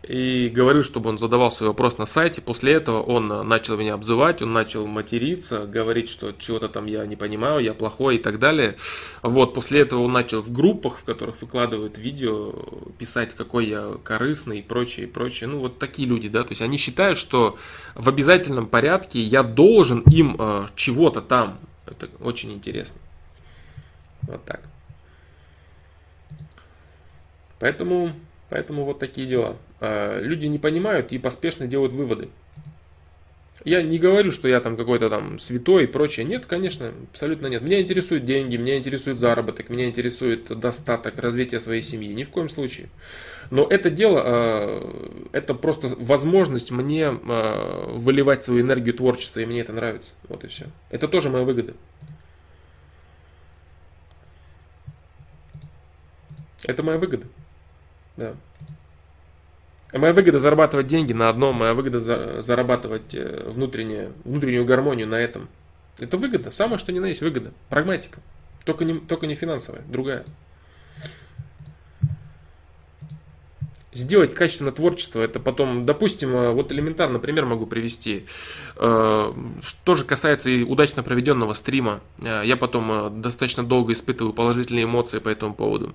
и говорил, чтобы он задавал свой вопрос на сайте. После этого он э, начал меня обзывать, он начал материться, говорить, что чего-то там я не понимаю, я плохой и так далее. Вот, после этого он начал в группах, в которых выкладывают видео, писать, какой я корыстный и прочее, и прочее. Ну, вот такие люди, да, то есть они считают, что в обязательном порядке я должен им э, чего-то там. Это очень интересно. Вот так. Поэтому Поэтому вот такие дела. А, люди не понимают и поспешно делают выводы. Я не говорю, что я там какой-то там святой и прочее. Нет, конечно, абсолютно нет. Меня интересуют деньги, меня интересует заработок, меня интересует достаток, развитие своей семьи. Ни в коем случае. Но это дело, а, это просто возможность мне а, выливать свою энергию творчества, и мне это нравится. Вот и все. Это тоже моя выгода. Это моя выгода. Да. Моя выгода зарабатывать деньги на одном, моя выгода за, зарабатывать э, внутреннюю, внутреннюю гармонию на этом. Это выгода, самое что ни на есть выгода, прагматика. Только не, только не финансовая, другая. Сделать качественно творчество, это потом, допустим, э, вот элементарно пример могу привести. Э, что же касается и удачно проведенного стрима, э, я потом достаточно долго испытываю положительные эмоции по этому поводу.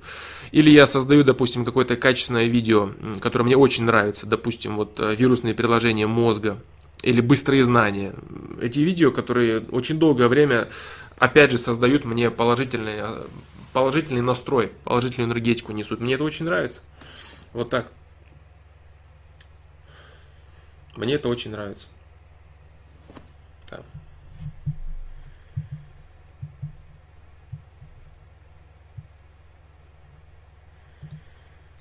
Или я создаю, допустим, какое-то качественное видео, которое мне очень нравится, допустим, вот вирусные приложения мозга, или быстрые знания. Эти видео, которые очень долгое время, опять же, создают мне положительный, положительный настрой, положительную энергетику несут. Мне это очень нравится. Вот так. Мне это очень нравится. Да.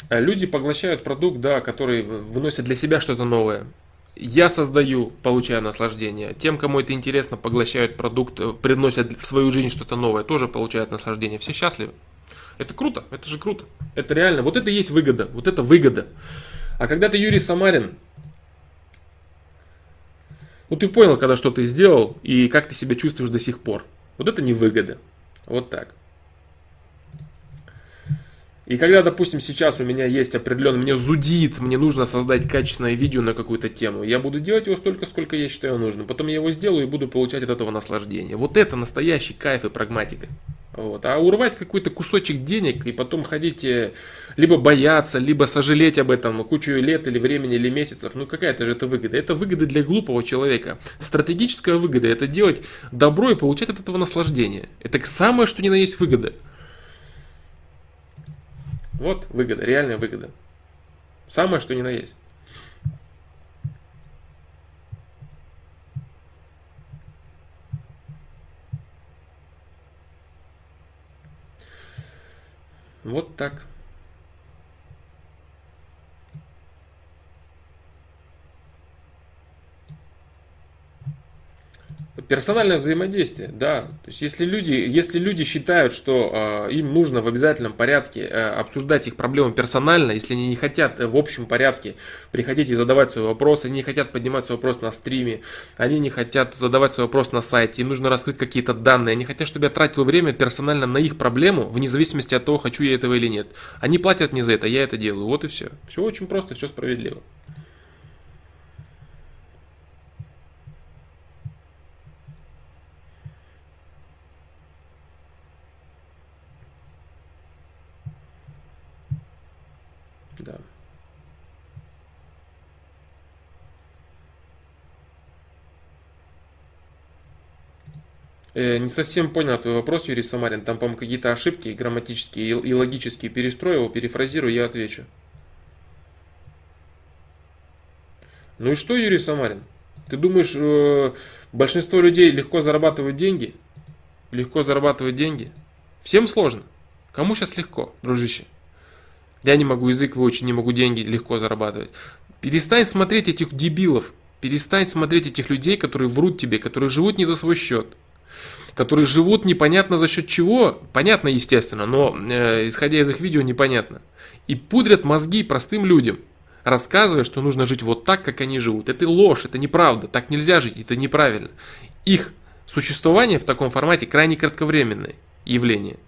А люди поглощают продукт, да, который выносит для себя что-то новое. Я создаю, получаю наслаждение. Тем, кому это интересно, поглощают продукт, э, приносят в свою жизнь что-то новое, тоже получают наслаждение. Все счастливы. Это круто, это же круто. Это реально, вот это и есть выгода, вот это выгода. А когда ты Юрий Самарин, ну ты понял, когда что ты сделал и как ты себя чувствуешь до сих пор. Вот это не выгода. Вот так. И когда, допустим, сейчас у меня есть определенный, мне зудит, мне нужно создать качественное видео на какую-то тему, я буду делать его столько, сколько я считаю нужным. Потом я его сделаю и буду получать от этого наслаждение. Вот это настоящий кайф и прагматика. Вот. А урвать какой-то кусочек денег и потом ходить э, либо бояться, либо сожалеть об этом кучу лет или времени или месяцев, ну какая-то же это выгода. Это выгода для глупого человека. Стратегическая выгода – это делать добро и получать от этого наслаждение. Это самое, что ни на есть выгода. Вот выгода, реальная выгода. Самое, что ни на есть. Вот так. Персональное взаимодействие, да. То есть если люди, если люди считают, что э, им нужно в обязательном порядке э, обсуждать их проблемы персонально, если они не хотят э, в общем порядке приходить и задавать свои вопросы, они не хотят поднимать свой вопрос на стриме, они не хотят задавать свой вопрос на сайте, им нужно раскрыть какие-то данные, они хотят, чтобы я тратил время персонально на их проблему, вне зависимости от того, хочу я этого или нет. Они платят мне за это, я это делаю. Вот и все. Все очень просто, все справедливо. Да. Э, не совсем понял твой вопрос, Юрий Самарин. Там, по-моему, какие-то ошибки грамматические и логические. Перестрой его, перефразирую, я отвечу. Ну и что, Юрий Самарин? Ты думаешь, э, большинство людей легко зарабатывают деньги? Легко зарабатывать деньги? Всем сложно. Кому сейчас легко, дружище? Я не могу язык выучить, не могу деньги легко зарабатывать. Перестань смотреть этих дебилов. Перестань смотреть этих людей, которые врут тебе, которые живут не за свой счет. Которые живут непонятно за счет чего. Понятно, естественно, но э, исходя из их видео непонятно. И пудрят мозги простым людям рассказывая, что нужно жить вот так, как они живут. Это ложь, это неправда, так нельзя жить, это неправильно. Их существование в таком формате крайне кратковременное явление.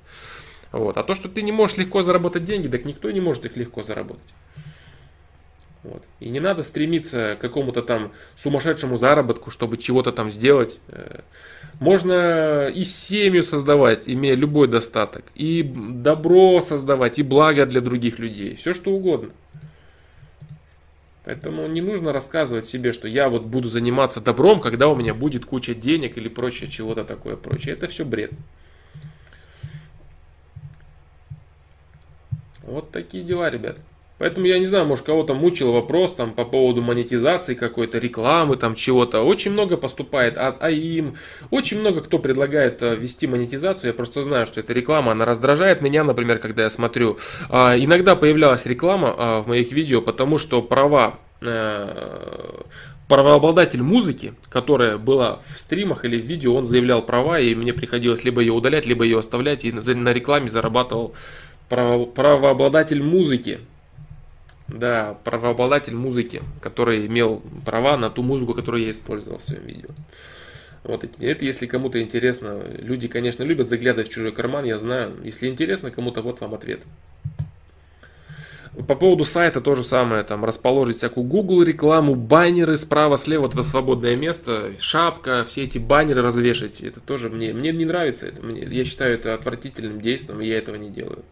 Вот. А то, что ты не можешь легко заработать деньги, так никто не может их легко заработать. Вот. И не надо стремиться к какому-то там сумасшедшему заработку, чтобы чего-то там сделать. Э, можно и семью создавать, имея любой достаток, и добро создавать, и благо для других людей. Все что угодно. Поэтому не нужно рассказывать себе, что я вот буду заниматься добром, когда у меня будет куча денег или прочее, чего-то такое прочее. Это все бред. Вот такие дела, ребят. Поэтому я не знаю, может кого-то мучил вопрос там по поводу монетизации какой-то, рекламы там чего-то. Очень много поступает от АИМ. Очень много кто предлагает э, ввести монетизацию. Я просто знаю, что эта реклама, она раздражает меня, например, когда я смотрю. А, иногда появлялась реклама а, в моих видео, потому что права э, правообладатель музыки, которая была в стримах или в видео, он заявлял права, и мне приходилось либо ее удалять, либо ее оставлять, и на рекламе зарабатывал право, правообладатель музыки. Да, правообладатель музыки, который имел права на ту музыку, которую я использовал в своем видео. Вот это если кому-то интересно. Люди, конечно, любят заглядывать в чужой карман, я знаю. Если интересно кому-то, вот вам ответ. По поводу сайта то же самое, там расположить всякую Google рекламу, баннеры справа-слева, вот это свободное место, шапка, все эти баннеры развешать, это тоже мне, мне не нравится это, мне, я считаю это отвратительным действием, и я этого не делаю.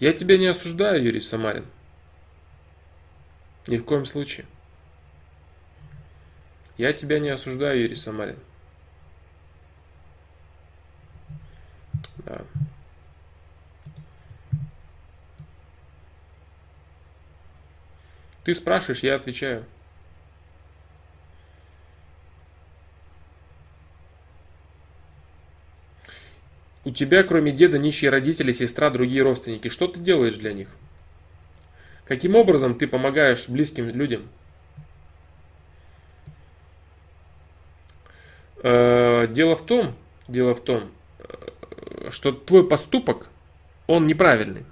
Я тебя не осуждаю, Юрий Самарин. Ни в коем случае. Я тебя не осуждаю, Юрий Самарин. Да. Ты спрашиваешь, я отвечаю. У тебя, кроме деда, нищие родители, сестра, другие родственники. Что ты делаешь для них? Каким образом ты помогаешь близким людям? Э, дело в том, дело в том, э, что твой поступок, он неправильный.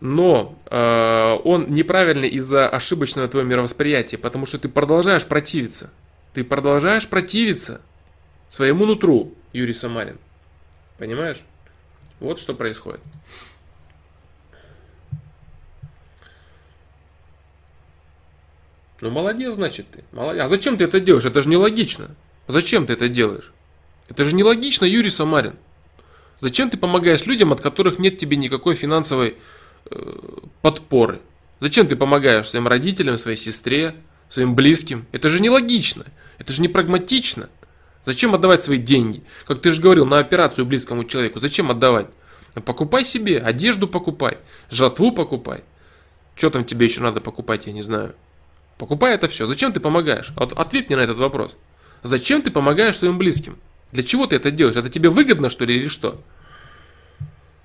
Но э, он неправильный из-за ошибочного твоего мировосприятия, потому что ты продолжаешь противиться. Ты продолжаешь противиться своему нутру, Юрий Самарин. Понимаешь? Вот что происходит. Ну, молодец, значит, ты. Молодец. А зачем ты это делаешь? Это же нелогично. Зачем ты это делаешь? Это же нелогично, Юрий Самарин. Зачем ты помогаешь людям, от которых нет тебе никакой финансовой э, подпоры? Зачем ты помогаешь своим родителям, своей сестре, своим близким? Это же нелогично. Это же не прагматично. Зачем отдавать свои деньги? Как ты же говорил, на операцию близкому человеку. Зачем отдавать? Ну, покупай себе, одежду покупай, жатву покупай. Что там тебе еще надо покупать, я не знаю. Покупай это все. Зачем ты помогаешь? Вот ответь мне на этот вопрос. Зачем ты помогаешь своим близким? Для чего ты это делаешь? Это тебе выгодно, что ли, или что?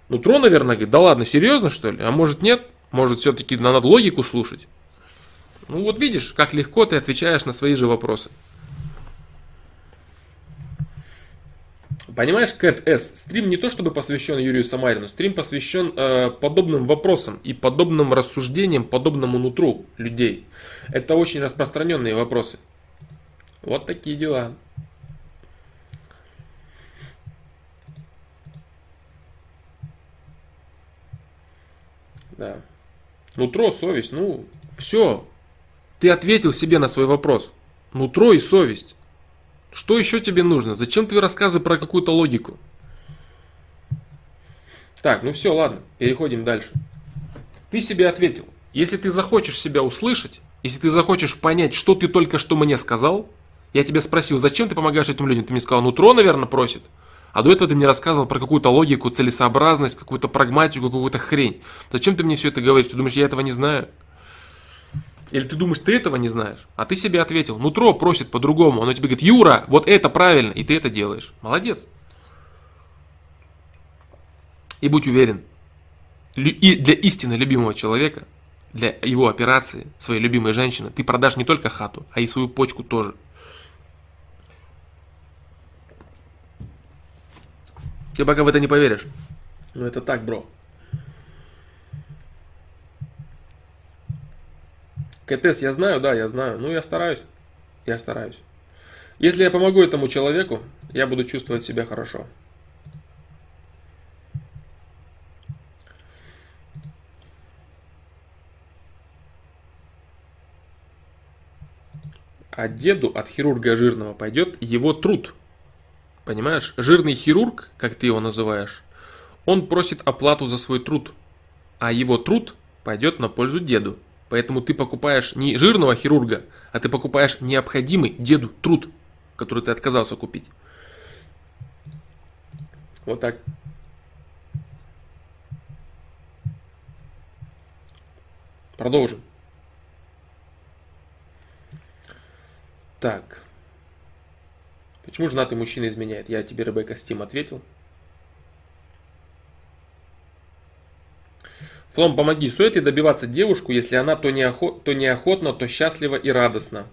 Ну, Тро, наверное, говорит, да ладно, серьезно, что ли? А может нет? Может, все-таки надо логику слушать? Ну, вот видишь, как легко ты отвечаешь на свои же вопросы. Понимаешь, Кэт С, стрим не то чтобы посвящен Юрию Самарину, стрим посвящен э, подобным вопросам и подобным рассуждениям, подобному нутру людей. Это очень распространенные вопросы. Вот такие дела. Да. Нутро, совесть, ну, все. Ты ответил себе на свой вопрос. Нутро и совесть. Что еще тебе нужно? Зачем твои рассказы про какую-то логику? Так, ну все, ладно, переходим дальше. Ты себе ответил. Если ты захочешь себя услышать, если ты захочешь понять, что ты только что мне сказал, я тебя спросил, зачем ты помогаешь этим людям? Ты мне сказал, нутро, наверное, просит. А до этого ты мне рассказывал про какую-то логику, целесообразность, какую-то прагматику, какую-то хрень. Зачем ты мне все это говоришь? Ты думаешь, я этого не знаю? Или ты думаешь, ты этого не знаешь? А ты себе ответил. Нутро просит по-другому. Оно тебе говорит, Юра, вот это правильно. И ты это делаешь. Молодец. И будь уверен, и для истинно любимого человека, для его операции, своей любимой женщины, ты продашь не только хату, а и свою почку тоже. Ты пока в это не поверишь. Ну это так, бро. КТС я знаю, да, я знаю. Ну, я стараюсь. Я стараюсь. Если я помогу этому человеку, я буду чувствовать себя хорошо. А деду от хирурга жирного пойдет его труд. Понимаешь? Жирный хирург, как ты его называешь, он просит оплату за свой труд. А его труд пойдет на пользу деду. Поэтому ты покупаешь не жирного хирурга, а ты покупаешь необходимый деду труд, который ты отказался купить. Вот так. Продолжим. Так. Почему женатый мужчина изменяет? Я тебе, Ребекка Стим, ответил. Флом, помоги, стоит ли добиваться девушку, если она то, неохот, то неохотно, то счастлива и радостна?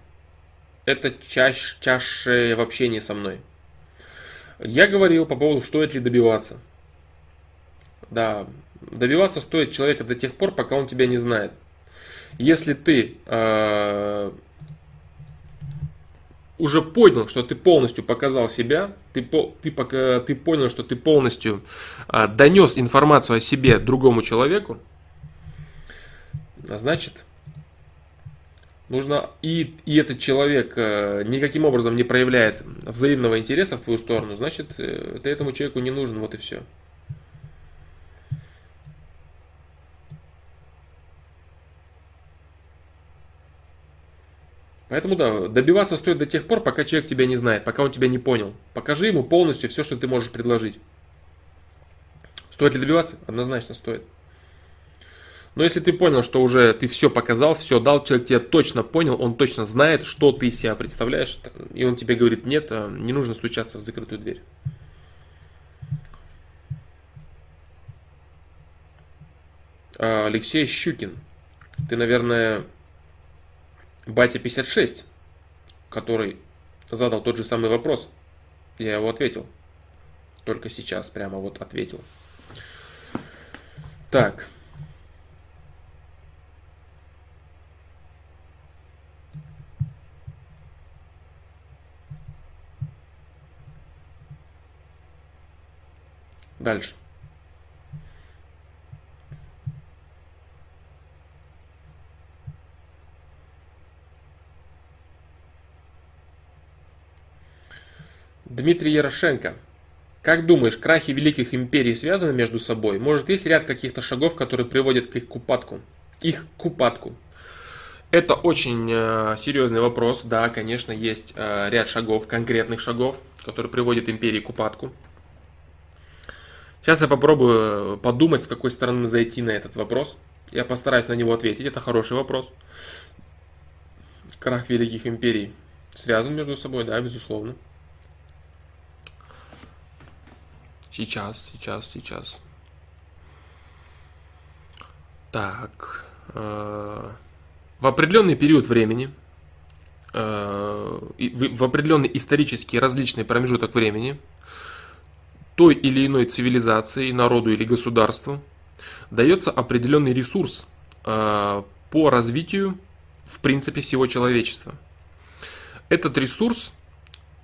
Это чаще, чаще в общении со мной. Я говорил по поводу, стоит ли добиваться. Да, добиваться стоит человека до тех пор, пока он тебя не знает. Если ты э, уже понял, что ты полностью показал себя, ты, ты, пока, ты понял, что ты полностью э, донес информацию о себе другому человеку, значит, нужно и, и этот человек э, никаким образом не проявляет взаимного интереса в твою сторону, значит, э, ты этому человеку не нужен, вот и все. Поэтому да, добиваться стоит до тех пор, пока человек тебя не знает, пока он тебя не понял. Покажи ему полностью все, что ты можешь предложить. Стоит ли добиваться? Однозначно стоит. Но если ты понял, что уже ты все показал, все дал, человек тебя точно понял, он точно знает, что ты себя представляешь, и он тебе говорит, нет, а, не нужно стучаться в закрытую дверь. А, Алексей Щукин. Ты, наверное, батя 56, который задал тот же самый вопрос. Я его ответил. Только сейчас прямо вот ответил. Так. Дальше. Дмитрий Ярошенко. Как думаешь, крахи великих империй связаны между собой? Может, есть ряд каких-то шагов, которые приводят к их купатку? Их купатку. Это очень э, серьезный вопрос. Да, конечно, есть э, ряд шагов, конкретных шагов, которые приводят империи к упадку. Сейчас я попробую э, подумать, с какой стороны зайти на этот вопрос. Я постараюсь на него ответить. Это хороший вопрос. Крах великих империй связан между собой, да, безусловно. Сейчас, сейчас, сейчас. Так. Э, в определенный период времени, э, в определенный исторический различный промежуток времени, той или иной цивилизации, народу или государству дается определенный ресурс э, по развитию, в принципе, всего человечества. Этот ресурс,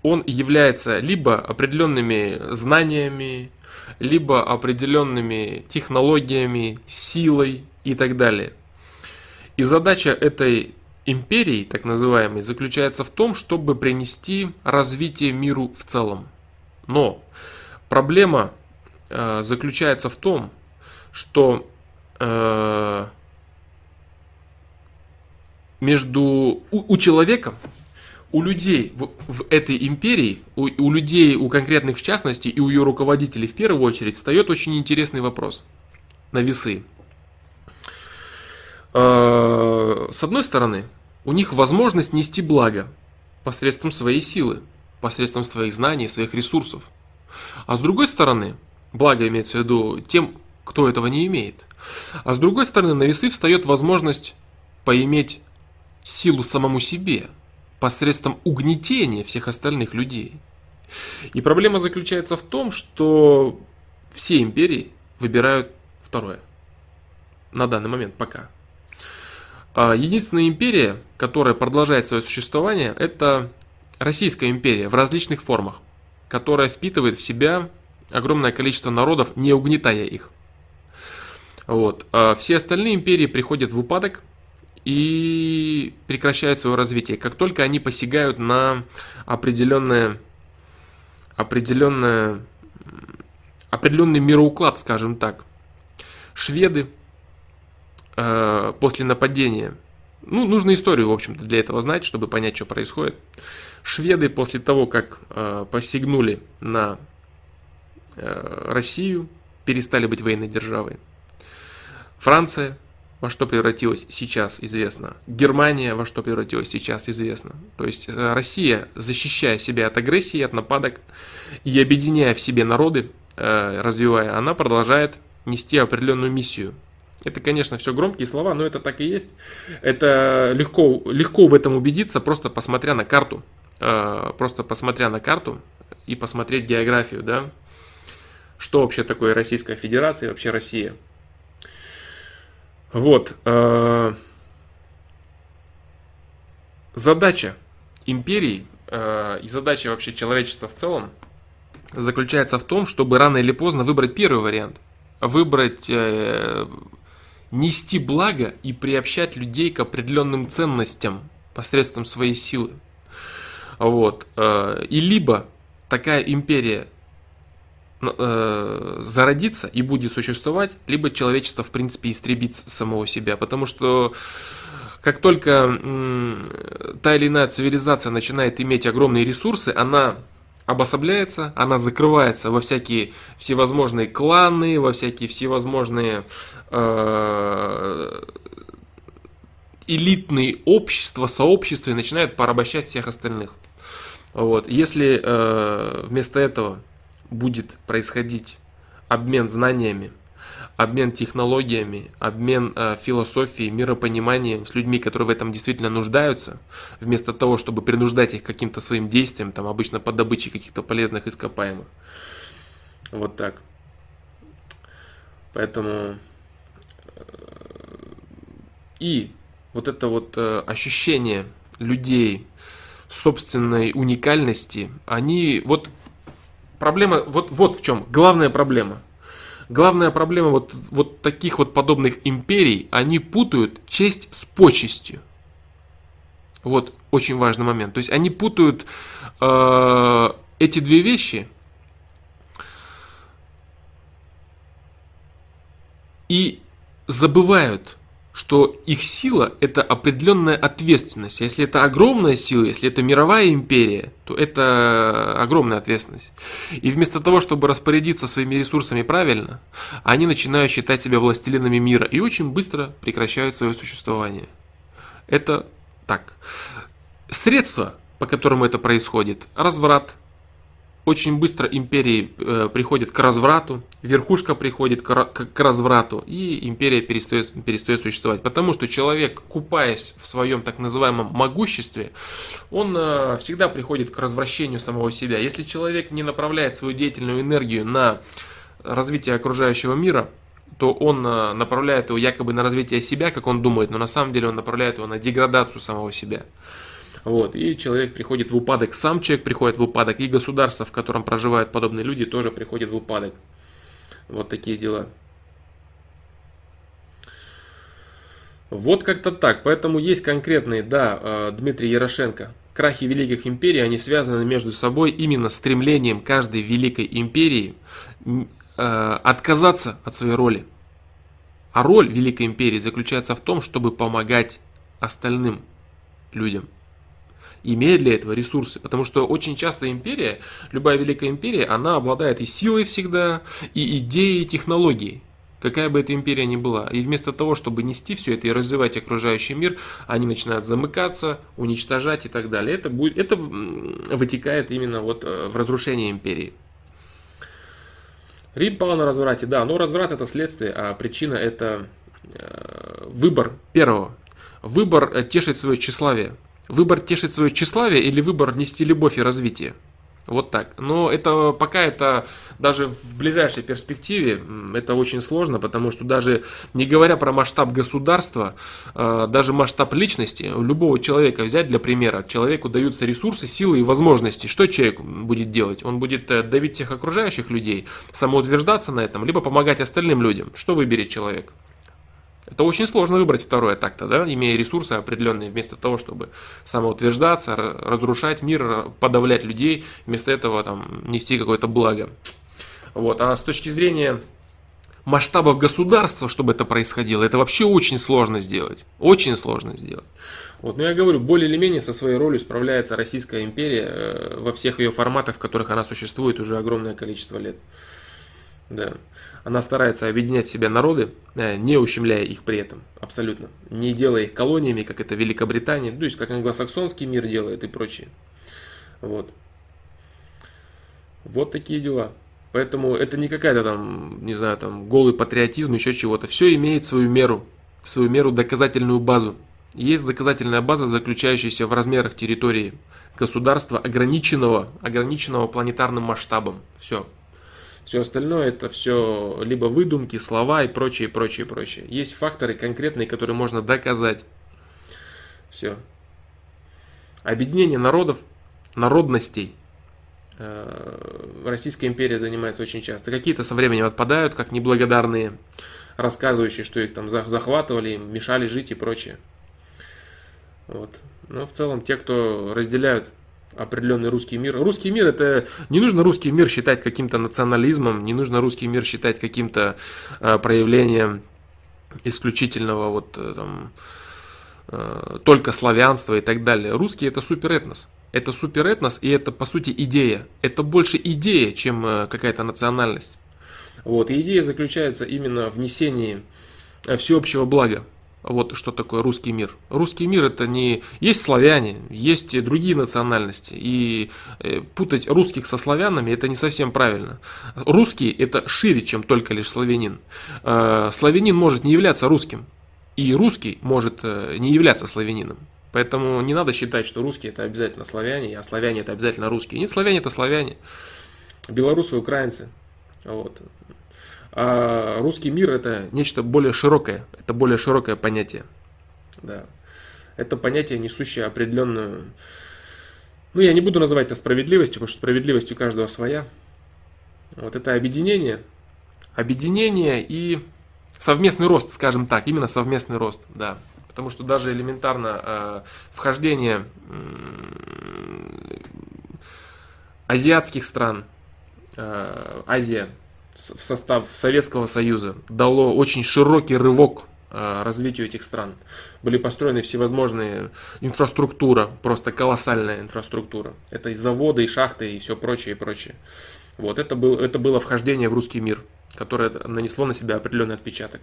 он является либо определенными знаниями, либо определенными технологиями, силой и так далее. И задача этой империи, так называемой, заключается в том, чтобы принести развитие миру в целом. Но Проблема э, заключается в том, что э, между у, у человека, у людей в, в этой империи, у, у людей, у конкретных в частности, и у ее руководителей в первую очередь, встает очень интересный вопрос на весы. Э, с одной стороны, у них возможность нести благо посредством своей силы, посредством своих знаний, своих ресурсов – а с другой стороны, благо имеется в виду тем, кто этого не имеет. А с другой стороны, на весы встает возможность поиметь силу самому себе посредством угнетения всех остальных людей. И проблема заключается в том, что все империи выбирают второе. На данный момент пока. А единственная империя, которая продолжает свое существование, это Российская империя в различных формах которая впитывает в себя огромное количество народов, не угнетая их. Вот. А все остальные империи приходят в упадок и прекращают свое развитие, как только они посягают на определенное, определенное, определенный мироуклад, скажем так. Шведы э, после нападения, ну, нужно историю, в общем-то, для этого знать, чтобы понять, что происходит. Шведы после того, как э, посягнули на э, Россию, перестали быть военной державой. Франция во что превратилась сейчас известно. Германия во что превратилась сейчас известно. То есть э, Россия, защищая себя от агрессии, от нападок и объединяя в себе народы, э, развивая, она продолжает нести определенную миссию. Это, конечно, все громкие слова, но это так и есть. Это легко, легко в этом убедиться, просто посмотря на карту Э, просто посмотря на карту и посмотреть географию, да, что вообще такое Российская Федерация и вообще Россия. Вот. Э, задача империи э, и задача вообще человечества в целом заключается в том, чтобы рано или поздно выбрать первый вариант. Выбрать э, нести благо и приобщать людей к определенным ценностям посредством своей силы. Вот. Э, и либо такая империя э, зародится и будет существовать, либо человечество, в принципе, истребит самого себя. Потому что как только та или иная цивилизация начинает иметь огромные ресурсы, она обособляется, она закрывается во всякие всевозможные кланы, во всякие всевозможные э, элитные общества, сообщества и начинает порабощать всех остальных. Вот. Если э, вместо этого будет происходить обмен знаниями, обмен технологиями, обмен э, философией, миропониманием с людьми, которые в этом действительно нуждаются, вместо того, чтобы принуждать их каким-то своим действием, там обычно по добыче каких-то полезных ископаемых. Вот так. Поэтому э, и вот это вот э, ощущение людей собственной уникальности, они вот проблема вот вот в чем главная проблема Главная проблема вот, вот таких вот подобных империй, они путают честь с почестью. Вот очень важный момент. То есть они путают э, эти две вещи и забывают что их сила – это определенная ответственность. Если это огромная сила, если это мировая империя, то это огромная ответственность. И вместо того, чтобы распорядиться своими ресурсами правильно, они начинают считать себя властелинами мира и очень быстро прекращают свое существование. Это так. Средства, по которым это происходит – разврат, очень быстро империи э, приходят к разврату, верхушка приходит к разврату, и империя перестает, перестает существовать. Потому что человек, купаясь в своем так называемом могуществе, он э, всегда приходит к развращению самого себя. Если человек не направляет свою деятельную энергию на развитие окружающего мира, то он э, направляет его якобы на развитие себя, как он думает, но на самом деле он направляет его на деградацию самого себя. Вот, и человек приходит в упадок, сам человек приходит в упадок, и государство, в котором проживают подобные люди, тоже приходит в упадок. Вот такие дела. Вот как-то так. Поэтому есть конкретные, да, э, Дмитрий Ярошенко. Крахи великих империй, они связаны между собой именно стремлением каждой великой империи э, отказаться от своей роли. А роль Великой Империи заключается в том, чтобы помогать остальным людям имея для этого ресурсы. Потому что очень часто империя, любая великая империя, она обладает и силой всегда, и идеей, и технологией. Какая бы эта империя ни была. И вместо того, чтобы нести все это и развивать окружающий мир, они начинают замыкаться, уничтожать и так далее. Это, будет, это вытекает именно вот э, в разрушение империи. Рим пал на разврате, да, но разврат это следствие, а причина это э, выбор первого. Выбор э, тешить свое тщеславие. Выбор тешить свое тщеславие или выбор нести любовь и развитие. Вот так. Но это пока это даже в ближайшей перспективе это очень сложно, потому что даже не говоря про масштаб государства, а, даже масштаб личности, любого человека взять для примера, человеку даются ресурсы, силы и возможности. Что человек будет делать? Он будет э, давить всех окружающих людей, самоутверждаться на этом, либо помогать остальным людям. Что выберет человек? Это очень сложно выбрать второе так-то, да, имея ресурсы определенные, вместо того, чтобы самоутверждаться, разрушать мир, подавлять людей, вместо этого там нести какое-то благо. Вот. А с точки зрения масштабов государства, чтобы это происходило, это вообще очень сложно сделать. Очень сложно сделать. Вот, но я говорю, более или менее со своей ролью справляется Российская империя э, во всех ее форматах, в которых она существует уже огромное количество лет. Да. Она старается объединять в себя народы, э, не ущемляя их при этом, абсолютно. Не делая их колониями, как это Великобритания, ну, то есть как англосаксонский мир делает и прочее. Вот. Вот такие дела. Поэтому это не какая-то там, не знаю, там голый патриотизм, еще чего-то. Все имеет свою меру, свою меру доказательную базу. Есть доказательная база, заключающаяся в размерах территории государства, ограниченного, ограниченного планетарным масштабом. Все. Все остальное это все либо выдумки, слова и прочее, прочее, прочее. Есть факторы конкретные, которые можно доказать. Все. Объединение народов, народностей э, Российская империя занимается очень часто. Какие-то со временем отпадают, как неблагодарные, рассказывающие, что их там захватывали, им мешали жить и прочее. Вот. Но в целом те, кто разделяют определенный русский мир. Русский мир это не нужно русский мир считать каким-то национализмом, не нужно русский мир считать каким-то э, проявлением исключительного вот э, там э, только славянства и так далее. Русский это суперэтнос. Это суперэтнос и это по сути идея. Это больше идея, чем э, какая-то национальность. Вот. И идея заключается именно в несении э, всеобщего блага. Вот что такое русский мир. Русский мир это не... Есть славяне, есть другие национальности. И э, путать русских со славянами это не совсем правильно. Русский это шире, чем только лишь славянин. Э, славянин может не являться русским. И русский может э, не являться славянином. Поэтому не надо считать, что русские это обязательно славяне, а славяне это обязательно русские. Нет, славяне это славяне. Белорусы, украинцы. Вот. А русский мир это нечто более широкое, это более широкое понятие. Да. Это понятие, несущее определенную... Ну, я не буду называть это справедливостью, потому что справедливость у каждого своя. Вот это объединение. Объединение и совместный рост, скажем так, именно совместный рост, да. Потому что даже элементарно э, вхождение э, азиатских стран, э, Азия в состав Советского Союза дало очень широкий рывок э, развитию этих стран. Были построены всевозможные инфраструктура, просто колоссальная инфраструктура. Это и заводы, и шахты, и все прочее, и прочее. Вот это, был, это было вхождение в русский мир, которое нанесло на себя определенный отпечаток.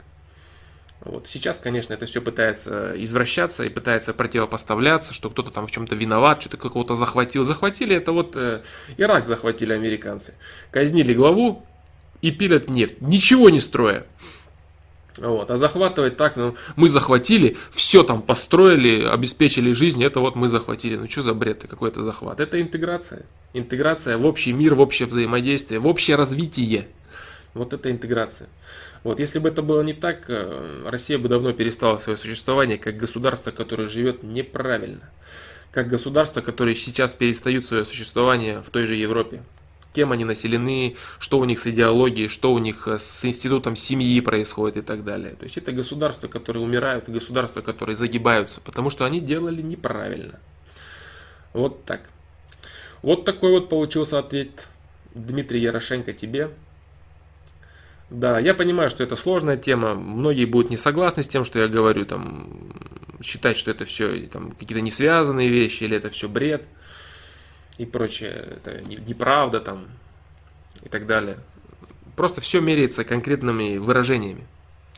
Вот. Сейчас, конечно, это все пытается извращаться и пытается противопоставляться, что кто-то там в чем-то виноват, что-то какого-то захватил. Захватили это вот э, Ирак захватили американцы. Казнили главу и пилят нефть, ничего не строя. Вот. А захватывать так, ну, мы захватили, все там построили, обеспечили жизнь, это вот мы захватили. Ну что за бред, какой это захват? Это интеграция. Интеграция в общий мир, в общее взаимодействие, в общее развитие. Вот это интеграция. Вот, если бы это было не так, э, Россия бы давно перестала свое существование как государство, которое живет неправильно. Как государство, которое сейчас перестают свое существование в той же Европе кем они населены, что у них с идеологией, что у них э, с институтом семьи происходит и так далее. То есть это государства, которые умирают, государства, которые загибаются, потому что они делали неправильно. Вот так. Вот такой вот получился ответ Дмитрий Ярошенко тебе. Да, я понимаю, что это сложная тема. Многие будут не согласны с тем, что я говорю, там, считать, что это все какие-то несвязанные вещи, или это все бред и прочее, это неправда там и так далее. Просто все меряется конкретными выражениями,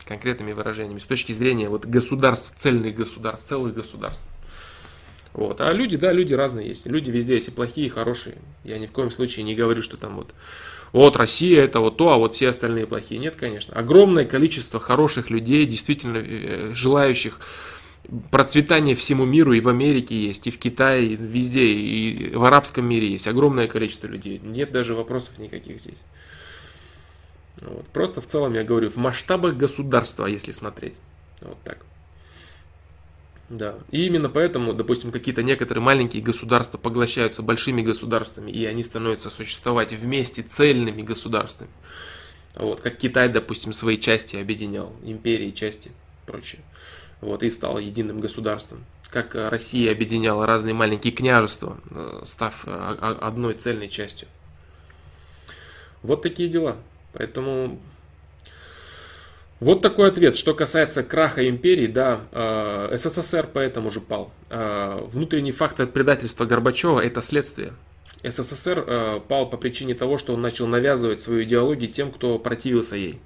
конкретными выражениями с точки зрения вот государств, цельных государств, целых государств. Вот. А люди, да, люди разные есть. Люди везде есть и плохие, и хорошие. Я ни в коем случае не говорю, что там вот, вот Россия это вот то, а вот все остальные плохие. Нет, конечно. Огромное количество хороших людей, действительно э, желающих процветание всему миру и в Америке есть, и в Китае, и везде, и в арабском мире есть огромное количество людей. Нет даже вопросов никаких здесь. Вот. Просто в целом я говорю, в масштабах государства, если смотреть. Вот так. Да. И именно поэтому, допустим, какие-то некоторые маленькие государства поглощаются большими государствами, и они становятся существовать вместе цельными государствами. Вот, как Китай, допустим, свои части объединял, империи, части, прочее вот, и стал единым государством. Как Россия объединяла разные маленькие княжества, э, став э, одной цельной частью. Вот такие дела. Поэтому вот такой ответ. Что касается краха империи, да, э, СССР поэтому же пал. Внутренний фактор предательства Горбачева – это следствие. СССР пал по причине того, что он начал навязывать свою идеологию тем, кто противился ей.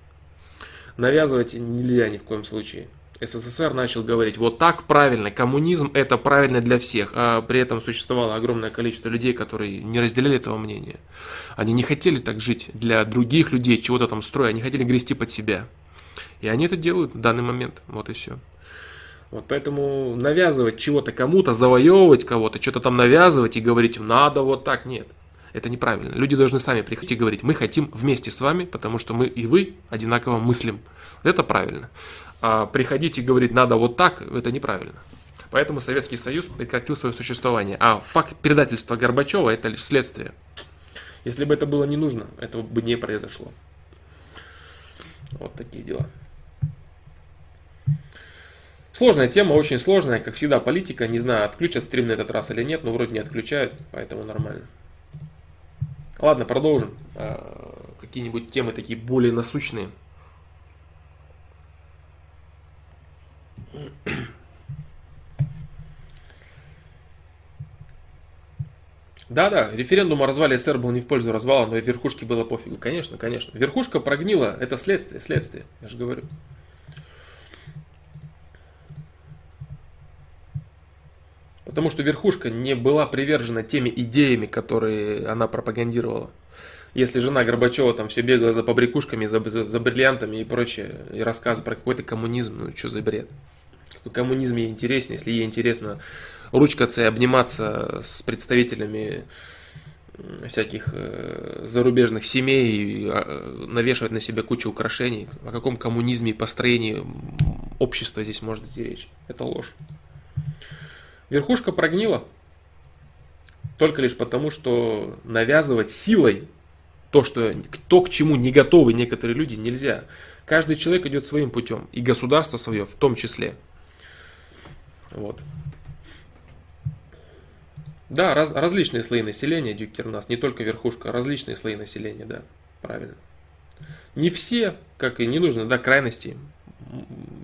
Навязывать нельзя ни в коем случае. СССР начал говорить, вот так правильно, коммунизм это правильно для всех, а при этом существовало огромное количество людей, которые не разделяли этого мнения. Они не хотели так жить для других людей, чего-то там строя, они хотели грести под себя. И они это делают в данный момент, вот и все. Вот поэтому навязывать чего-то кому-то, завоевывать кого-то, что-то там навязывать и говорить, надо вот так, нет. Это неправильно. Люди должны сами приходить и говорить, мы хотим вместе с вами, потому что мы и вы одинаково мыслим. Это правильно. А приходить и говорить, надо вот так, это неправильно. Поэтому Советский Союз прекратил свое существование. А факт предательства Горбачева это лишь следствие. Если бы это было не нужно, этого бы не произошло. Вот такие дела. Сложная тема, очень сложная, как всегда политика. Не знаю, отключат стрим на этот раз или нет, но вроде не отключают, поэтому нормально. Ладно, продолжим. А, какие-нибудь темы такие более насущные. Да-да, референдум о развале СССР был не в пользу развала, но и верхушке было пофигу. Конечно, конечно. Верхушка прогнила, это следствие, следствие, я же говорю. Потому что верхушка не была привержена теми идеями, которые она пропагандировала. Если жена Горбачева там все бегала за побрякушками, за, за, за бриллиантами и прочее, и рассказы про какой-то коммунизм, ну что за бред? Какой коммунизм ей интереснее, если ей интересно ручкаться и обниматься с представителями всяких э, зарубежных семей и а, навешивать на себя кучу украшений. О каком коммунизме и построении общества здесь может идти речь? Это ложь. Верхушка прогнила только лишь потому, что навязывать силой то, что, то, к чему не готовы некоторые люди, нельзя. Каждый человек идет своим путем, и государство свое в том числе. Вот. Да, раз, различные слои населения, Дюкер у нас, не только верхушка, различные слои населения, да, правильно. Не все, как и не нужно, да, крайности.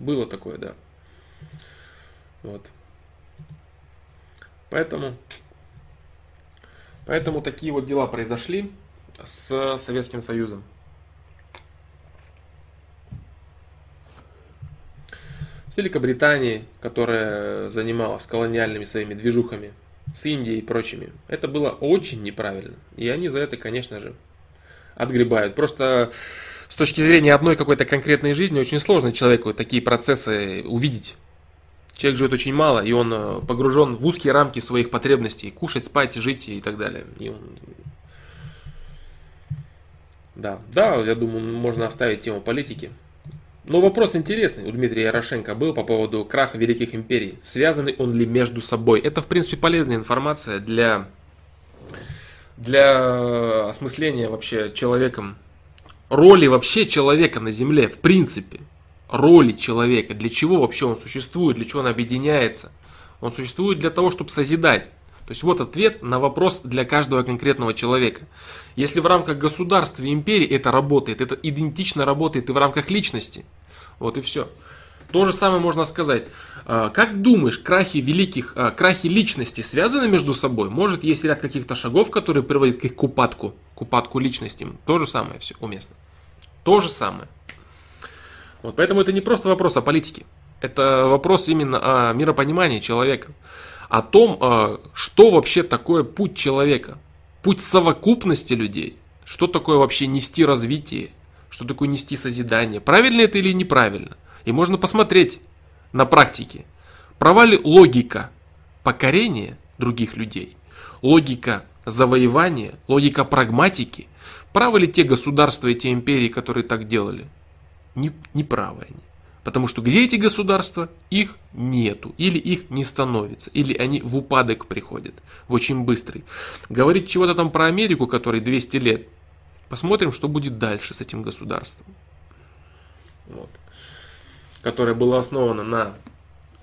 Было такое, да. Вот. Поэтому, поэтому такие вот дела произошли с Советским Союзом. Великобритании, которая занималась колониальными своими движухами, с Индией и прочими, это было очень неправильно. И они за это, конечно же, отгребают. Просто с точки зрения одной какой-то конкретной жизни очень сложно человеку такие процессы увидеть. Человек живет очень мало, и он э, погружен в узкие рамки своих потребностей. Кушать, спать, жить и так далее. И он... Да, да, я думаю, можно оставить тему политики. Но вопрос интересный у Дмитрия Ярошенко был по поводу краха великих империй. Связаны он ли между собой? Это, в принципе, полезная информация для, для осмысления вообще человеком роли вообще человека на Земле, в принципе роли человека, для чего вообще он существует, для чего он объединяется. Он существует для того, чтобы созидать. То есть вот ответ на вопрос для каждого конкретного человека. Если в рамках государства и империи это работает, это идентично работает и в рамках личности. Вот и все. То же самое можно сказать. А, как думаешь, крахи великих, а, крахи личности связаны между собой? Может, есть ряд каких-то шагов, которые приводят к их к упадку, к упадку личности? То же самое все уместно. То же самое. Вот, поэтому это не просто вопрос о политике. Это вопрос именно о миропонимании человека. О том, а, что вообще такое путь человека. Путь совокупности людей. Что такое вообще нести развитие. Что такое нести созидание. Правильно это или неправильно. И можно посмотреть на практике. Права ли логика покорения других людей? Логика завоевания? Логика прагматики? Правы ли те государства и те империи, которые так делали? не, неправы они. Потому что где эти государства? Их нету. Или их не становится. Или они в упадок приходят. В очень быстрый. Говорить чего-то там про Америку, которой 200 лет. Посмотрим, что будет дальше с этим государством. Вот. Которое было основано на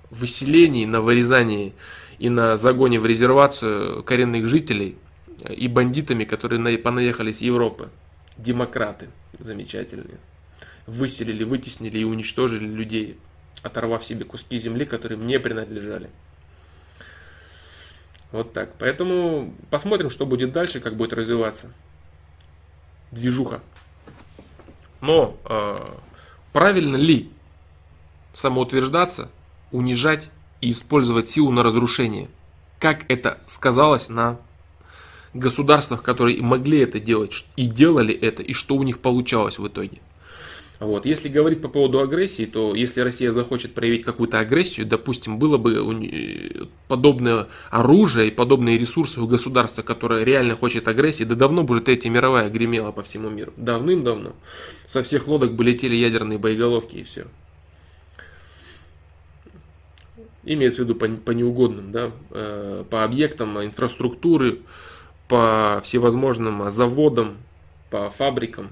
выселении, на вырезании и на загоне в резервацию коренных жителей и бандитами, которые понаехали с Европы. Демократы замечательные выселили, вытеснили и уничтожили людей, оторвав себе куски земли, которые мне принадлежали. Вот так. Поэтому посмотрим, что будет дальше, как будет развиваться движуха. Но э, правильно ли самоутверждаться, унижать и использовать силу на разрушение? Как это сказалось на государствах, которые могли это делать и делали это, и что у них получалось в итоге? Вот. Если говорить по поводу агрессии, то если Россия захочет проявить какую-то агрессию, допустим, было бы подобное оружие и подобные ресурсы у государства, которое реально хочет агрессии, да давно бы уже Третья мировая гремела по всему миру. Давным-давно. Со всех лодок бы летели ядерные боеголовки и все. Имеется в виду по, по неугодным, да, э, по объектам инфраструктуры, по всевозможным заводам, по фабрикам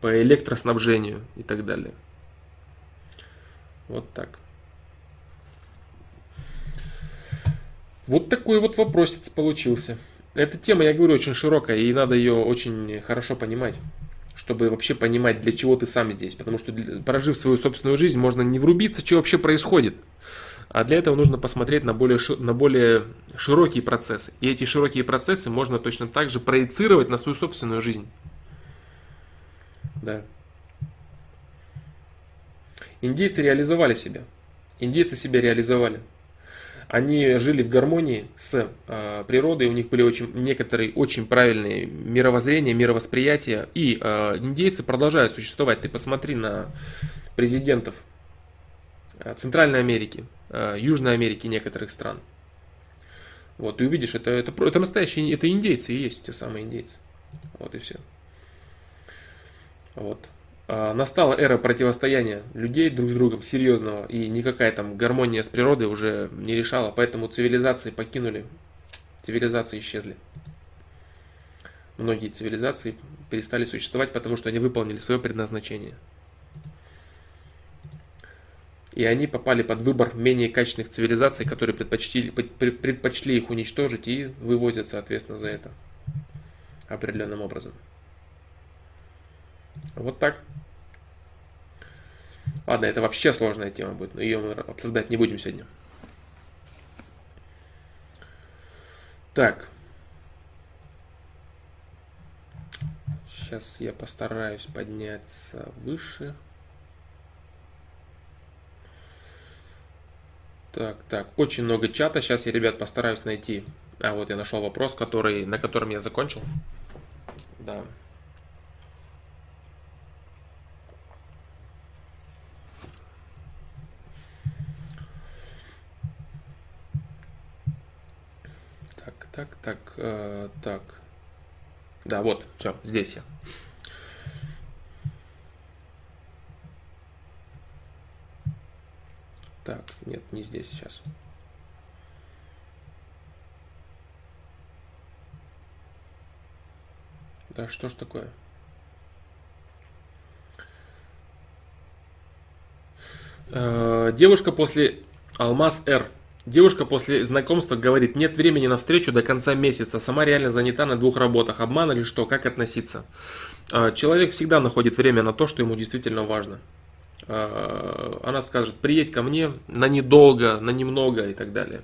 по электроснабжению и так далее. Вот так. Вот такой вот вопросец получился. Эта тема, я говорю, очень широкая, и надо ее очень хорошо понимать, чтобы вообще понимать, для чего ты сам здесь. Потому что, прожив свою собственную жизнь, можно не врубиться, что вообще происходит. А для этого нужно посмотреть на более, на более широкие процессы. И эти широкие процессы можно точно так же проецировать на свою собственную жизнь. Да. Индейцы реализовали себя. Индейцы себя реализовали. Они жили в гармонии с э, природой, у них были очень, некоторые очень правильные мировоззрения, мировосприятия, и э, индейцы продолжают существовать. Ты посмотри на президентов э, Центральной Америки, э, Южной Америки некоторых стран. Вот, ты увидишь, это, это, это настоящие, это индейцы и есть те самые индейцы. Вот и все. Вот. А, настала эра противостояния людей друг с другом, серьезного, и никакая там гармония с природой уже не решала, поэтому цивилизации покинули, цивилизации исчезли. Многие цивилизации перестали существовать, потому что они выполнили свое предназначение. И они попали под выбор менее качественных цивилизаций, которые предпочли, предпочли их уничтожить и вывозят, соответственно, за это определенным образом. Вот так. Ладно, это вообще сложная тема будет, но ее мы обсуждать не будем сегодня. Так. Сейчас я постараюсь подняться выше. Так, так, очень много чата. Сейчас я, ребят, постараюсь найти. А вот я нашел вопрос, который, на котором я закончил. Да. Так, так, э, так. Да, вот, все, здесь я. Так, нет, не здесь сейчас. Да что ж такое? Э, девушка после Алмаз Р Девушка после знакомства говорит, нет времени на встречу до конца месяца, сама реально занята на двух работах, обман или что, как относиться? А, человек всегда находит время на то, что ему действительно важно. А, она скажет, приедь ко мне на недолго, на немного и так далее.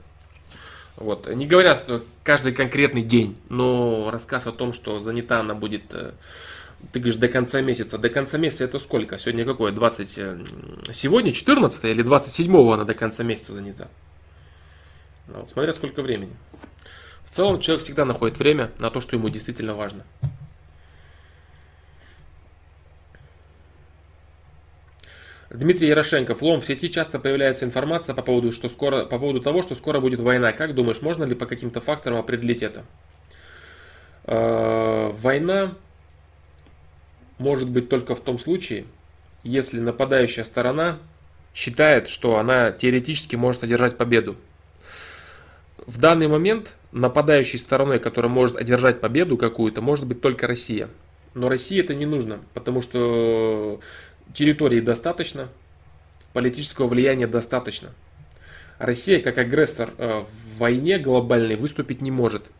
Вот. Не говорят каждый конкретный день, но рассказ о том, что занята она будет, э, ты говоришь, до конца месяца. До конца месяца это сколько? Сегодня какое? 20... Э, сегодня 14 или 27 она до конца месяца занята? Ну, вот, смотря сколько времени. В целом человек всегда находит время на то, что ему действительно важно. Дмитрий Ярошенко. Флом, в сети часто появляется информация по поводу, что скоро, по поводу того, что скоро будет война. Как думаешь, можно ли по каким-то факторам определить это? Э, война может быть только в том случае, если нападающая сторона считает, что она теоретически может одержать победу. В данный момент нападающей стороной, которая может одержать победу какую-то, может быть только Россия. Но России это не нужно, потому что территории достаточно, политического влияния достаточно. Россия как агрессор э, в войне глобальной выступить не может.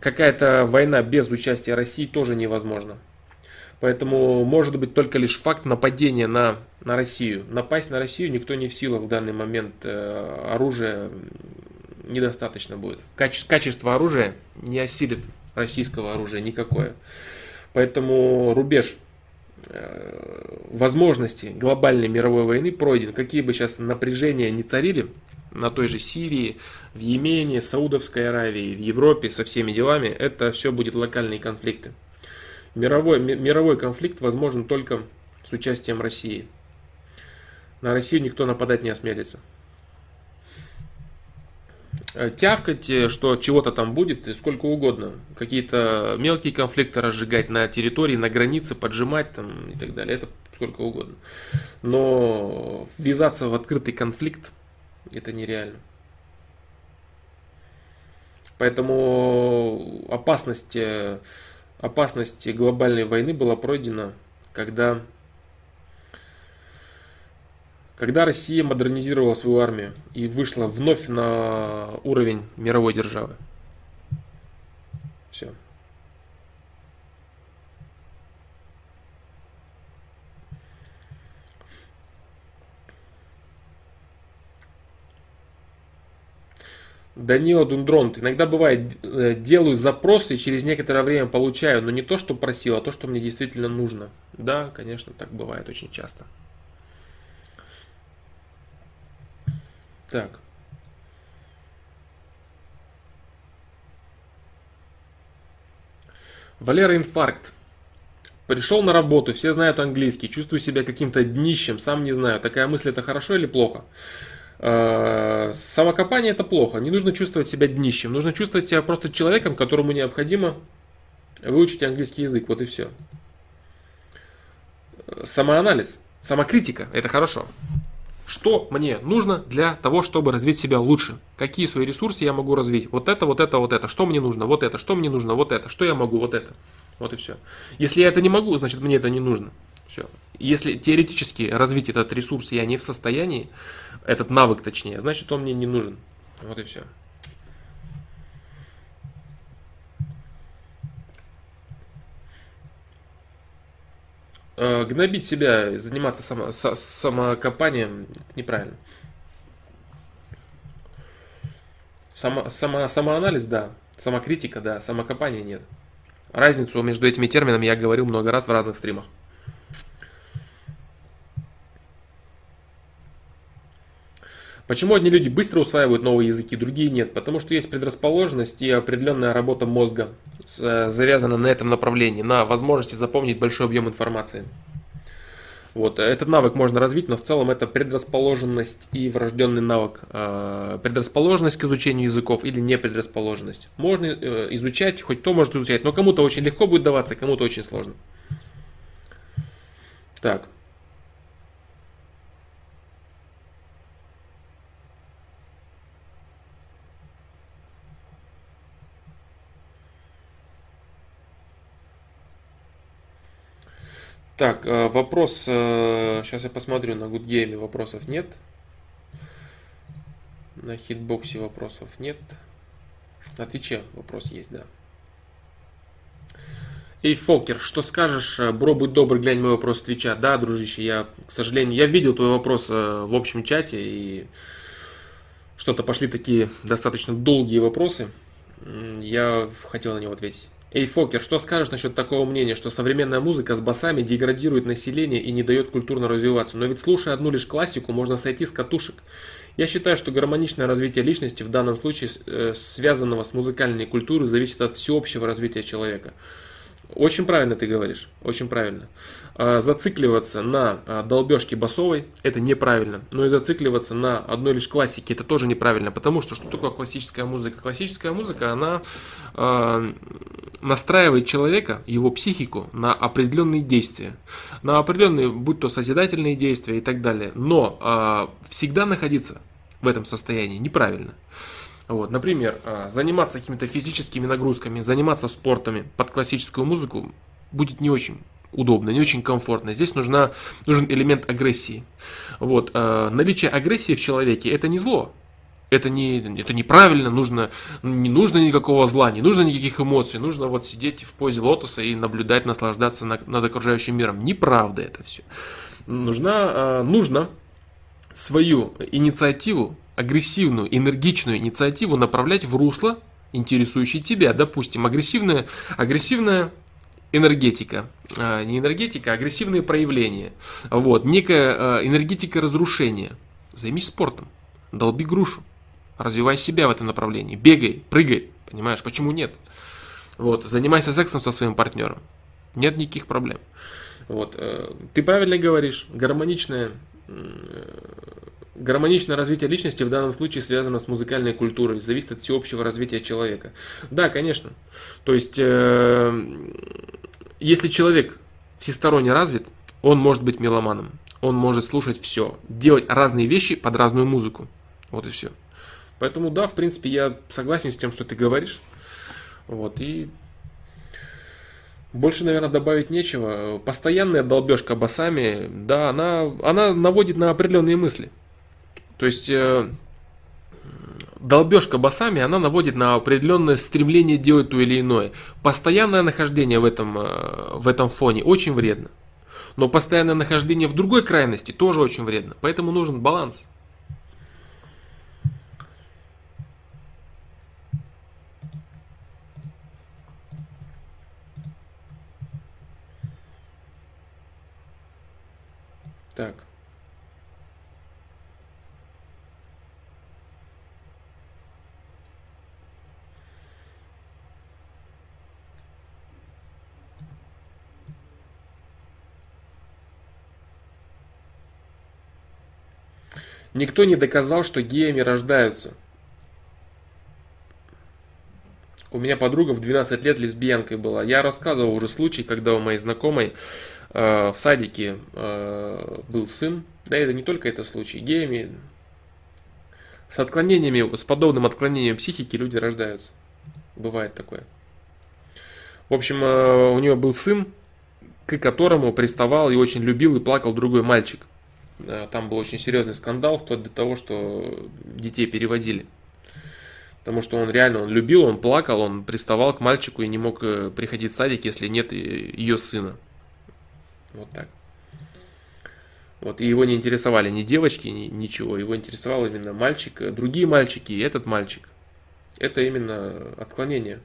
Какая-то война без участия России тоже невозможна. Поэтому может быть только лишь факт нападения на, на Россию. Напасть на Россию никто не в силах в данный момент. Э, оружие недостаточно будет. Каче- качество оружия не осилит российского оружия никакое. Поэтому рубеж э, возможности глобальной мировой войны пройден. Какие бы сейчас напряжения не царили на той же Сирии, в Йемене, Саудовской Аравии, в Европе со всеми делами, это все будет локальные конфликты. Мировой, мировой конфликт возможен только с участием России. На Россию никто нападать не осмелится. Э, тявкать, э, что чего-то там будет, сколько угодно. Какие-то мелкие конфликты разжигать на территории, на границе, поджимать там и так далее. Это сколько угодно. Но ввязаться в открытый конфликт это нереально. Поэтому опасность, э, опасность глобальной войны была пройдена, когда когда Россия модернизировала свою армию и вышла вновь на уровень мировой державы. Все. Данила Дундронт. Иногда бывает, э, делаю запросы и через некоторое время получаю, но не то, что просил, а то, что мне действительно нужно. Да, конечно, так бывает очень часто. Так. Валера инфаркт. Пришел на работу, все знают английский, чувствую себя каким-то днищем, сам не знаю, такая мысль это хорошо или плохо? Э, самокопание это плохо, не нужно чувствовать себя днищем, нужно чувствовать себя просто человеком, которому необходимо выучить английский язык, вот и все. Самоанализ, самокритика, это хорошо. Что мне нужно для того, чтобы развить себя лучше? Какие свои ресурсы я могу развить? Вот это, вот это, вот это. Что мне нужно? Вот это. Что мне нужно? Вот это. Что я могу? Вот это. Вот и все. Если я это не могу, значит мне это не нужно. Все. Если теоретически развить этот ресурс я не в состоянии, этот навык точнее, значит он мне не нужен. Вот и все. Гнобить себя, заниматься само, со, самокопанием неправильно. Само, само, самоанализ, да. Самокритика, да. Самокопание нет. Разницу между этими терминами я говорил много раз в разных стримах. Почему одни люди быстро усваивают новые языки, другие нет? Потому что есть предрасположенность и определенная работа мозга, э, завязана на этом направлении, на возможности запомнить большой объем информации. Вот. Этот навык можно развить, но в целом это предрасположенность и врожденный навык. Э, предрасположенность к изучению языков или не предрасположенность. Можно э, изучать, хоть то может изучать, но кому-то очень легко будет даваться, кому-то очень сложно. Так. Так, э, вопрос, сейчас э, я посмотрю, на Гудгейме вопросов нет. На хитбоксе вопросов нет. На Твиче вопрос есть, да. Эй, Фокер, что скажешь? Э, бро, будь добр, глянь мой вопрос Твича. Да, дружище, я, к сожалению, я видел твой вопрос в общем чате, и что-то пошли такие достаточно долгие вопросы. Я хотел на него ответить. Эй, Фокер, что скажешь насчет такого мнения, что современная музыка с басами деградирует население и не дает культурно развиваться? Но ведь слушая одну лишь классику, можно сойти с катушек. Я считаю, что гармоничное развитие личности в данном случае, э, связанного с музыкальной культурой, зависит от всеобщего развития человека. Очень правильно ты говоришь, очень правильно. А, зацикливаться на а, долбежке басовой – это неправильно. Но и зацикливаться на одной лишь классике – это тоже неправильно. Потому что что такое классическая музыка? Классическая музыка, она э, настраивает человека, его психику на определенные действия. На определенные, будь то созидательные действия и так далее. Но всегда находиться в этом состоянии неправильно. Вот, например, а, заниматься какими-то физическими нагрузками, заниматься спортами под классическую музыку будет не очень удобно, не очень комфортно. Здесь нужна, нужен элемент агрессии. Вот, э, наличие агрессии в человеке это не зло. Это, не, это неправильно, нужно, не нужно никакого зла, не нужно никаких эмоций, нужно вот сидеть в позе лотоса и наблюдать, наслаждаться над, над окружающим миром. Неправда это все. Нужна, э, нужно свою инициативу агрессивную, энергичную инициативу направлять в русло, интересующее тебя. Допустим, агрессивная, агрессивная энергетика. А, не энергетика, а агрессивные проявления. Вот, некая а, энергетика разрушения. Займись спортом, долби грушу, развивай себя в этом направлении, бегай, прыгай, понимаешь, почему нет? Вот, занимайся сексом со своим партнером, нет никаких проблем. Вот. Э, ты правильно говоришь, гармоничное, гармоничное развитие личности в данном случае связано с музыкальной культурой, зависит от всеобщего развития человека. Да, конечно. То есть, э, если человек всесторонне развит, он может быть меломаном, он может слушать все, делать разные вещи под разную музыку. Вот и все. Поэтому да, в принципе, я согласен с тем, что ты говоришь. Вот, и больше, наверное, добавить нечего. Постоянная долбежка басами, да, она, она наводит на определенные мысли. То есть э, долбежка басами, она наводит на определенное стремление делать то или иное. Постоянное нахождение в этом, э, в этом фоне очень вредно. Но постоянное нахождение в другой крайности тоже очень вредно. Поэтому нужен баланс. Так. Никто не доказал, что геями рождаются. У меня подруга в 12 лет лесбиянкой была. Я рассказывал уже случай, когда у моей знакомой э, в садике э, был сын. Да это не только это случай. Геями, с отклонениями, с подобным отклонением психики люди рождаются. Бывает такое. В общем, э, у нее был сын, к которому приставал и очень любил и плакал другой мальчик. Э, там был очень серьезный скандал, вплоть до того, что детей переводили. Потому что он реально, он любил, он плакал, он приставал к мальчику и не мог э, приходить в садик, если нет ее сына. Вот так. Вот, и его не интересовали ни девочки, ни, ничего. Его интересовал именно мальчик, э, другие мальчики и этот мальчик. Это именно отклонение.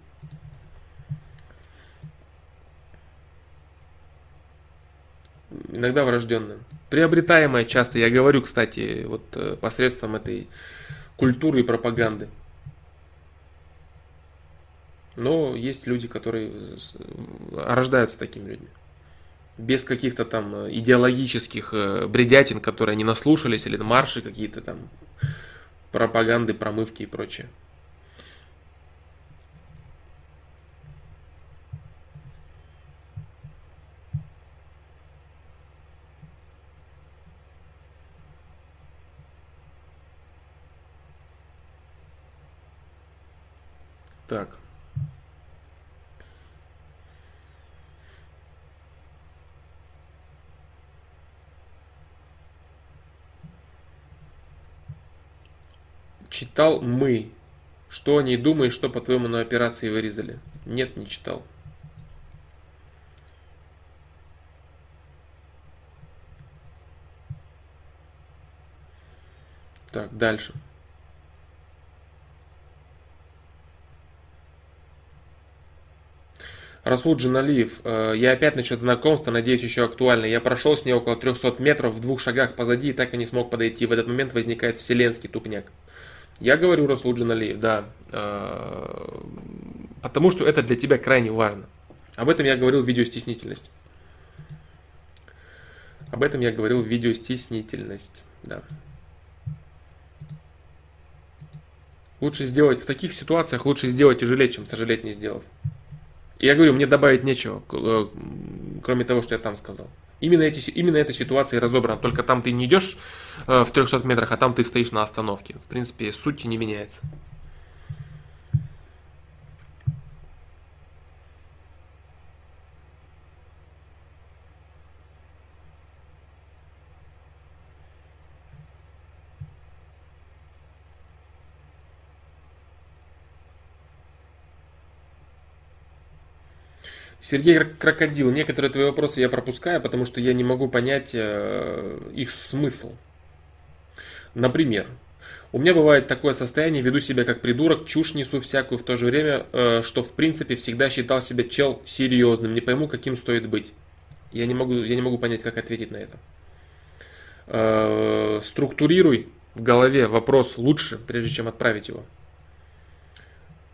Иногда врожденное. Приобретаемое часто, я говорю, кстати, вот э, посредством этой культуры и пропаганды. Но есть люди, которые рождаются такими людьми. Без каких-то там э, идеологических э, бредятин, которые они наслушались, или марши какие-то там, пропаганды, промывки и прочее. Так. Читал мы. Что о ней думаешь, что по-твоему на операции вырезали? Нет, не читал. Так, дальше. Расул Джиналиев, э, я опять насчет знакомства, надеюсь, еще актуально. Я прошел с ней около 300 метров в двух шагах позади и так и не смог подойти. В этот момент возникает вселенский тупняк. Я говорю Расул Джиналиев, да, э, потому что это для тебя крайне важно. Об этом я говорил в видео стеснительность. Об этом я говорил в видео стеснительность, да. Лучше сделать в таких ситуациях, лучше сделать жалеть, чем сожалеть не сделав. Я говорю, мне добавить нечего, э, кроме того, что я там сказал. Именно, эти, именно эта ситуация разобрана. Только там ты не идешь э, в 300 метрах, а там ты стоишь на остановке. В принципе, суть не меняется. Сергей Крокодил, некоторые твои вопросы я пропускаю, потому что я не могу понять э, их смысл. Например, у меня бывает такое состояние, веду себя как придурок, чушь несу всякую в то же время, э, что в принципе всегда считал себя чел серьезным, не пойму, каким стоит быть. Я не могу, я не могу понять, как ответить на это. Э, структурируй в голове вопрос лучше, прежде чем отправить его.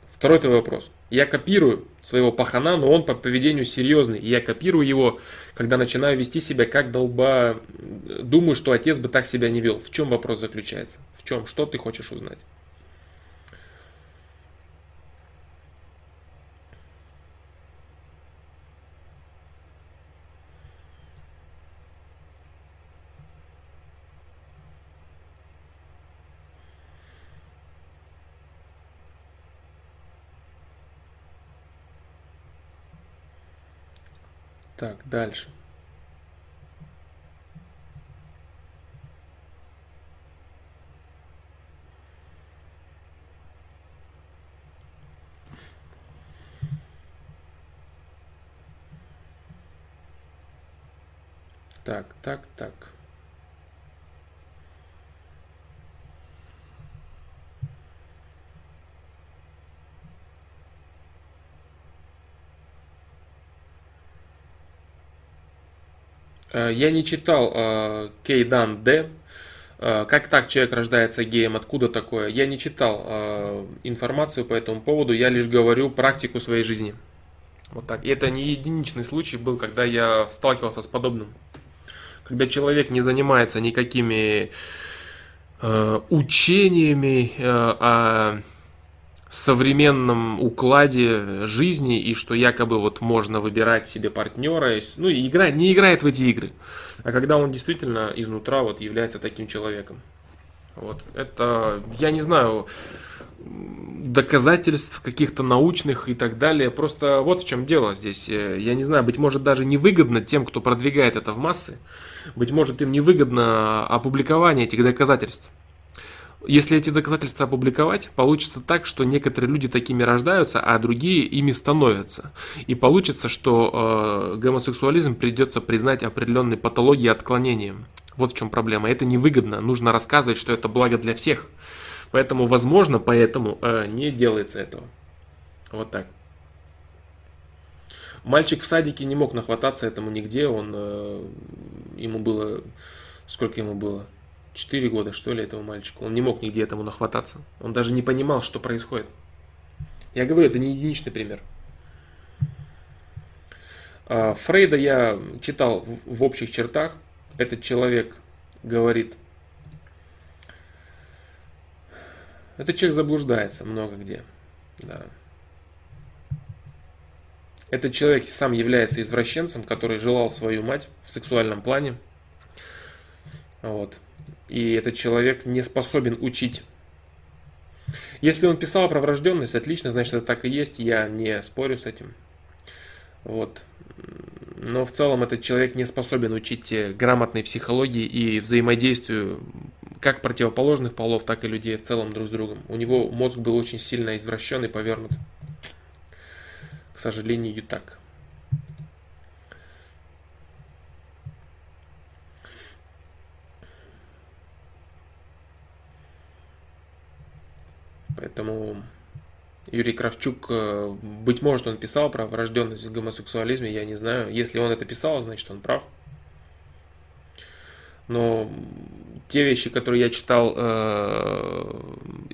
Второй твой вопрос. Я копирую своего пахана, но он по поведению серьезный. И я копирую его, когда начинаю вести себя как долба. Думаю, что отец бы так себя не вел. В чем вопрос заключается? В чем? Что ты хочешь узнать? Так, дальше. Так, так, так. Я не читал э, Кейдан Д. Э, как так человек рождается геем? Откуда такое? Я не читал информацию по этому поводу, я лишь говорю практику своей жизни. Вот так. И это не единичный случай был, когда я сталкивался с подобным. Когда человек не занимается никакими э, учениями э, о современном укладе жизни и что якобы вот можно выбирать себе партнера, ну и игра, не играет в эти игры, а когда он действительно изнутра вот является таким человеком. Вот это, я не знаю, доказательств каких-то научных и так далее. Просто вот в чем дело здесь. Я не знаю, быть может даже невыгодно тем, кто продвигает это в массы. Быть может им невыгодно опубликование этих доказательств. Если эти доказательства опубликовать, получится так, что некоторые люди такими рождаются, а другие ими становятся. И получится, что э, гомосексуализм придется признать определенной патологией отклонением. Вот в чем проблема. Это невыгодно. Нужно рассказывать, что это благо для всех. Поэтому, возможно, поэтому э, не делается этого. Вот так. Мальчик в садике не мог нахвататься этому нигде. Он, э, ему было... Сколько ему было? 4 года, что ли, этого мальчика. Он не мог нигде этому нахвататься. Он даже не понимал, что происходит. Я говорю, это не единичный пример. А, Фрейда я читал в общих чертах. Этот человек говорит, этот человек заблуждается много где. Да. Этот человек сам является извращенцем, который желал свою мать в сексуальном плане. Вот и этот человек не способен учить. Если он писал про врожденность, отлично, значит это так и есть, я не спорю с этим. Вот. Но в целом этот человек не способен учить грамотной психологии и взаимодействию как противоположных полов, так и людей в целом друг с другом. У него мозг был очень сильно извращен и повернут. К сожалению, так. Поэтому Юрий Кравчук, э, быть может, он писал про врожденность в гомосексуализме, я не знаю. Если он это писал, значит он прав. Но те вещи, которые я читал э,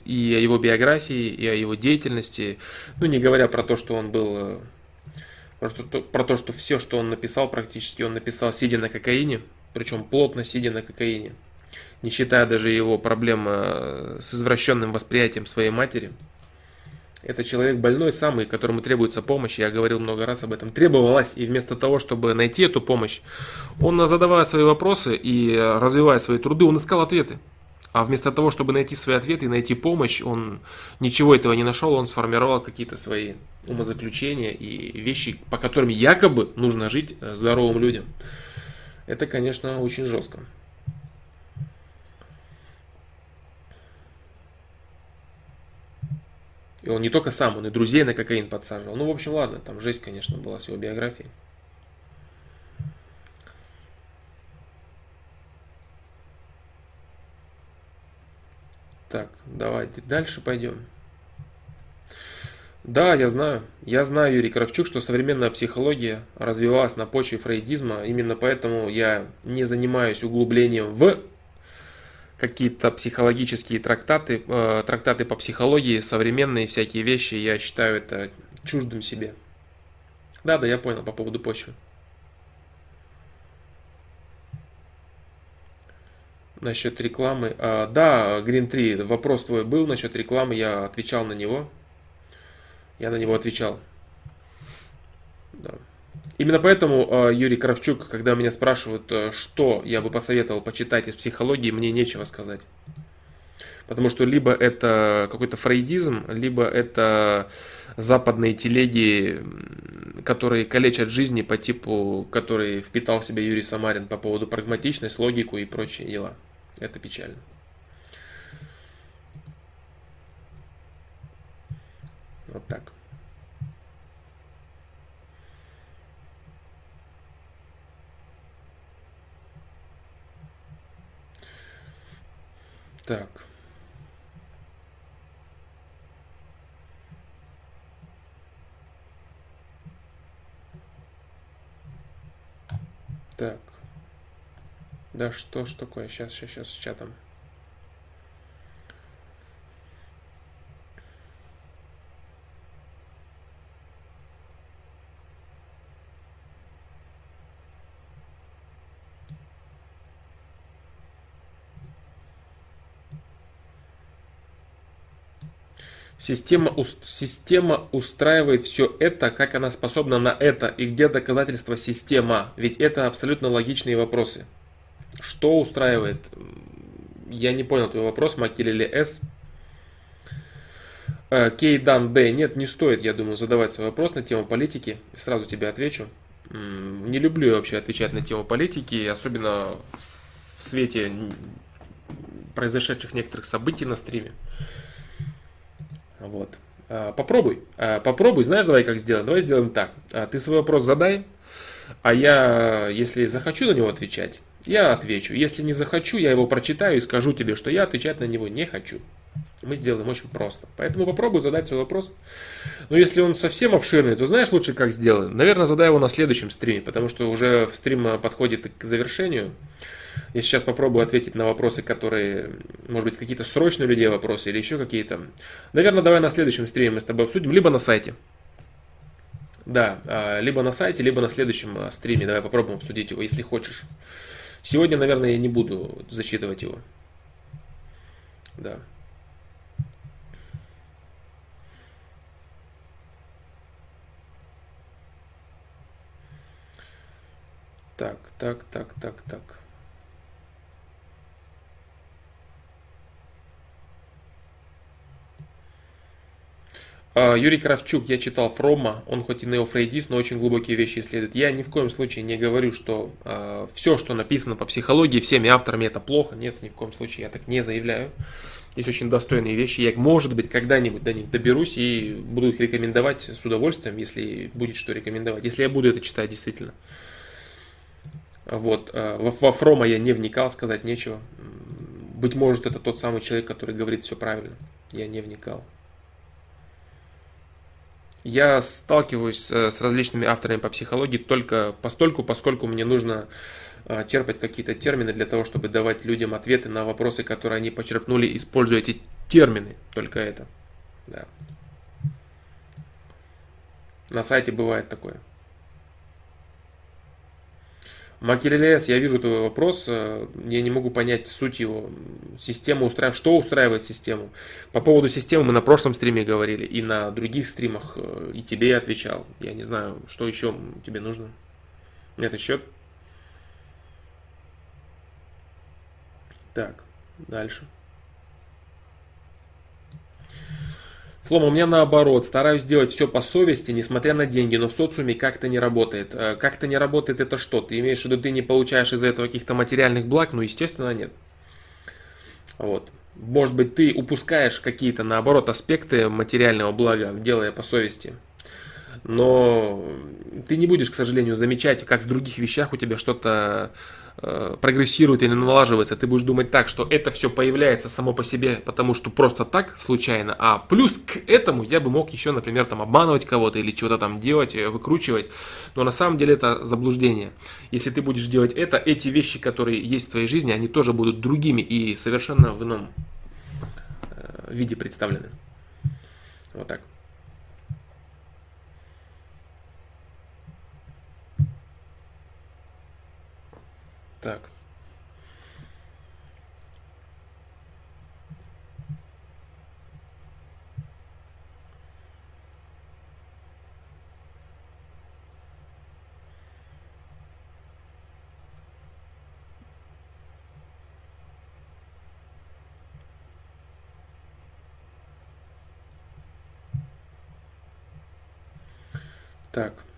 и о его биографии, и о его деятельности, ну не говоря про то, что он был, э, про, то, про то, что все, что он написал, практически он написал сидя на кокаине, причем плотно сидя на кокаине не считая даже его проблем э, с извращенным восприятием своей матери. Это человек больной самый, которому требуется помощь, я говорил много раз об этом, требовалась, и вместо того, чтобы найти эту помощь, он, задавая свои вопросы и развивая свои труды, он искал ответы. А вместо того, чтобы найти свои ответы и найти помощь, он ничего этого не нашел, он сформировал какие-то свои умозаключения и вещи, по которым якобы нужно жить э, здоровым людям. Это, конечно, очень жестко. И он не только сам, он и друзей на кокаин подсаживал. Ну, в общем, ладно, там жесть, конечно, была с его биографией. Так, давайте дальше пойдем. Да, я знаю. Я знаю, Юрий Кравчук, что современная психология развивалась на почве фрейдизма. Именно поэтому я не занимаюсь углублением в какие-то психологические трактаты, э, трактаты по психологии, современные всякие вещи, я считаю это чуждым себе. Да, да, я понял по поводу почвы. Насчет рекламы. А, да, Green 3, вопрос твой был насчет рекламы, я отвечал на него. Я на него отвечал. Да. Именно поэтому а, Юрий Кравчук, когда меня спрашивают, э, что я бы посоветовал почитать из психологии, мне нечего сказать. Потому что либо это какой-то фрейдизм, либо это западные телеги, которые калечат жизни по типу, который впитал в себя Юрий Самарин по поводу прагматичность, логику и прочие дела. Это печально. Вот так. Так. Так. Да что ж такое? Сейчас, сейчас, сейчас с чатом. Система, система устраивает все это, как она способна на это, и где доказательства система? Ведь это абсолютно логичные вопросы. Что устраивает? Я не понял твой вопрос, Макелели С. Э, Кейдан Д. Нет, не стоит, я думаю, задавать свой вопрос на тему политики. Сразу тебе отвечу. Не люблю я вообще отвечать на тему политики, особенно в свете произошедших некоторых событий на стриме. Вот. А, попробуй. А, попробуй. Знаешь, давай как сделаем? Давай сделаем так. А, ты свой вопрос задай, а я, если захочу на него отвечать, я отвечу. Если не захочу, я его прочитаю и скажу тебе, что я отвечать на него не хочу. Мы сделаем очень просто. Поэтому попробуй задать свой вопрос. Но если он совсем обширный, то знаешь лучше, как сделаем? Наверное, задай его на следующем стриме, потому что уже стрим подходит к завершению. Я сейчас попробую ответить на вопросы, которые, может быть, какие-то срочные у людей вопросы или еще какие-то. Наверное, давай на следующем стриме мы с тобой обсудим, либо на сайте. Да, а, либо на сайте, либо на следующем а, стриме. Давай попробуем обсудить его, если хочешь. Сегодня, наверное, я не буду зачитывать его. Да. Так, так, так, так, так. Юрий Кравчук, я читал Фрома, он хоть и неофрейдист, но очень глубокие вещи исследует. Я ни в коем случае не говорю, что э, а, все, что написано по психологии, всеми авторами это плохо. Нет, ни в коем случае я так не заявляю. Есть очень достойные вещи. Я, может быть, когда-нибудь до них доберусь и буду их рекомендовать с удовольствием, если будет что рекомендовать. Если я буду это читать, действительно. Вот. Э, во, во Фрома я не вникал, сказать нечего. Быть может, это тот самый человек, который говорит все правильно. Я не вникал. Я сталкиваюсь э, с различными авторами по психологии только постольку, поскольку мне нужно э, черпать какие-то термины для того, чтобы давать людям ответы на вопросы, которые они почерпнули, используя эти термины. Только это. Да. На сайте бывает такое. Макелелес, я вижу твой вопрос, э, я не могу понять суть его. Система устраивает, что устраивает систему? По поводу системы мы на прошлом стриме говорили, и на других стримах, э, и тебе я отвечал. Я не знаю, что еще тебе нужно на этот счет. Так, дальше. Флом, у меня наоборот, стараюсь делать все по совести, несмотря на деньги, но в социуме как-то не работает. Э, как-то не работает это что? Ты имеешь в виду, ты не получаешь из-за этого каких-то материальных благ? Ну, естественно, нет. Вот. Может быть, ты упускаешь какие-то, наоборот, аспекты материального блага, делая по совести. Но ты не будешь, к сожалению, замечать, как в других вещах у тебя что-то прогрессирует или налаживается, ты будешь думать так, что это все появляется само по себе, потому что просто так случайно, а плюс к этому я бы мог еще, например, там обманывать кого-то или чего-то там делать, э, выкручивать, но на самом деле это заблуждение. Если ты будешь делать это, эти вещи, которые есть в твоей жизни, они тоже будут другими и совершенно в ином э, виде представлены. Вот так. Так. Так.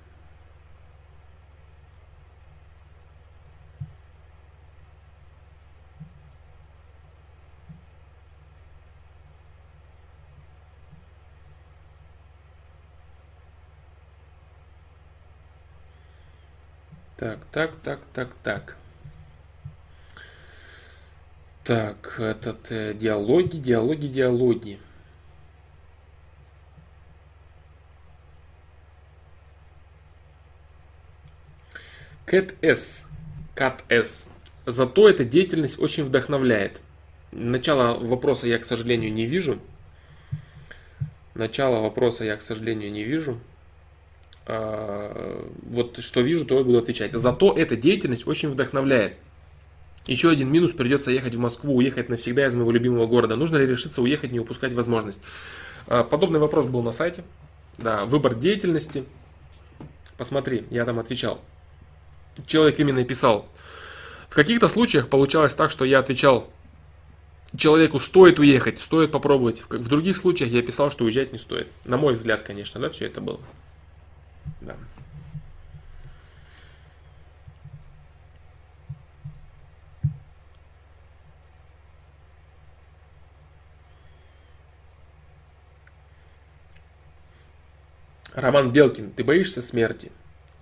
Так, так, так, так, так. Так, этот э, диалоги, диалоги, диалоги. Кэт С. Кат С. Зато эта деятельность очень вдохновляет. Начало вопроса я, к сожалению, не вижу. Начало вопроса я, к сожалению, не вижу. А, вот что вижу, то и буду отвечать. Зато эта деятельность очень вдохновляет. Еще один минус, придется ехать в Москву, уехать навсегда из моего любимого города. Нужно ли решиться уехать, не упускать возможность? А, подобный вопрос был на сайте. Да, выбор деятельности. Посмотри, я там отвечал. Человек именно писал. В каких-то случаях получалось так, что я отвечал человеку стоит уехать, стоит попробовать. В других случаях я писал, что уезжать не стоит. На мой взгляд, конечно, да, все это было. Да. Роман Белкин, ты боишься смерти?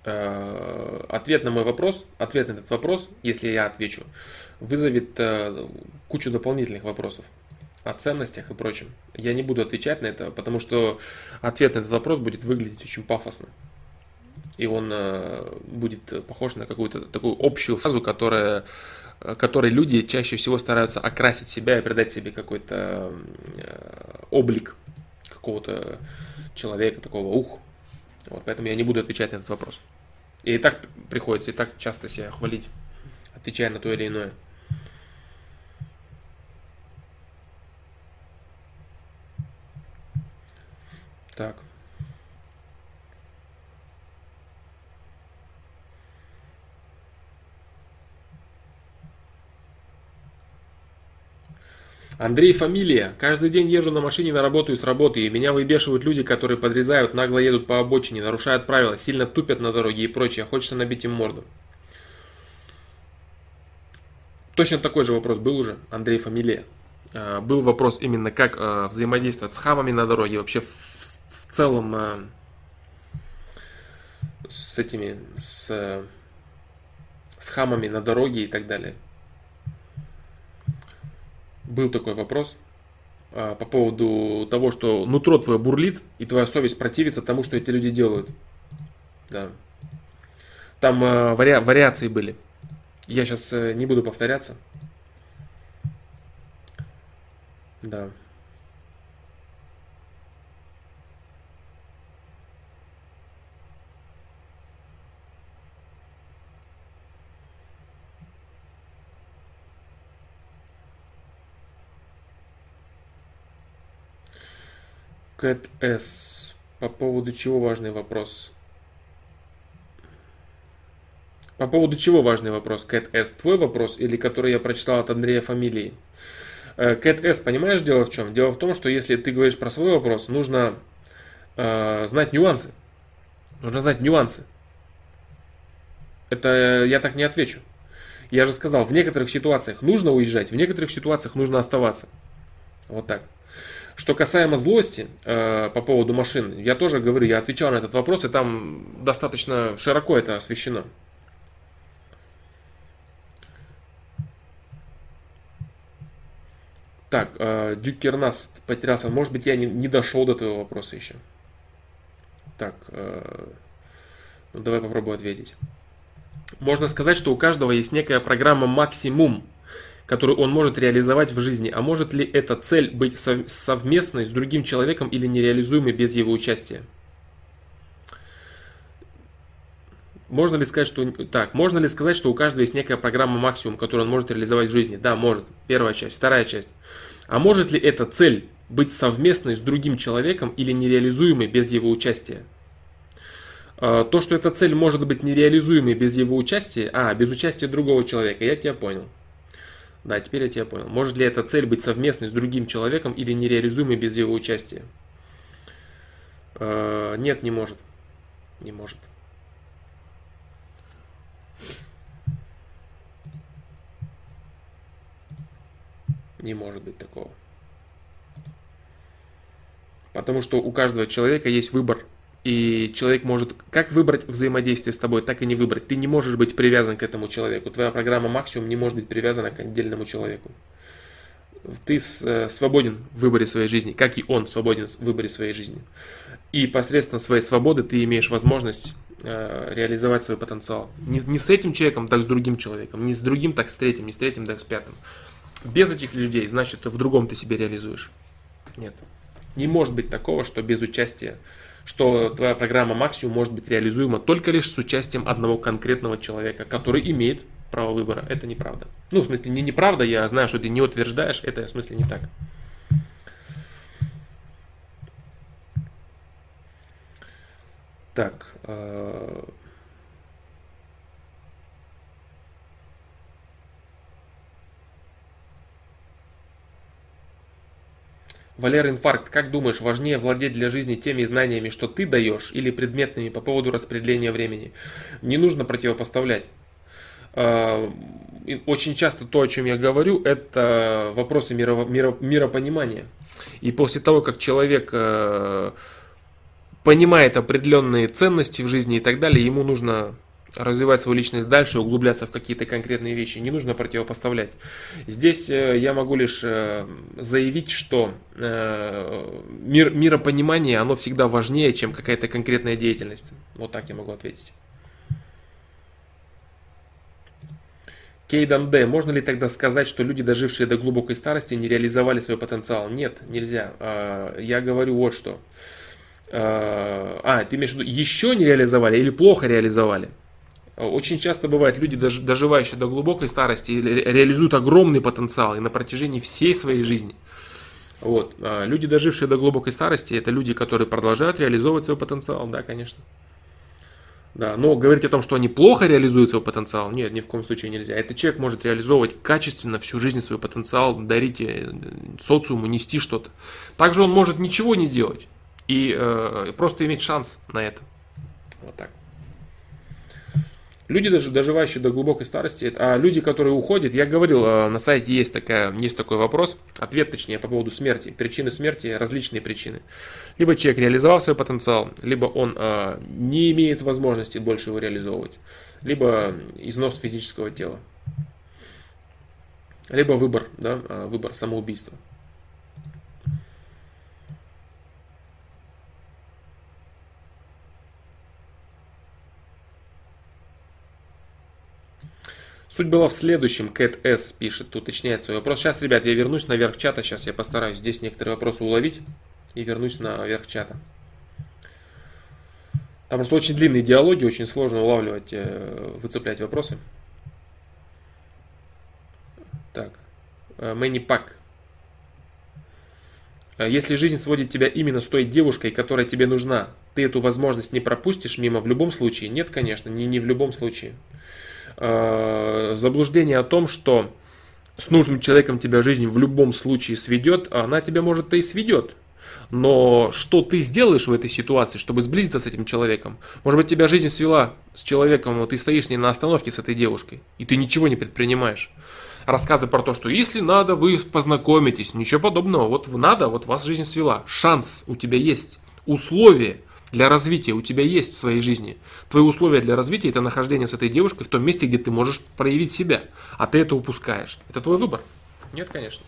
Э, ответ на мой вопрос, ответ на этот вопрос, если я отвечу, вызовет э, кучу дополнительных вопросов о ценностях и прочем. Я не буду отвечать на это, потому что ответ на этот вопрос будет выглядеть очень пафосно. И он э, будет похож на какую-то такую общую фразу, которая, которой люди чаще всего стараются окрасить себя и придать себе какой-то облик какого-то человека, такого ух, вот, поэтому я не буду отвечать на этот вопрос. И так приходится, и так часто себя хвалить, отвечая на то или иное. Так. Андрей фамилия. Каждый день езжу на машине на работу и с работы, и меня выбешивают люди, которые подрезают, нагло едут по обочине, нарушают правила, сильно тупят на дороге и прочее. Хочется набить им морду. Точно такой же вопрос был уже, Андрей фамилия. А, был вопрос именно, как а, взаимодействовать с хамами на дороге, вообще в, целом а, с этими, с, с хамами на дороге и так далее был такой вопрос а, по поводу того, что нутро твое бурлит, и твоя совесть противится тому, что эти люди делают. Да. Там а, вари... вариации были. Я сейчас а, не буду повторяться. Да. Кэт С. По поводу чего важный вопрос? По поводу чего важный вопрос? Кэт С. Твой вопрос или который я прочитал от Андрея фамилии? Э, Кэт С. Понимаешь, дело в чем? Дело в том, что если ты говоришь про свой вопрос, нужно э, знать нюансы. Нужно знать нюансы. Это я так не отвечу. Я же сказал, в некоторых ситуациях нужно уезжать, в некоторых ситуациях нужно оставаться. Вот так. Что касаемо злости э, по поводу машин, я тоже говорю, я отвечал на этот вопрос, и там достаточно широко это освещено. Так, э, Дюк Кернас потерялся. Может быть, я не, не дошел до твоего вопроса еще. Так, э, ну, давай попробую ответить. Можно сказать, что у каждого есть некая программа максимум, которую он может реализовать в жизни, а может ли эта цель быть совместной с другим человеком или нереализуемой без его участия? Можно ли сказать, что так, можно ли сказать, что у каждого есть некая программа максимум, которую он может реализовать в жизни? Да, может. Первая часть, вторая часть. А может ли эта цель быть совместной с другим человеком или нереализуемой без его участия? А, то, что эта цель может быть нереализуемой без его участия, а, без участия другого человека, я тебя понял. Да, теперь я тебя понял. Может ли эта цель быть совместной с другим человеком или нереализуемой без его участия? А, нет, не может. Не может. Не может быть такого. Потому что у каждого человека есть выбор. И человек может как выбрать взаимодействие с тобой, так и не выбрать. Ты не можешь быть привязан к этому человеку. Твоя программа максимум не может быть привязана к отдельному человеку. Ты э, свободен в выборе своей жизни, как и он свободен в выборе своей жизни. И посредством своей свободы ты имеешь возможность э, реализовать свой потенциал. Не, не с этим человеком, так с другим человеком. Не с другим, так с третьим. Не с третьим, так с пятым. Без этих людей, значит, в другом ты себе реализуешь. Нет. Не может быть такого, что без участия, что твоя программа максимум может быть реализуема только лишь с участием одного конкретного человека, который имеет право выбора. Это неправда. Ну, в смысле, не неправда, я знаю, что ты не утверждаешь, это в смысле не так. Так, Валер Инфаркт, как думаешь, важнее владеть для жизни теми знаниями, что ты даешь, или предметными по поводу распределения времени? Не нужно противопоставлять. А, очень часто то, о чем я говорю, это вопросы миро, миро, миропонимания. И после того, как человек э, понимает определенные ценности в жизни и так далее, ему нужно развивать свою личность дальше, углубляться в какие-то конкретные вещи. Не нужно противопоставлять. Здесь э, я могу лишь э, заявить, что э, мир, миропонимание, оно всегда важнее, чем какая-то конкретная деятельность. Вот так я могу ответить. Кейдан Д. Можно ли тогда сказать, что люди, дожившие до глубокой старости, не реализовали свой потенциал? Нет, нельзя. Я говорю вот что. А, ты имеешь в виду, еще не реализовали или плохо реализовали? Очень часто бывает, люди, доживающие до глубокой старости, реализуют огромный потенциал и на протяжении всей своей жизни. Вот. А люди, дожившие до глубокой старости, это люди, которые продолжают реализовывать свой потенциал, да, конечно. Да, но говорить о том, что они плохо реализуют свой потенциал, нет, ни в коем случае нельзя. Этот человек может реализовывать качественно всю жизнь свой потенциал, дарить э, социуму, нести что-то. Также он может ничего не делать и э, просто иметь шанс на это. Вот так. Люди, даже доживающие до глубокой старости, а люди, которые уходят, я говорил, э, на сайте есть, такая, есть такой вопрос, ответ точнее по поводу смерти. Причины смерти, различные причины. Либо человек реализовал свой потенциал, либо он э, не имеет возможности больше его реализовывать, либо износ физического тела, либо выбор, да, э, выбор самоубийства. Суть была в следующем. Кэт С пишет, уточняет свой вопрос. Сейчас, ребят, я вернусь наверх чата. Сейчас я постараюсь здесь некоторые вопросы уловить. И вернусь наверх чата. Там просто очень длинные диалоги, очень сложно улавливать, э, выцеплять вопросы. Так. Э, Мэнни Пак. Э, если жизнь сводит тебя именно с той девушкой, которая тебе нужна, ты эту возможность не пропустишь мимо в любом случае? Нет, конечно, не, не в любом случае. Э, заблуждение о том, что с нужным человеком тебя жизнь в любом случае сведет, она тебя может и сведет. Но что ты сделаешь в этой ситуации, чтобы сблизиться с этим человеком? Может быть, тебя жизнь свела с человеком, вот ты стоишь с ней на остановке с этой девушкой, и ты ничего не предпринимаешь. Рассказы про то, что если надо, вы познакомитесь, ничего подобного. Вот надо, вот вас жизнь свела. Шанс у тебя есть. Условия для развития у тебя есть в своей жизни. Твои условия для развития это нахождение с этой девушкой в том месте, где ты можешь проявить себя, а ты это упускаешь. Это твой выбор. Нет, конечно.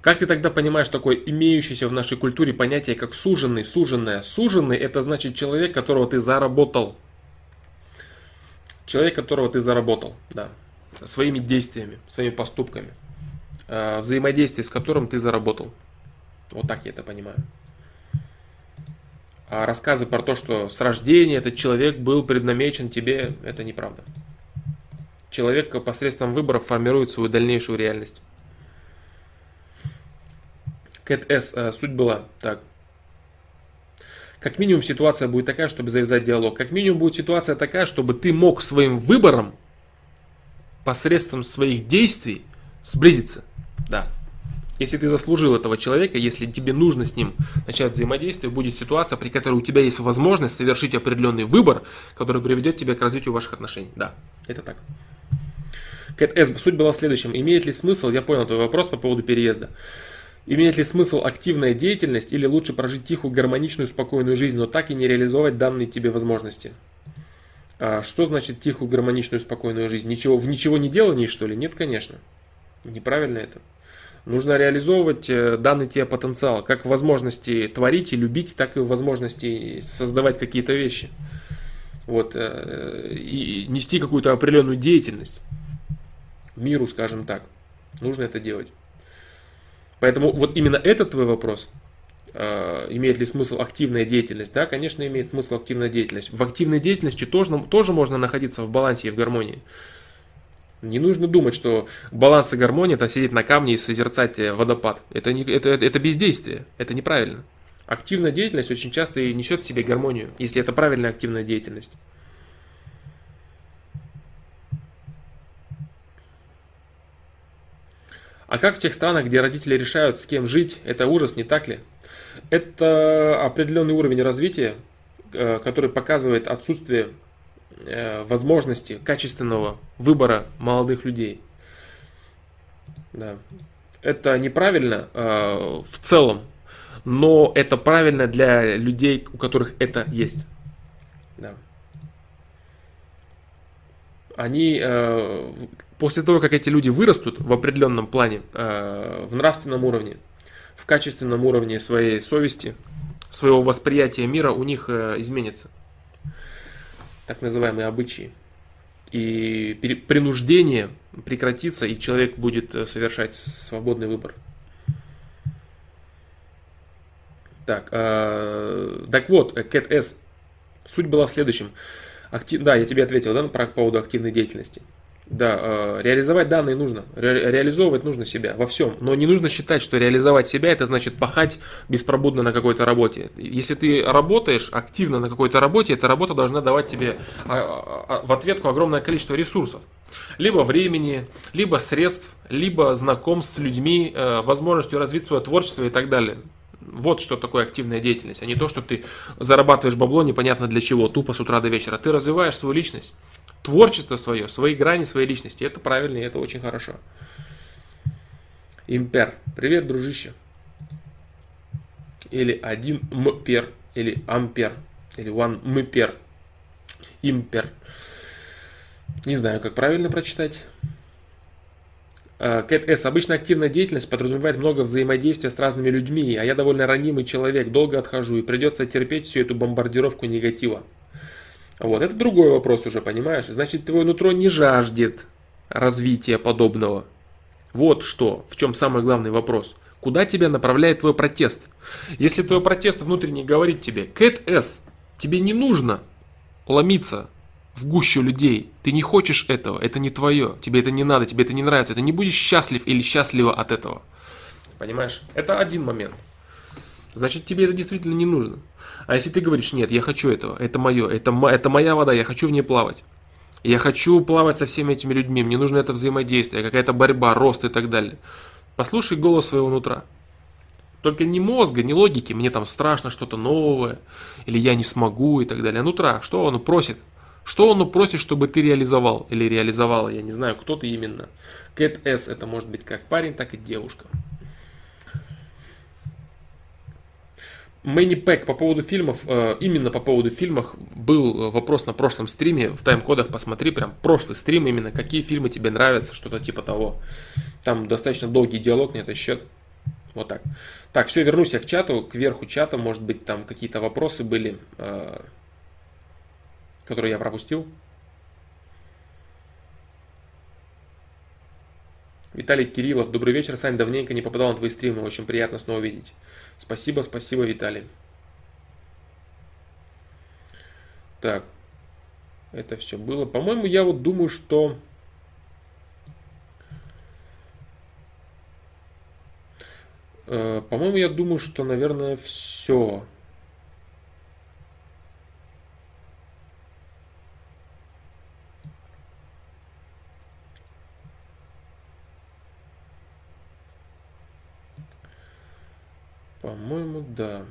Как ты тогда понимаешь такое имеющееся в нашей культуре понятие, как суженный, суженное? Суженный это значит человек, которого ты заработал. Человек, которого ты заработал, да, своими действиями, своими поступками. Э, взаимодействие с которым ты заработал. Вот так я это понимаю. А рассказы про то, что с рождения этот человек был преднамечен тебе, это неправда. Человек посредством выборов формирует свою дальнейшую реальность. Кэт С. Э, суть была так. Как минимум ситуация будет такая, чтобы завязать диалог. Как минимум будет ситуация такая, чтобы ты мог своим выбором посредством своих действий сблизиться. Да. Если ты заслужил этого человека, если тебе нужно с ним начать взаимодействие, будет ситуация, при которой у тебя есть возможность совершить определенный выбор, который приведет тебя к развитию ваших отношений. Да, это так. Кэт С. Суть была в следующем. Имеет ли смысл, я понял твой вопрос по поводу переезда. Имеет ли смысл активная деятельность или лучше прожить тихую, гармоничную, спокойную жизнь, но так и не реализовать данные тебе возможности? А что значит тихую, гармоничную, спокойную жизнь? Ничего, в ничего не делании, что ли? Нет, конечно. Неправильно это. Нужно реализовывать э, данный тебе потенциал, как возможности творить и любить, так и возможности создавать какие-то вещи. Вот, э, и нести какую-то определенную деятельность миру, скажем так. Нужно это делать. Поэтому вот именно этот твой вопрос, э, имеет ли смысл активная деятельность, да, конечно, имеет смысл активная деятельность. В активной деятельности тоже, тоже можно находиться в балансе и в гармонии. Не нужно думать, что баланс и гармония это сидеть на камне и созерцать э, водопад. Это, не, это, это, бездействие, это неправильно. Активная деятельность очень часто и несет в себе гармонию, если это правильная активная деятельность. А как в тех странах, где родители решают, с кем жить, это ужас, не так ли? Это определенный уровень развития, э, который показывает отсутствие возможности качественного выбора молодых людей. Да. Это неправильно э, в целом, но это правильно для людей, у которых это есть. Да. Они после того, как эти люди вырастут в определенном плане, э, в нравственном уровне, в качественном уровне своей совести, своего восприятия мира, у них э, изменится. Так называемые обычаи. И принуждение прекратится, и человек будет э, совершать свободный выбор. Так, так вот, Кэт С. Суть была в следующем. Актив... Да, я тебе ответил, да, по поводу активной деятельности. Да, э, реализовать данные нужно, ре, реализовывать нужно себя во всем, но не нужно считать, что реализовать себя это значит пахать беспробудно на какой-то работе. Если ты работаешь активно на какой-то работе, эта работа должна давать тебе а, а, в ответку огромное количество ресурсов. Либо времени, либо средств, либо знакомств с людьми, э, возможностью развить свое творчество и так далее. Вот что такое активная деятельность, а не то, что ты зарабатываешь бабло непонятно для чего, тупо с утра до вечера. Ты развиваешь свою личность творчество свое, свои грани своей личности. Это правильно, и это очень хорошо. Импер. Привет, дружище. Или один мпер, или ампер, или one мпер. Импер. Не знаю, как правильно прочитать. А, Кэт С. Обычно активная деятельность подразумевает много взаимодействия с разными людьми, а я довольно ранимый человек, долго отхожу и придется терпеть всю эту бомбардировку негатива. Вот, это другой вопрос уже, понимаешь? Значит, твое нутро не жаждет развития подобного. Вот что, в чем самый главный вопрос. Куда тебя направляет твой протест? Если твой протест внутренний говорит тебе, Кэт С, тебе не нужно ломиться в гущу людей. Ты не хочешь этого, это не твое, тебе это не надо, тебе это не нравится, ты не будешь счастлив или счастлива от этого. Понимаешь? Это один момент. Значит, тебе это действительно не нужно. А если ты говоришь, нет, я хочу этого, это мое, это, это моя вода, я хочу в ней плавать. Я хочу плавать со всеми этими людьми, мне нужно это взаимодействие, какая-то борьба, рост и так далее. Послушай голос своего нутра. Только не мозга, не логики, мне там страшно что-то новое, или я не смогу и так далее. А нутра, что оно просит? Что оно просит, чтобы ты реализовал или реализовала? Я не знаю, кто ты именно. Кэт С это может быть как парень, так и девушка. Мэнни Пэк по поводу фильмов, э, именно по поводу фильмов был вопрос на прошлом стриме, в тайм-кодах посмотри, прям прошлый стрим именно, какие фильмы тебе нравятся, что-то типа того. Там достаточно долгий диалог на этот счет. Вот так. Так, все, вернусь я к чату, к верху чата, может быть там какие-то вопросы были, которые я пропустил. Виталий Кириллов, добрый вечер, Сань, давненько не попадал на твои стримы, очень приятно снова видеть. Спасибо, спасибо, Виталий. Так, это все было. По-моему, я вот думаю, что... Э, по-моему, я думаю, что, наверное, все. По-моему, да.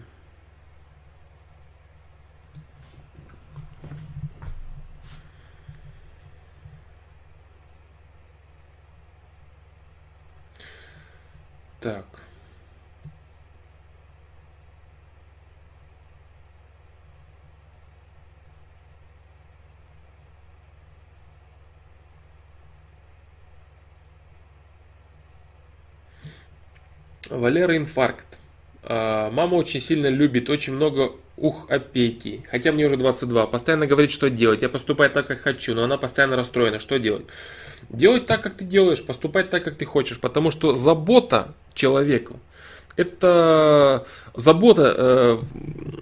Так. Валера инфаркт. А, мама очень сильно любит, очень много ух опеки. Хотя мне уже 22. Постоянно говорит, что делать. Я поступаю так, как хочу, но она постоянно расстроена. Что делать? Делать так, как ты делаешь, поступать так, как ты хочешь. Потому что забота человеку это забота э,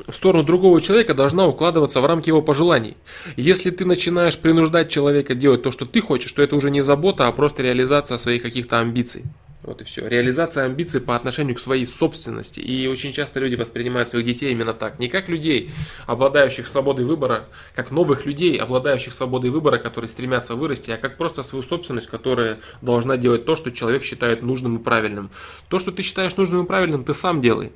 в сторону другого человека должна укладываться в рамки его пожеланий. Если ты начинаешь принуждать человека делать то, что ты хочешь, то это уже не забота, а просто реализация своих каких-то амбиций. Вот и все. Реализация амбиций по отношению к своей собственности. И очень часто люди воспринимают своих детей именно так. Не как людей, обладающих свободой выбора, как новых людей, обладающих свободой выбора, которые стремятся вырасти, а как просто свою собственность, которая должна делать то, что человек считает нужным и правильным. То, что ты считаешь нужным и правильным, ты сам делай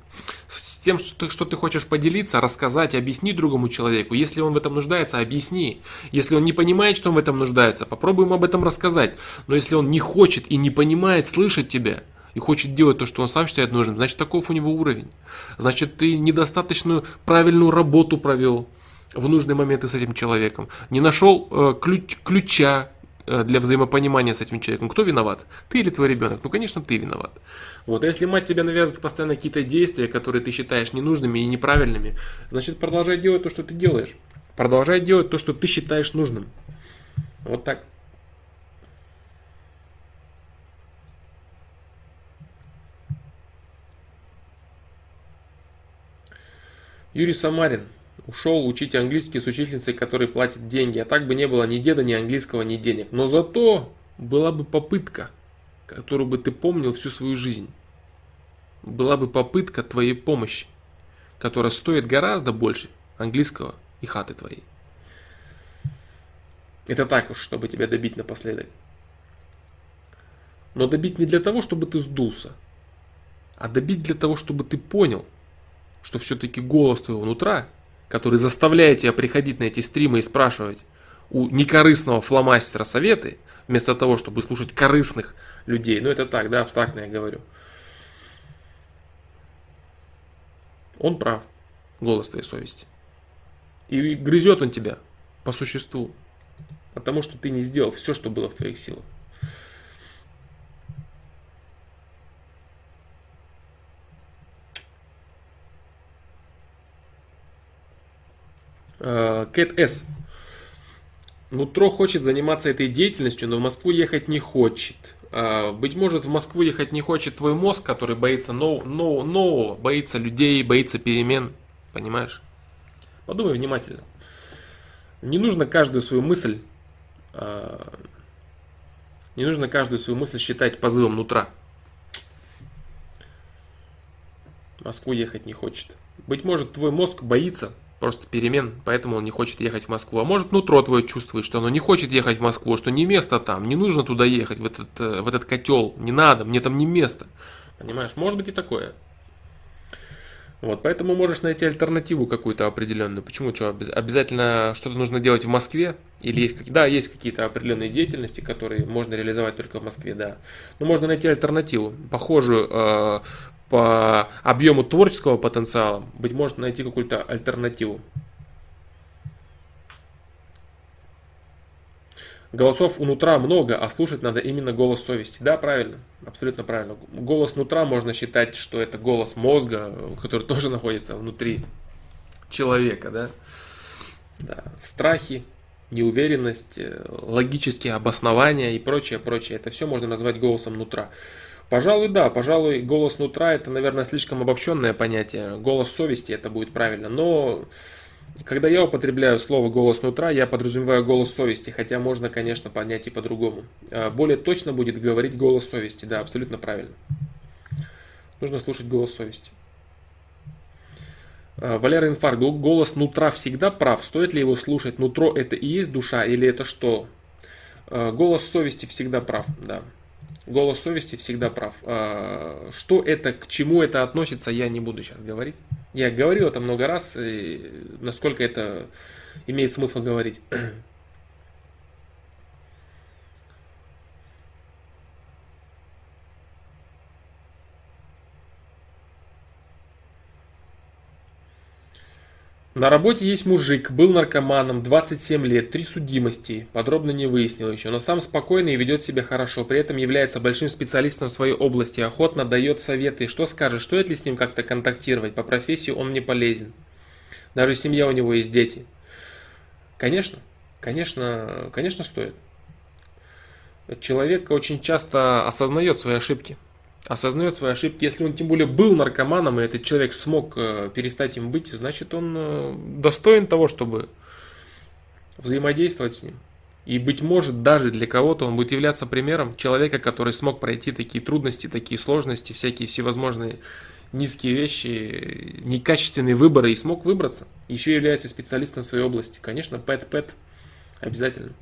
тем, что ты, что ты хочешь поделиться, рассказать, объяснить другому человеку. Если он в этом нуждается, объясни. Если он не понимает, что он в этом нуждается, попробуй ему об этом рассказать. Но если он не хочет и не понимает слышать тебя, и хочет делать то, что он сам считает нужным, значит, таков у него уровень. Значит, ты недостаточную правильную работу провел в нужные моменты с этим человеком. Не нашел э, ключ, ключа для взаимопонимания с этим человеком. Кто виноват? Ты или твой ребенок? Ну, конечно, ты виноват. Вот, а если мать тебе навязывает постоянно какие-то действия, которые ты считаешь ненужными и неправильными, значит, продолжай делать то, что ты делаешь. Продолжай делать то, что ты считаешь нужным. Вот так. Юрий Самарин. Ушел учить английский с учительницей, которой платит деньги. А так бы не было ни деда, ни английского, ни денег. Но зато была бы попытка, которую бы ты помнил всю свою жизнь. Была бы попытка твоей помощи, которая стоит гораздо больше английского и хаты твоей. Это так уж, чтобы тебя добить напоследок. Но добить не для того, чтобы ты сдулся, а добить для того, чтобы ты понял, что все-таки голос твоего нутра который заставляет тебя приходить на эти стримы и спрашивать у некорыстного фломастера советы, вместо того, чтобы слушать корыстных людей. Ну, это так, да, абстрактно я говорю. Он прав, голос твоей совести. И грызет он тебя по существу, потому что ты не сделал все, что было в твоих силах. Кэт С. Нутро хочет заниматься этой деятельностью, но в Москву ехать не хочет. Э, быть может, в Москву ехать не хочет твой мозг, который боится нового, нового, нового боится людей, боится перемен. Понимаешь? Подумай внимательно. Не нужно каждую свою мысль, э, не нужно каждую свою мысль считать позывом нутра. Москву ехать не хочет. Быть может, твой мозг боится просто перемен, поэтому он не хочет ехать в Москву. А может, нутро твое чувствует, что оно не хочет ехать в Москву, что не место там, не нужно туда ехать, в этот, э, в этот котел, не надо, мне там не место. Понимаешь, может быть и такое. Вот, поэтому можешь найти альтернативу какую-то определенную. Почему что, обязательно что-то нужно делать в Москве? Или есть, да, есть какие-то определенные деятельности, которые можно реализовать только в Москве, да. Но можно найти альтернативу, похожую э, по объему творческого потенциала, быть может, найти какую-то альтернативу. Голосов у нутра много, а слушать надо именно голос совести. Да, правильно, абсолютно правильно. Голос нутра можно считать, что это голос мозга, который [LAUGHS] тоже находится внутри человека, да. да. Страхи, неуверенность, э, логические обоснования и прочее, прочее. Это все можно назвать голосом нутра. Пожалуй, да, пожалуй, голос нутра это, наверное, слишком обобщенное понятие. Голос совести это будет правильно, но Когда я употребляю слово «голос нутра», я подразумеваю голос совести, хотя можно, конечно, понять и по-другому. А, более точно будет говорить голос совести, да, абсолютно правильно. Нужно слушать голос совести. А, Валера Инфаркт, голос нутра всегда прав. Стоит ли его слушать? Нутро это и есть душа или это что? А, голос совести всегда прав, да. Голос совести всегда прав. Что это, к чему это относится, я не буду сейчас говорить. Я говорил это много раз, и насколько это имеет смысл говорить. [CLEARS THROAT] На работе есть мужик, был наркоманом, 27 лет, три судимости, подробно не выяснил еще, но сам спокойный и ведет себя хорошо, при этом является большим специалистом в своей области, охотно дает советы. Что скажешь, стоит ли с ним как-то контактировать? По профессии он мне полезен. Даже семья у него есть дети. Конечно, конечно, конечно стоит. Человек очень часто осознает свои ошибки осознает свои ошибки. Если он тем более был наркоманом, и этот человек смог э, перестать им быть, значит он э, достоин того, чтобы взаимодействовать с ним. И, быть может, даже для кого-то он будет являться примером человека, который смог пройти такие трудности, такие сложности, всякие всевозможные низкие вещи, некачественные выборы и смог выбраться. Еще является специалистом в своей области. Конечно, пэт-пэт обязательно.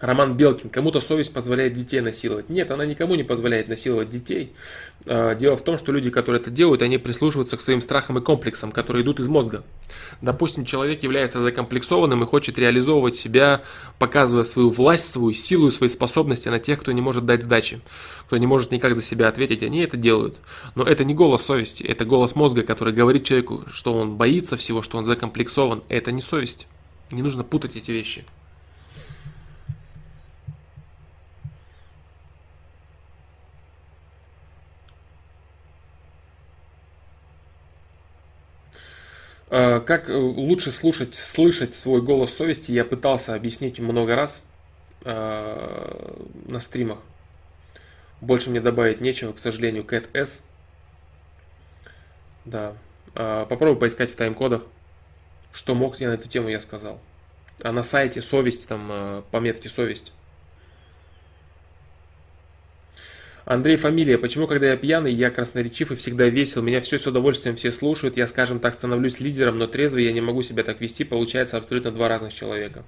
Роман Белкин. Кому-то совесть позволяет детей насиловать. Нет, она никому не позволяет насиловать детей. А, дело в том, что люди, которые это делают, они прислушиваются к своим страхам и комплексам, которые идут из мозга. Допустим, человек является закомплексованным и хочет реализовывать себя, показывая свою власть, свою силу и свои способности на тех, кто не может дать сдачи, кто не может никак за себя ответить. Они это делают. Но это не голос совести, это голос мозга, который говорит человеку, что он боится всего, что он закомплексован. Это не совесть. Не нужно путать эти вещи. Как э, лучше слушать, слышать свой голос совести, я пытался объяснить много раз э, на стримах. Больше мне добавить нечего, к сожалению, Cat S. Да. Попробуй поискать в тайм-кодах. Что мог я на эту тему, я сказал. А на сайте совесть, там пометки совесть. Андрей фамилия. Почему, когда я пьяный, я красноречив и всегда весел, меня все с удовольствием все слушают, я, скажем так, становлюсь лидером, но трезвый я не могу себя так вести, получается абсолютно два разных человека.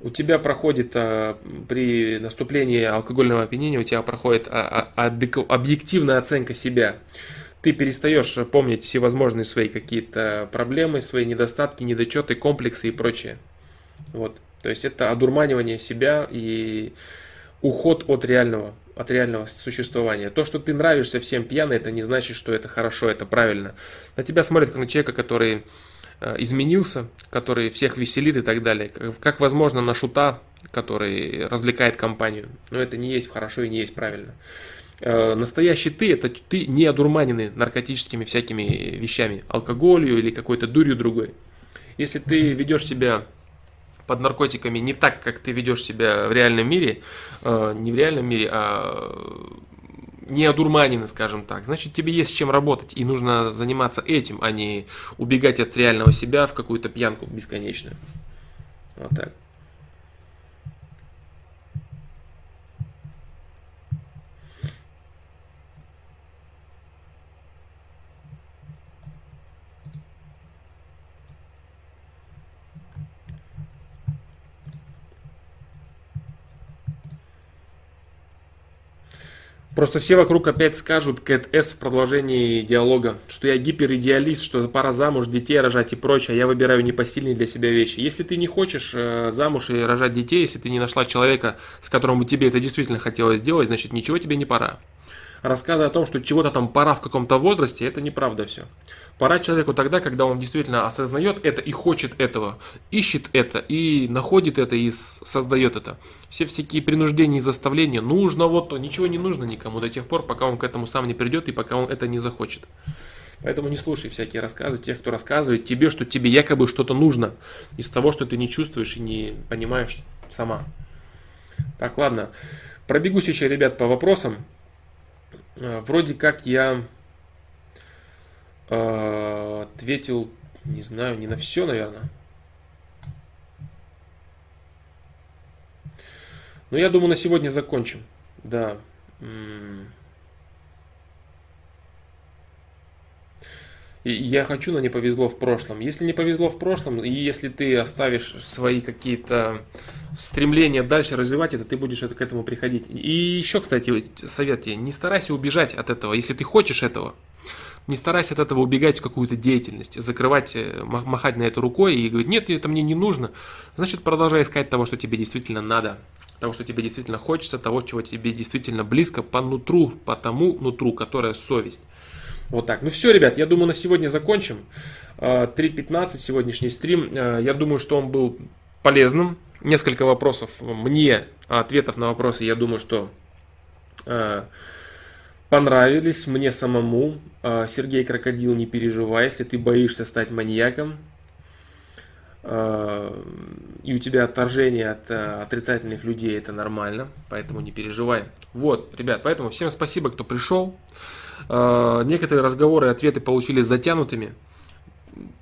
У тебя проходит а, при наступлении алкогольного опьянения, у тебя проходит а, а, объективная оценка себя. Ты перестаешь помнить всевозможные свои какие-то проблемы, свои недостатки, недочеты, комплексы и прочее. Вот. То есть это одурманивание себя и уход от реального от реального существования. То, что ты нравишься всем пьяный, это не значит, что это хорошо, это правильно. На тебя смотрят как на человека, который э, изменился, который всех веселит и так далее. Как возможно на шута, который развлекает компанию. Но это не есть хорошо и не есть правильно. Э, настоящий ты, это ты не одурманенный наркотическими всякими вещами, алкоголью или какой-то дурью другой. Если ты ведешь себя под наркотиками не так, как ты ведешь себя в реальном мире, э, не в реальном мире, а не одурманены, скажем так, значит тебе есть с чем работать, и нужно заниматься этим, а не убегать от реального себя в какую-то пьянку бесконечную. Вот так. Просто все вокруг опять скажут Кэт С в продолжении диалога, что я гиперидеалист, что пора замуж, детей рожать и прочее, а я выбираю непосильные для себя вещи. Если ты не хочешь э, замуж и рожать детей, если ты не нашла человека, с которым бы тебе это действительно хотелось сделать, значит ничего тебе не пора рассказы о том, что чего-то там пора в каком-то возрасте, это неправда все. Пора человеку тогда, когда он действительно осознает это и хочет этого, ищет это и находит это и создает это. Все всякие принуждения и заставления, нужно вот то, ничего не нужно никому до тех пор, пока он к этому сам не придет и пока он это не захочет. Поэтому не слушай всякие рассказы тех, кто рассказывает тебе, что тебе якобы что-то нужно из того, что ты не чувствуешь и не понимаешь сама. Так, ладно. Пробегусь еще, ребят, по вопросам. Э, вроде как я Э, ответил, не знаю, не на все, наверное. Но я думаю, на сегодня закончим. Да. Я хочу, но не повезло в прошлом. Если не повезло в прошлом, и если ты оставишь свои какие-то стремления дальше развивать это, ты будешь это, к этому приходить. И еще, кстати, совет тебе, не старайся убежать от этого. Если ты хочешь этого, не старайся от этого убегать в какую-то деятельность, закрывать, э, махать на это рукой и говорить, нет, это мне не нужно. Значит, продолжай искать того, что тебе действительно надо того, что тебе действительно хочется, того, чего тебе действительно близко по нутру, по тому нутру, которая совесть. Вот так. Ну все, ребят, я думаю, на сегодня закончим. 3.15 э, сегодняшний стрим. Э, я думаю, что он был полезным. Несколько вопросов мне, ответов на вопросы, я думаю, что понравились мне самому. Сергей Крокодил, не переживай, если ты боишься стать маньяком, и у тебя отторжение от отрицательных людей, это нормально, поэтому не переживай. Вот, ребят, поэтому всем спасибо, кто пришел. Э, некоторые разговоры и ответы получились затянутыми.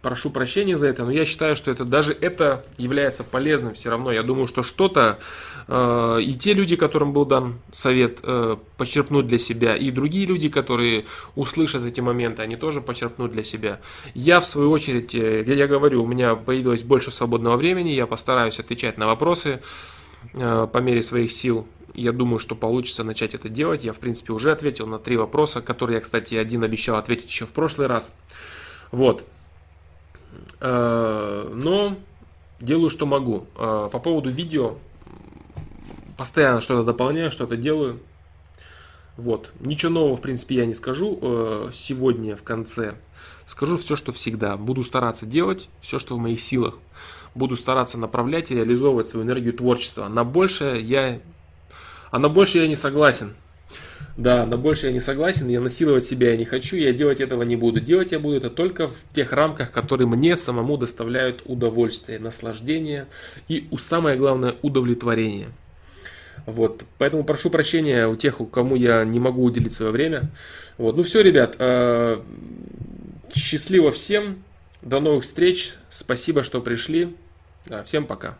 Прошу прощения за это, но я считаю, что это даже это является полезным все равно. Я думаю, что что-то э, и те люди, которым был дан совет, э, почерпнут для себя, и другие люди, которые услышат эти моменты, они тоже почерпнут для себя. Я, в свою очередь, э, я, говорю, у меня появилось больше свободного времени, я постараюсь отвечать на вопросы э, по мере своих сил. Я думаю, что получится начать это делать. Я, в принципе, уже ответил на три вопроса, которые я, кстати, один обещал ответить еще в прошлый раз. Вот. Э, но делаю, что могу. Э, по поводу видео, постоянно что-то дополняю, что-то делаю. Вот. Ничего нового, в принципе, я не скажу э, сегодня в конце. Скажу все, что всегда. Буду стараться делать все, что в моих силах. Буду стараться направлять и реализовывать свою энергию творчества. На большее я а на больше я не согласен. Да, на больше я не согласен, я насиловать себя я не хочу, я делать этого не буду. Делать я буду это только в тех рамках, которые мне самому доставляют удовольствие, наслаждение и, самое главное, удовлетворение. Вот, поэтому прошу прощения у тех, у кому я не могу уделить свое время. Вот, ну все, ребят, э, счастливо всем, до новых встреч, спасибо, что пришли, всем пока.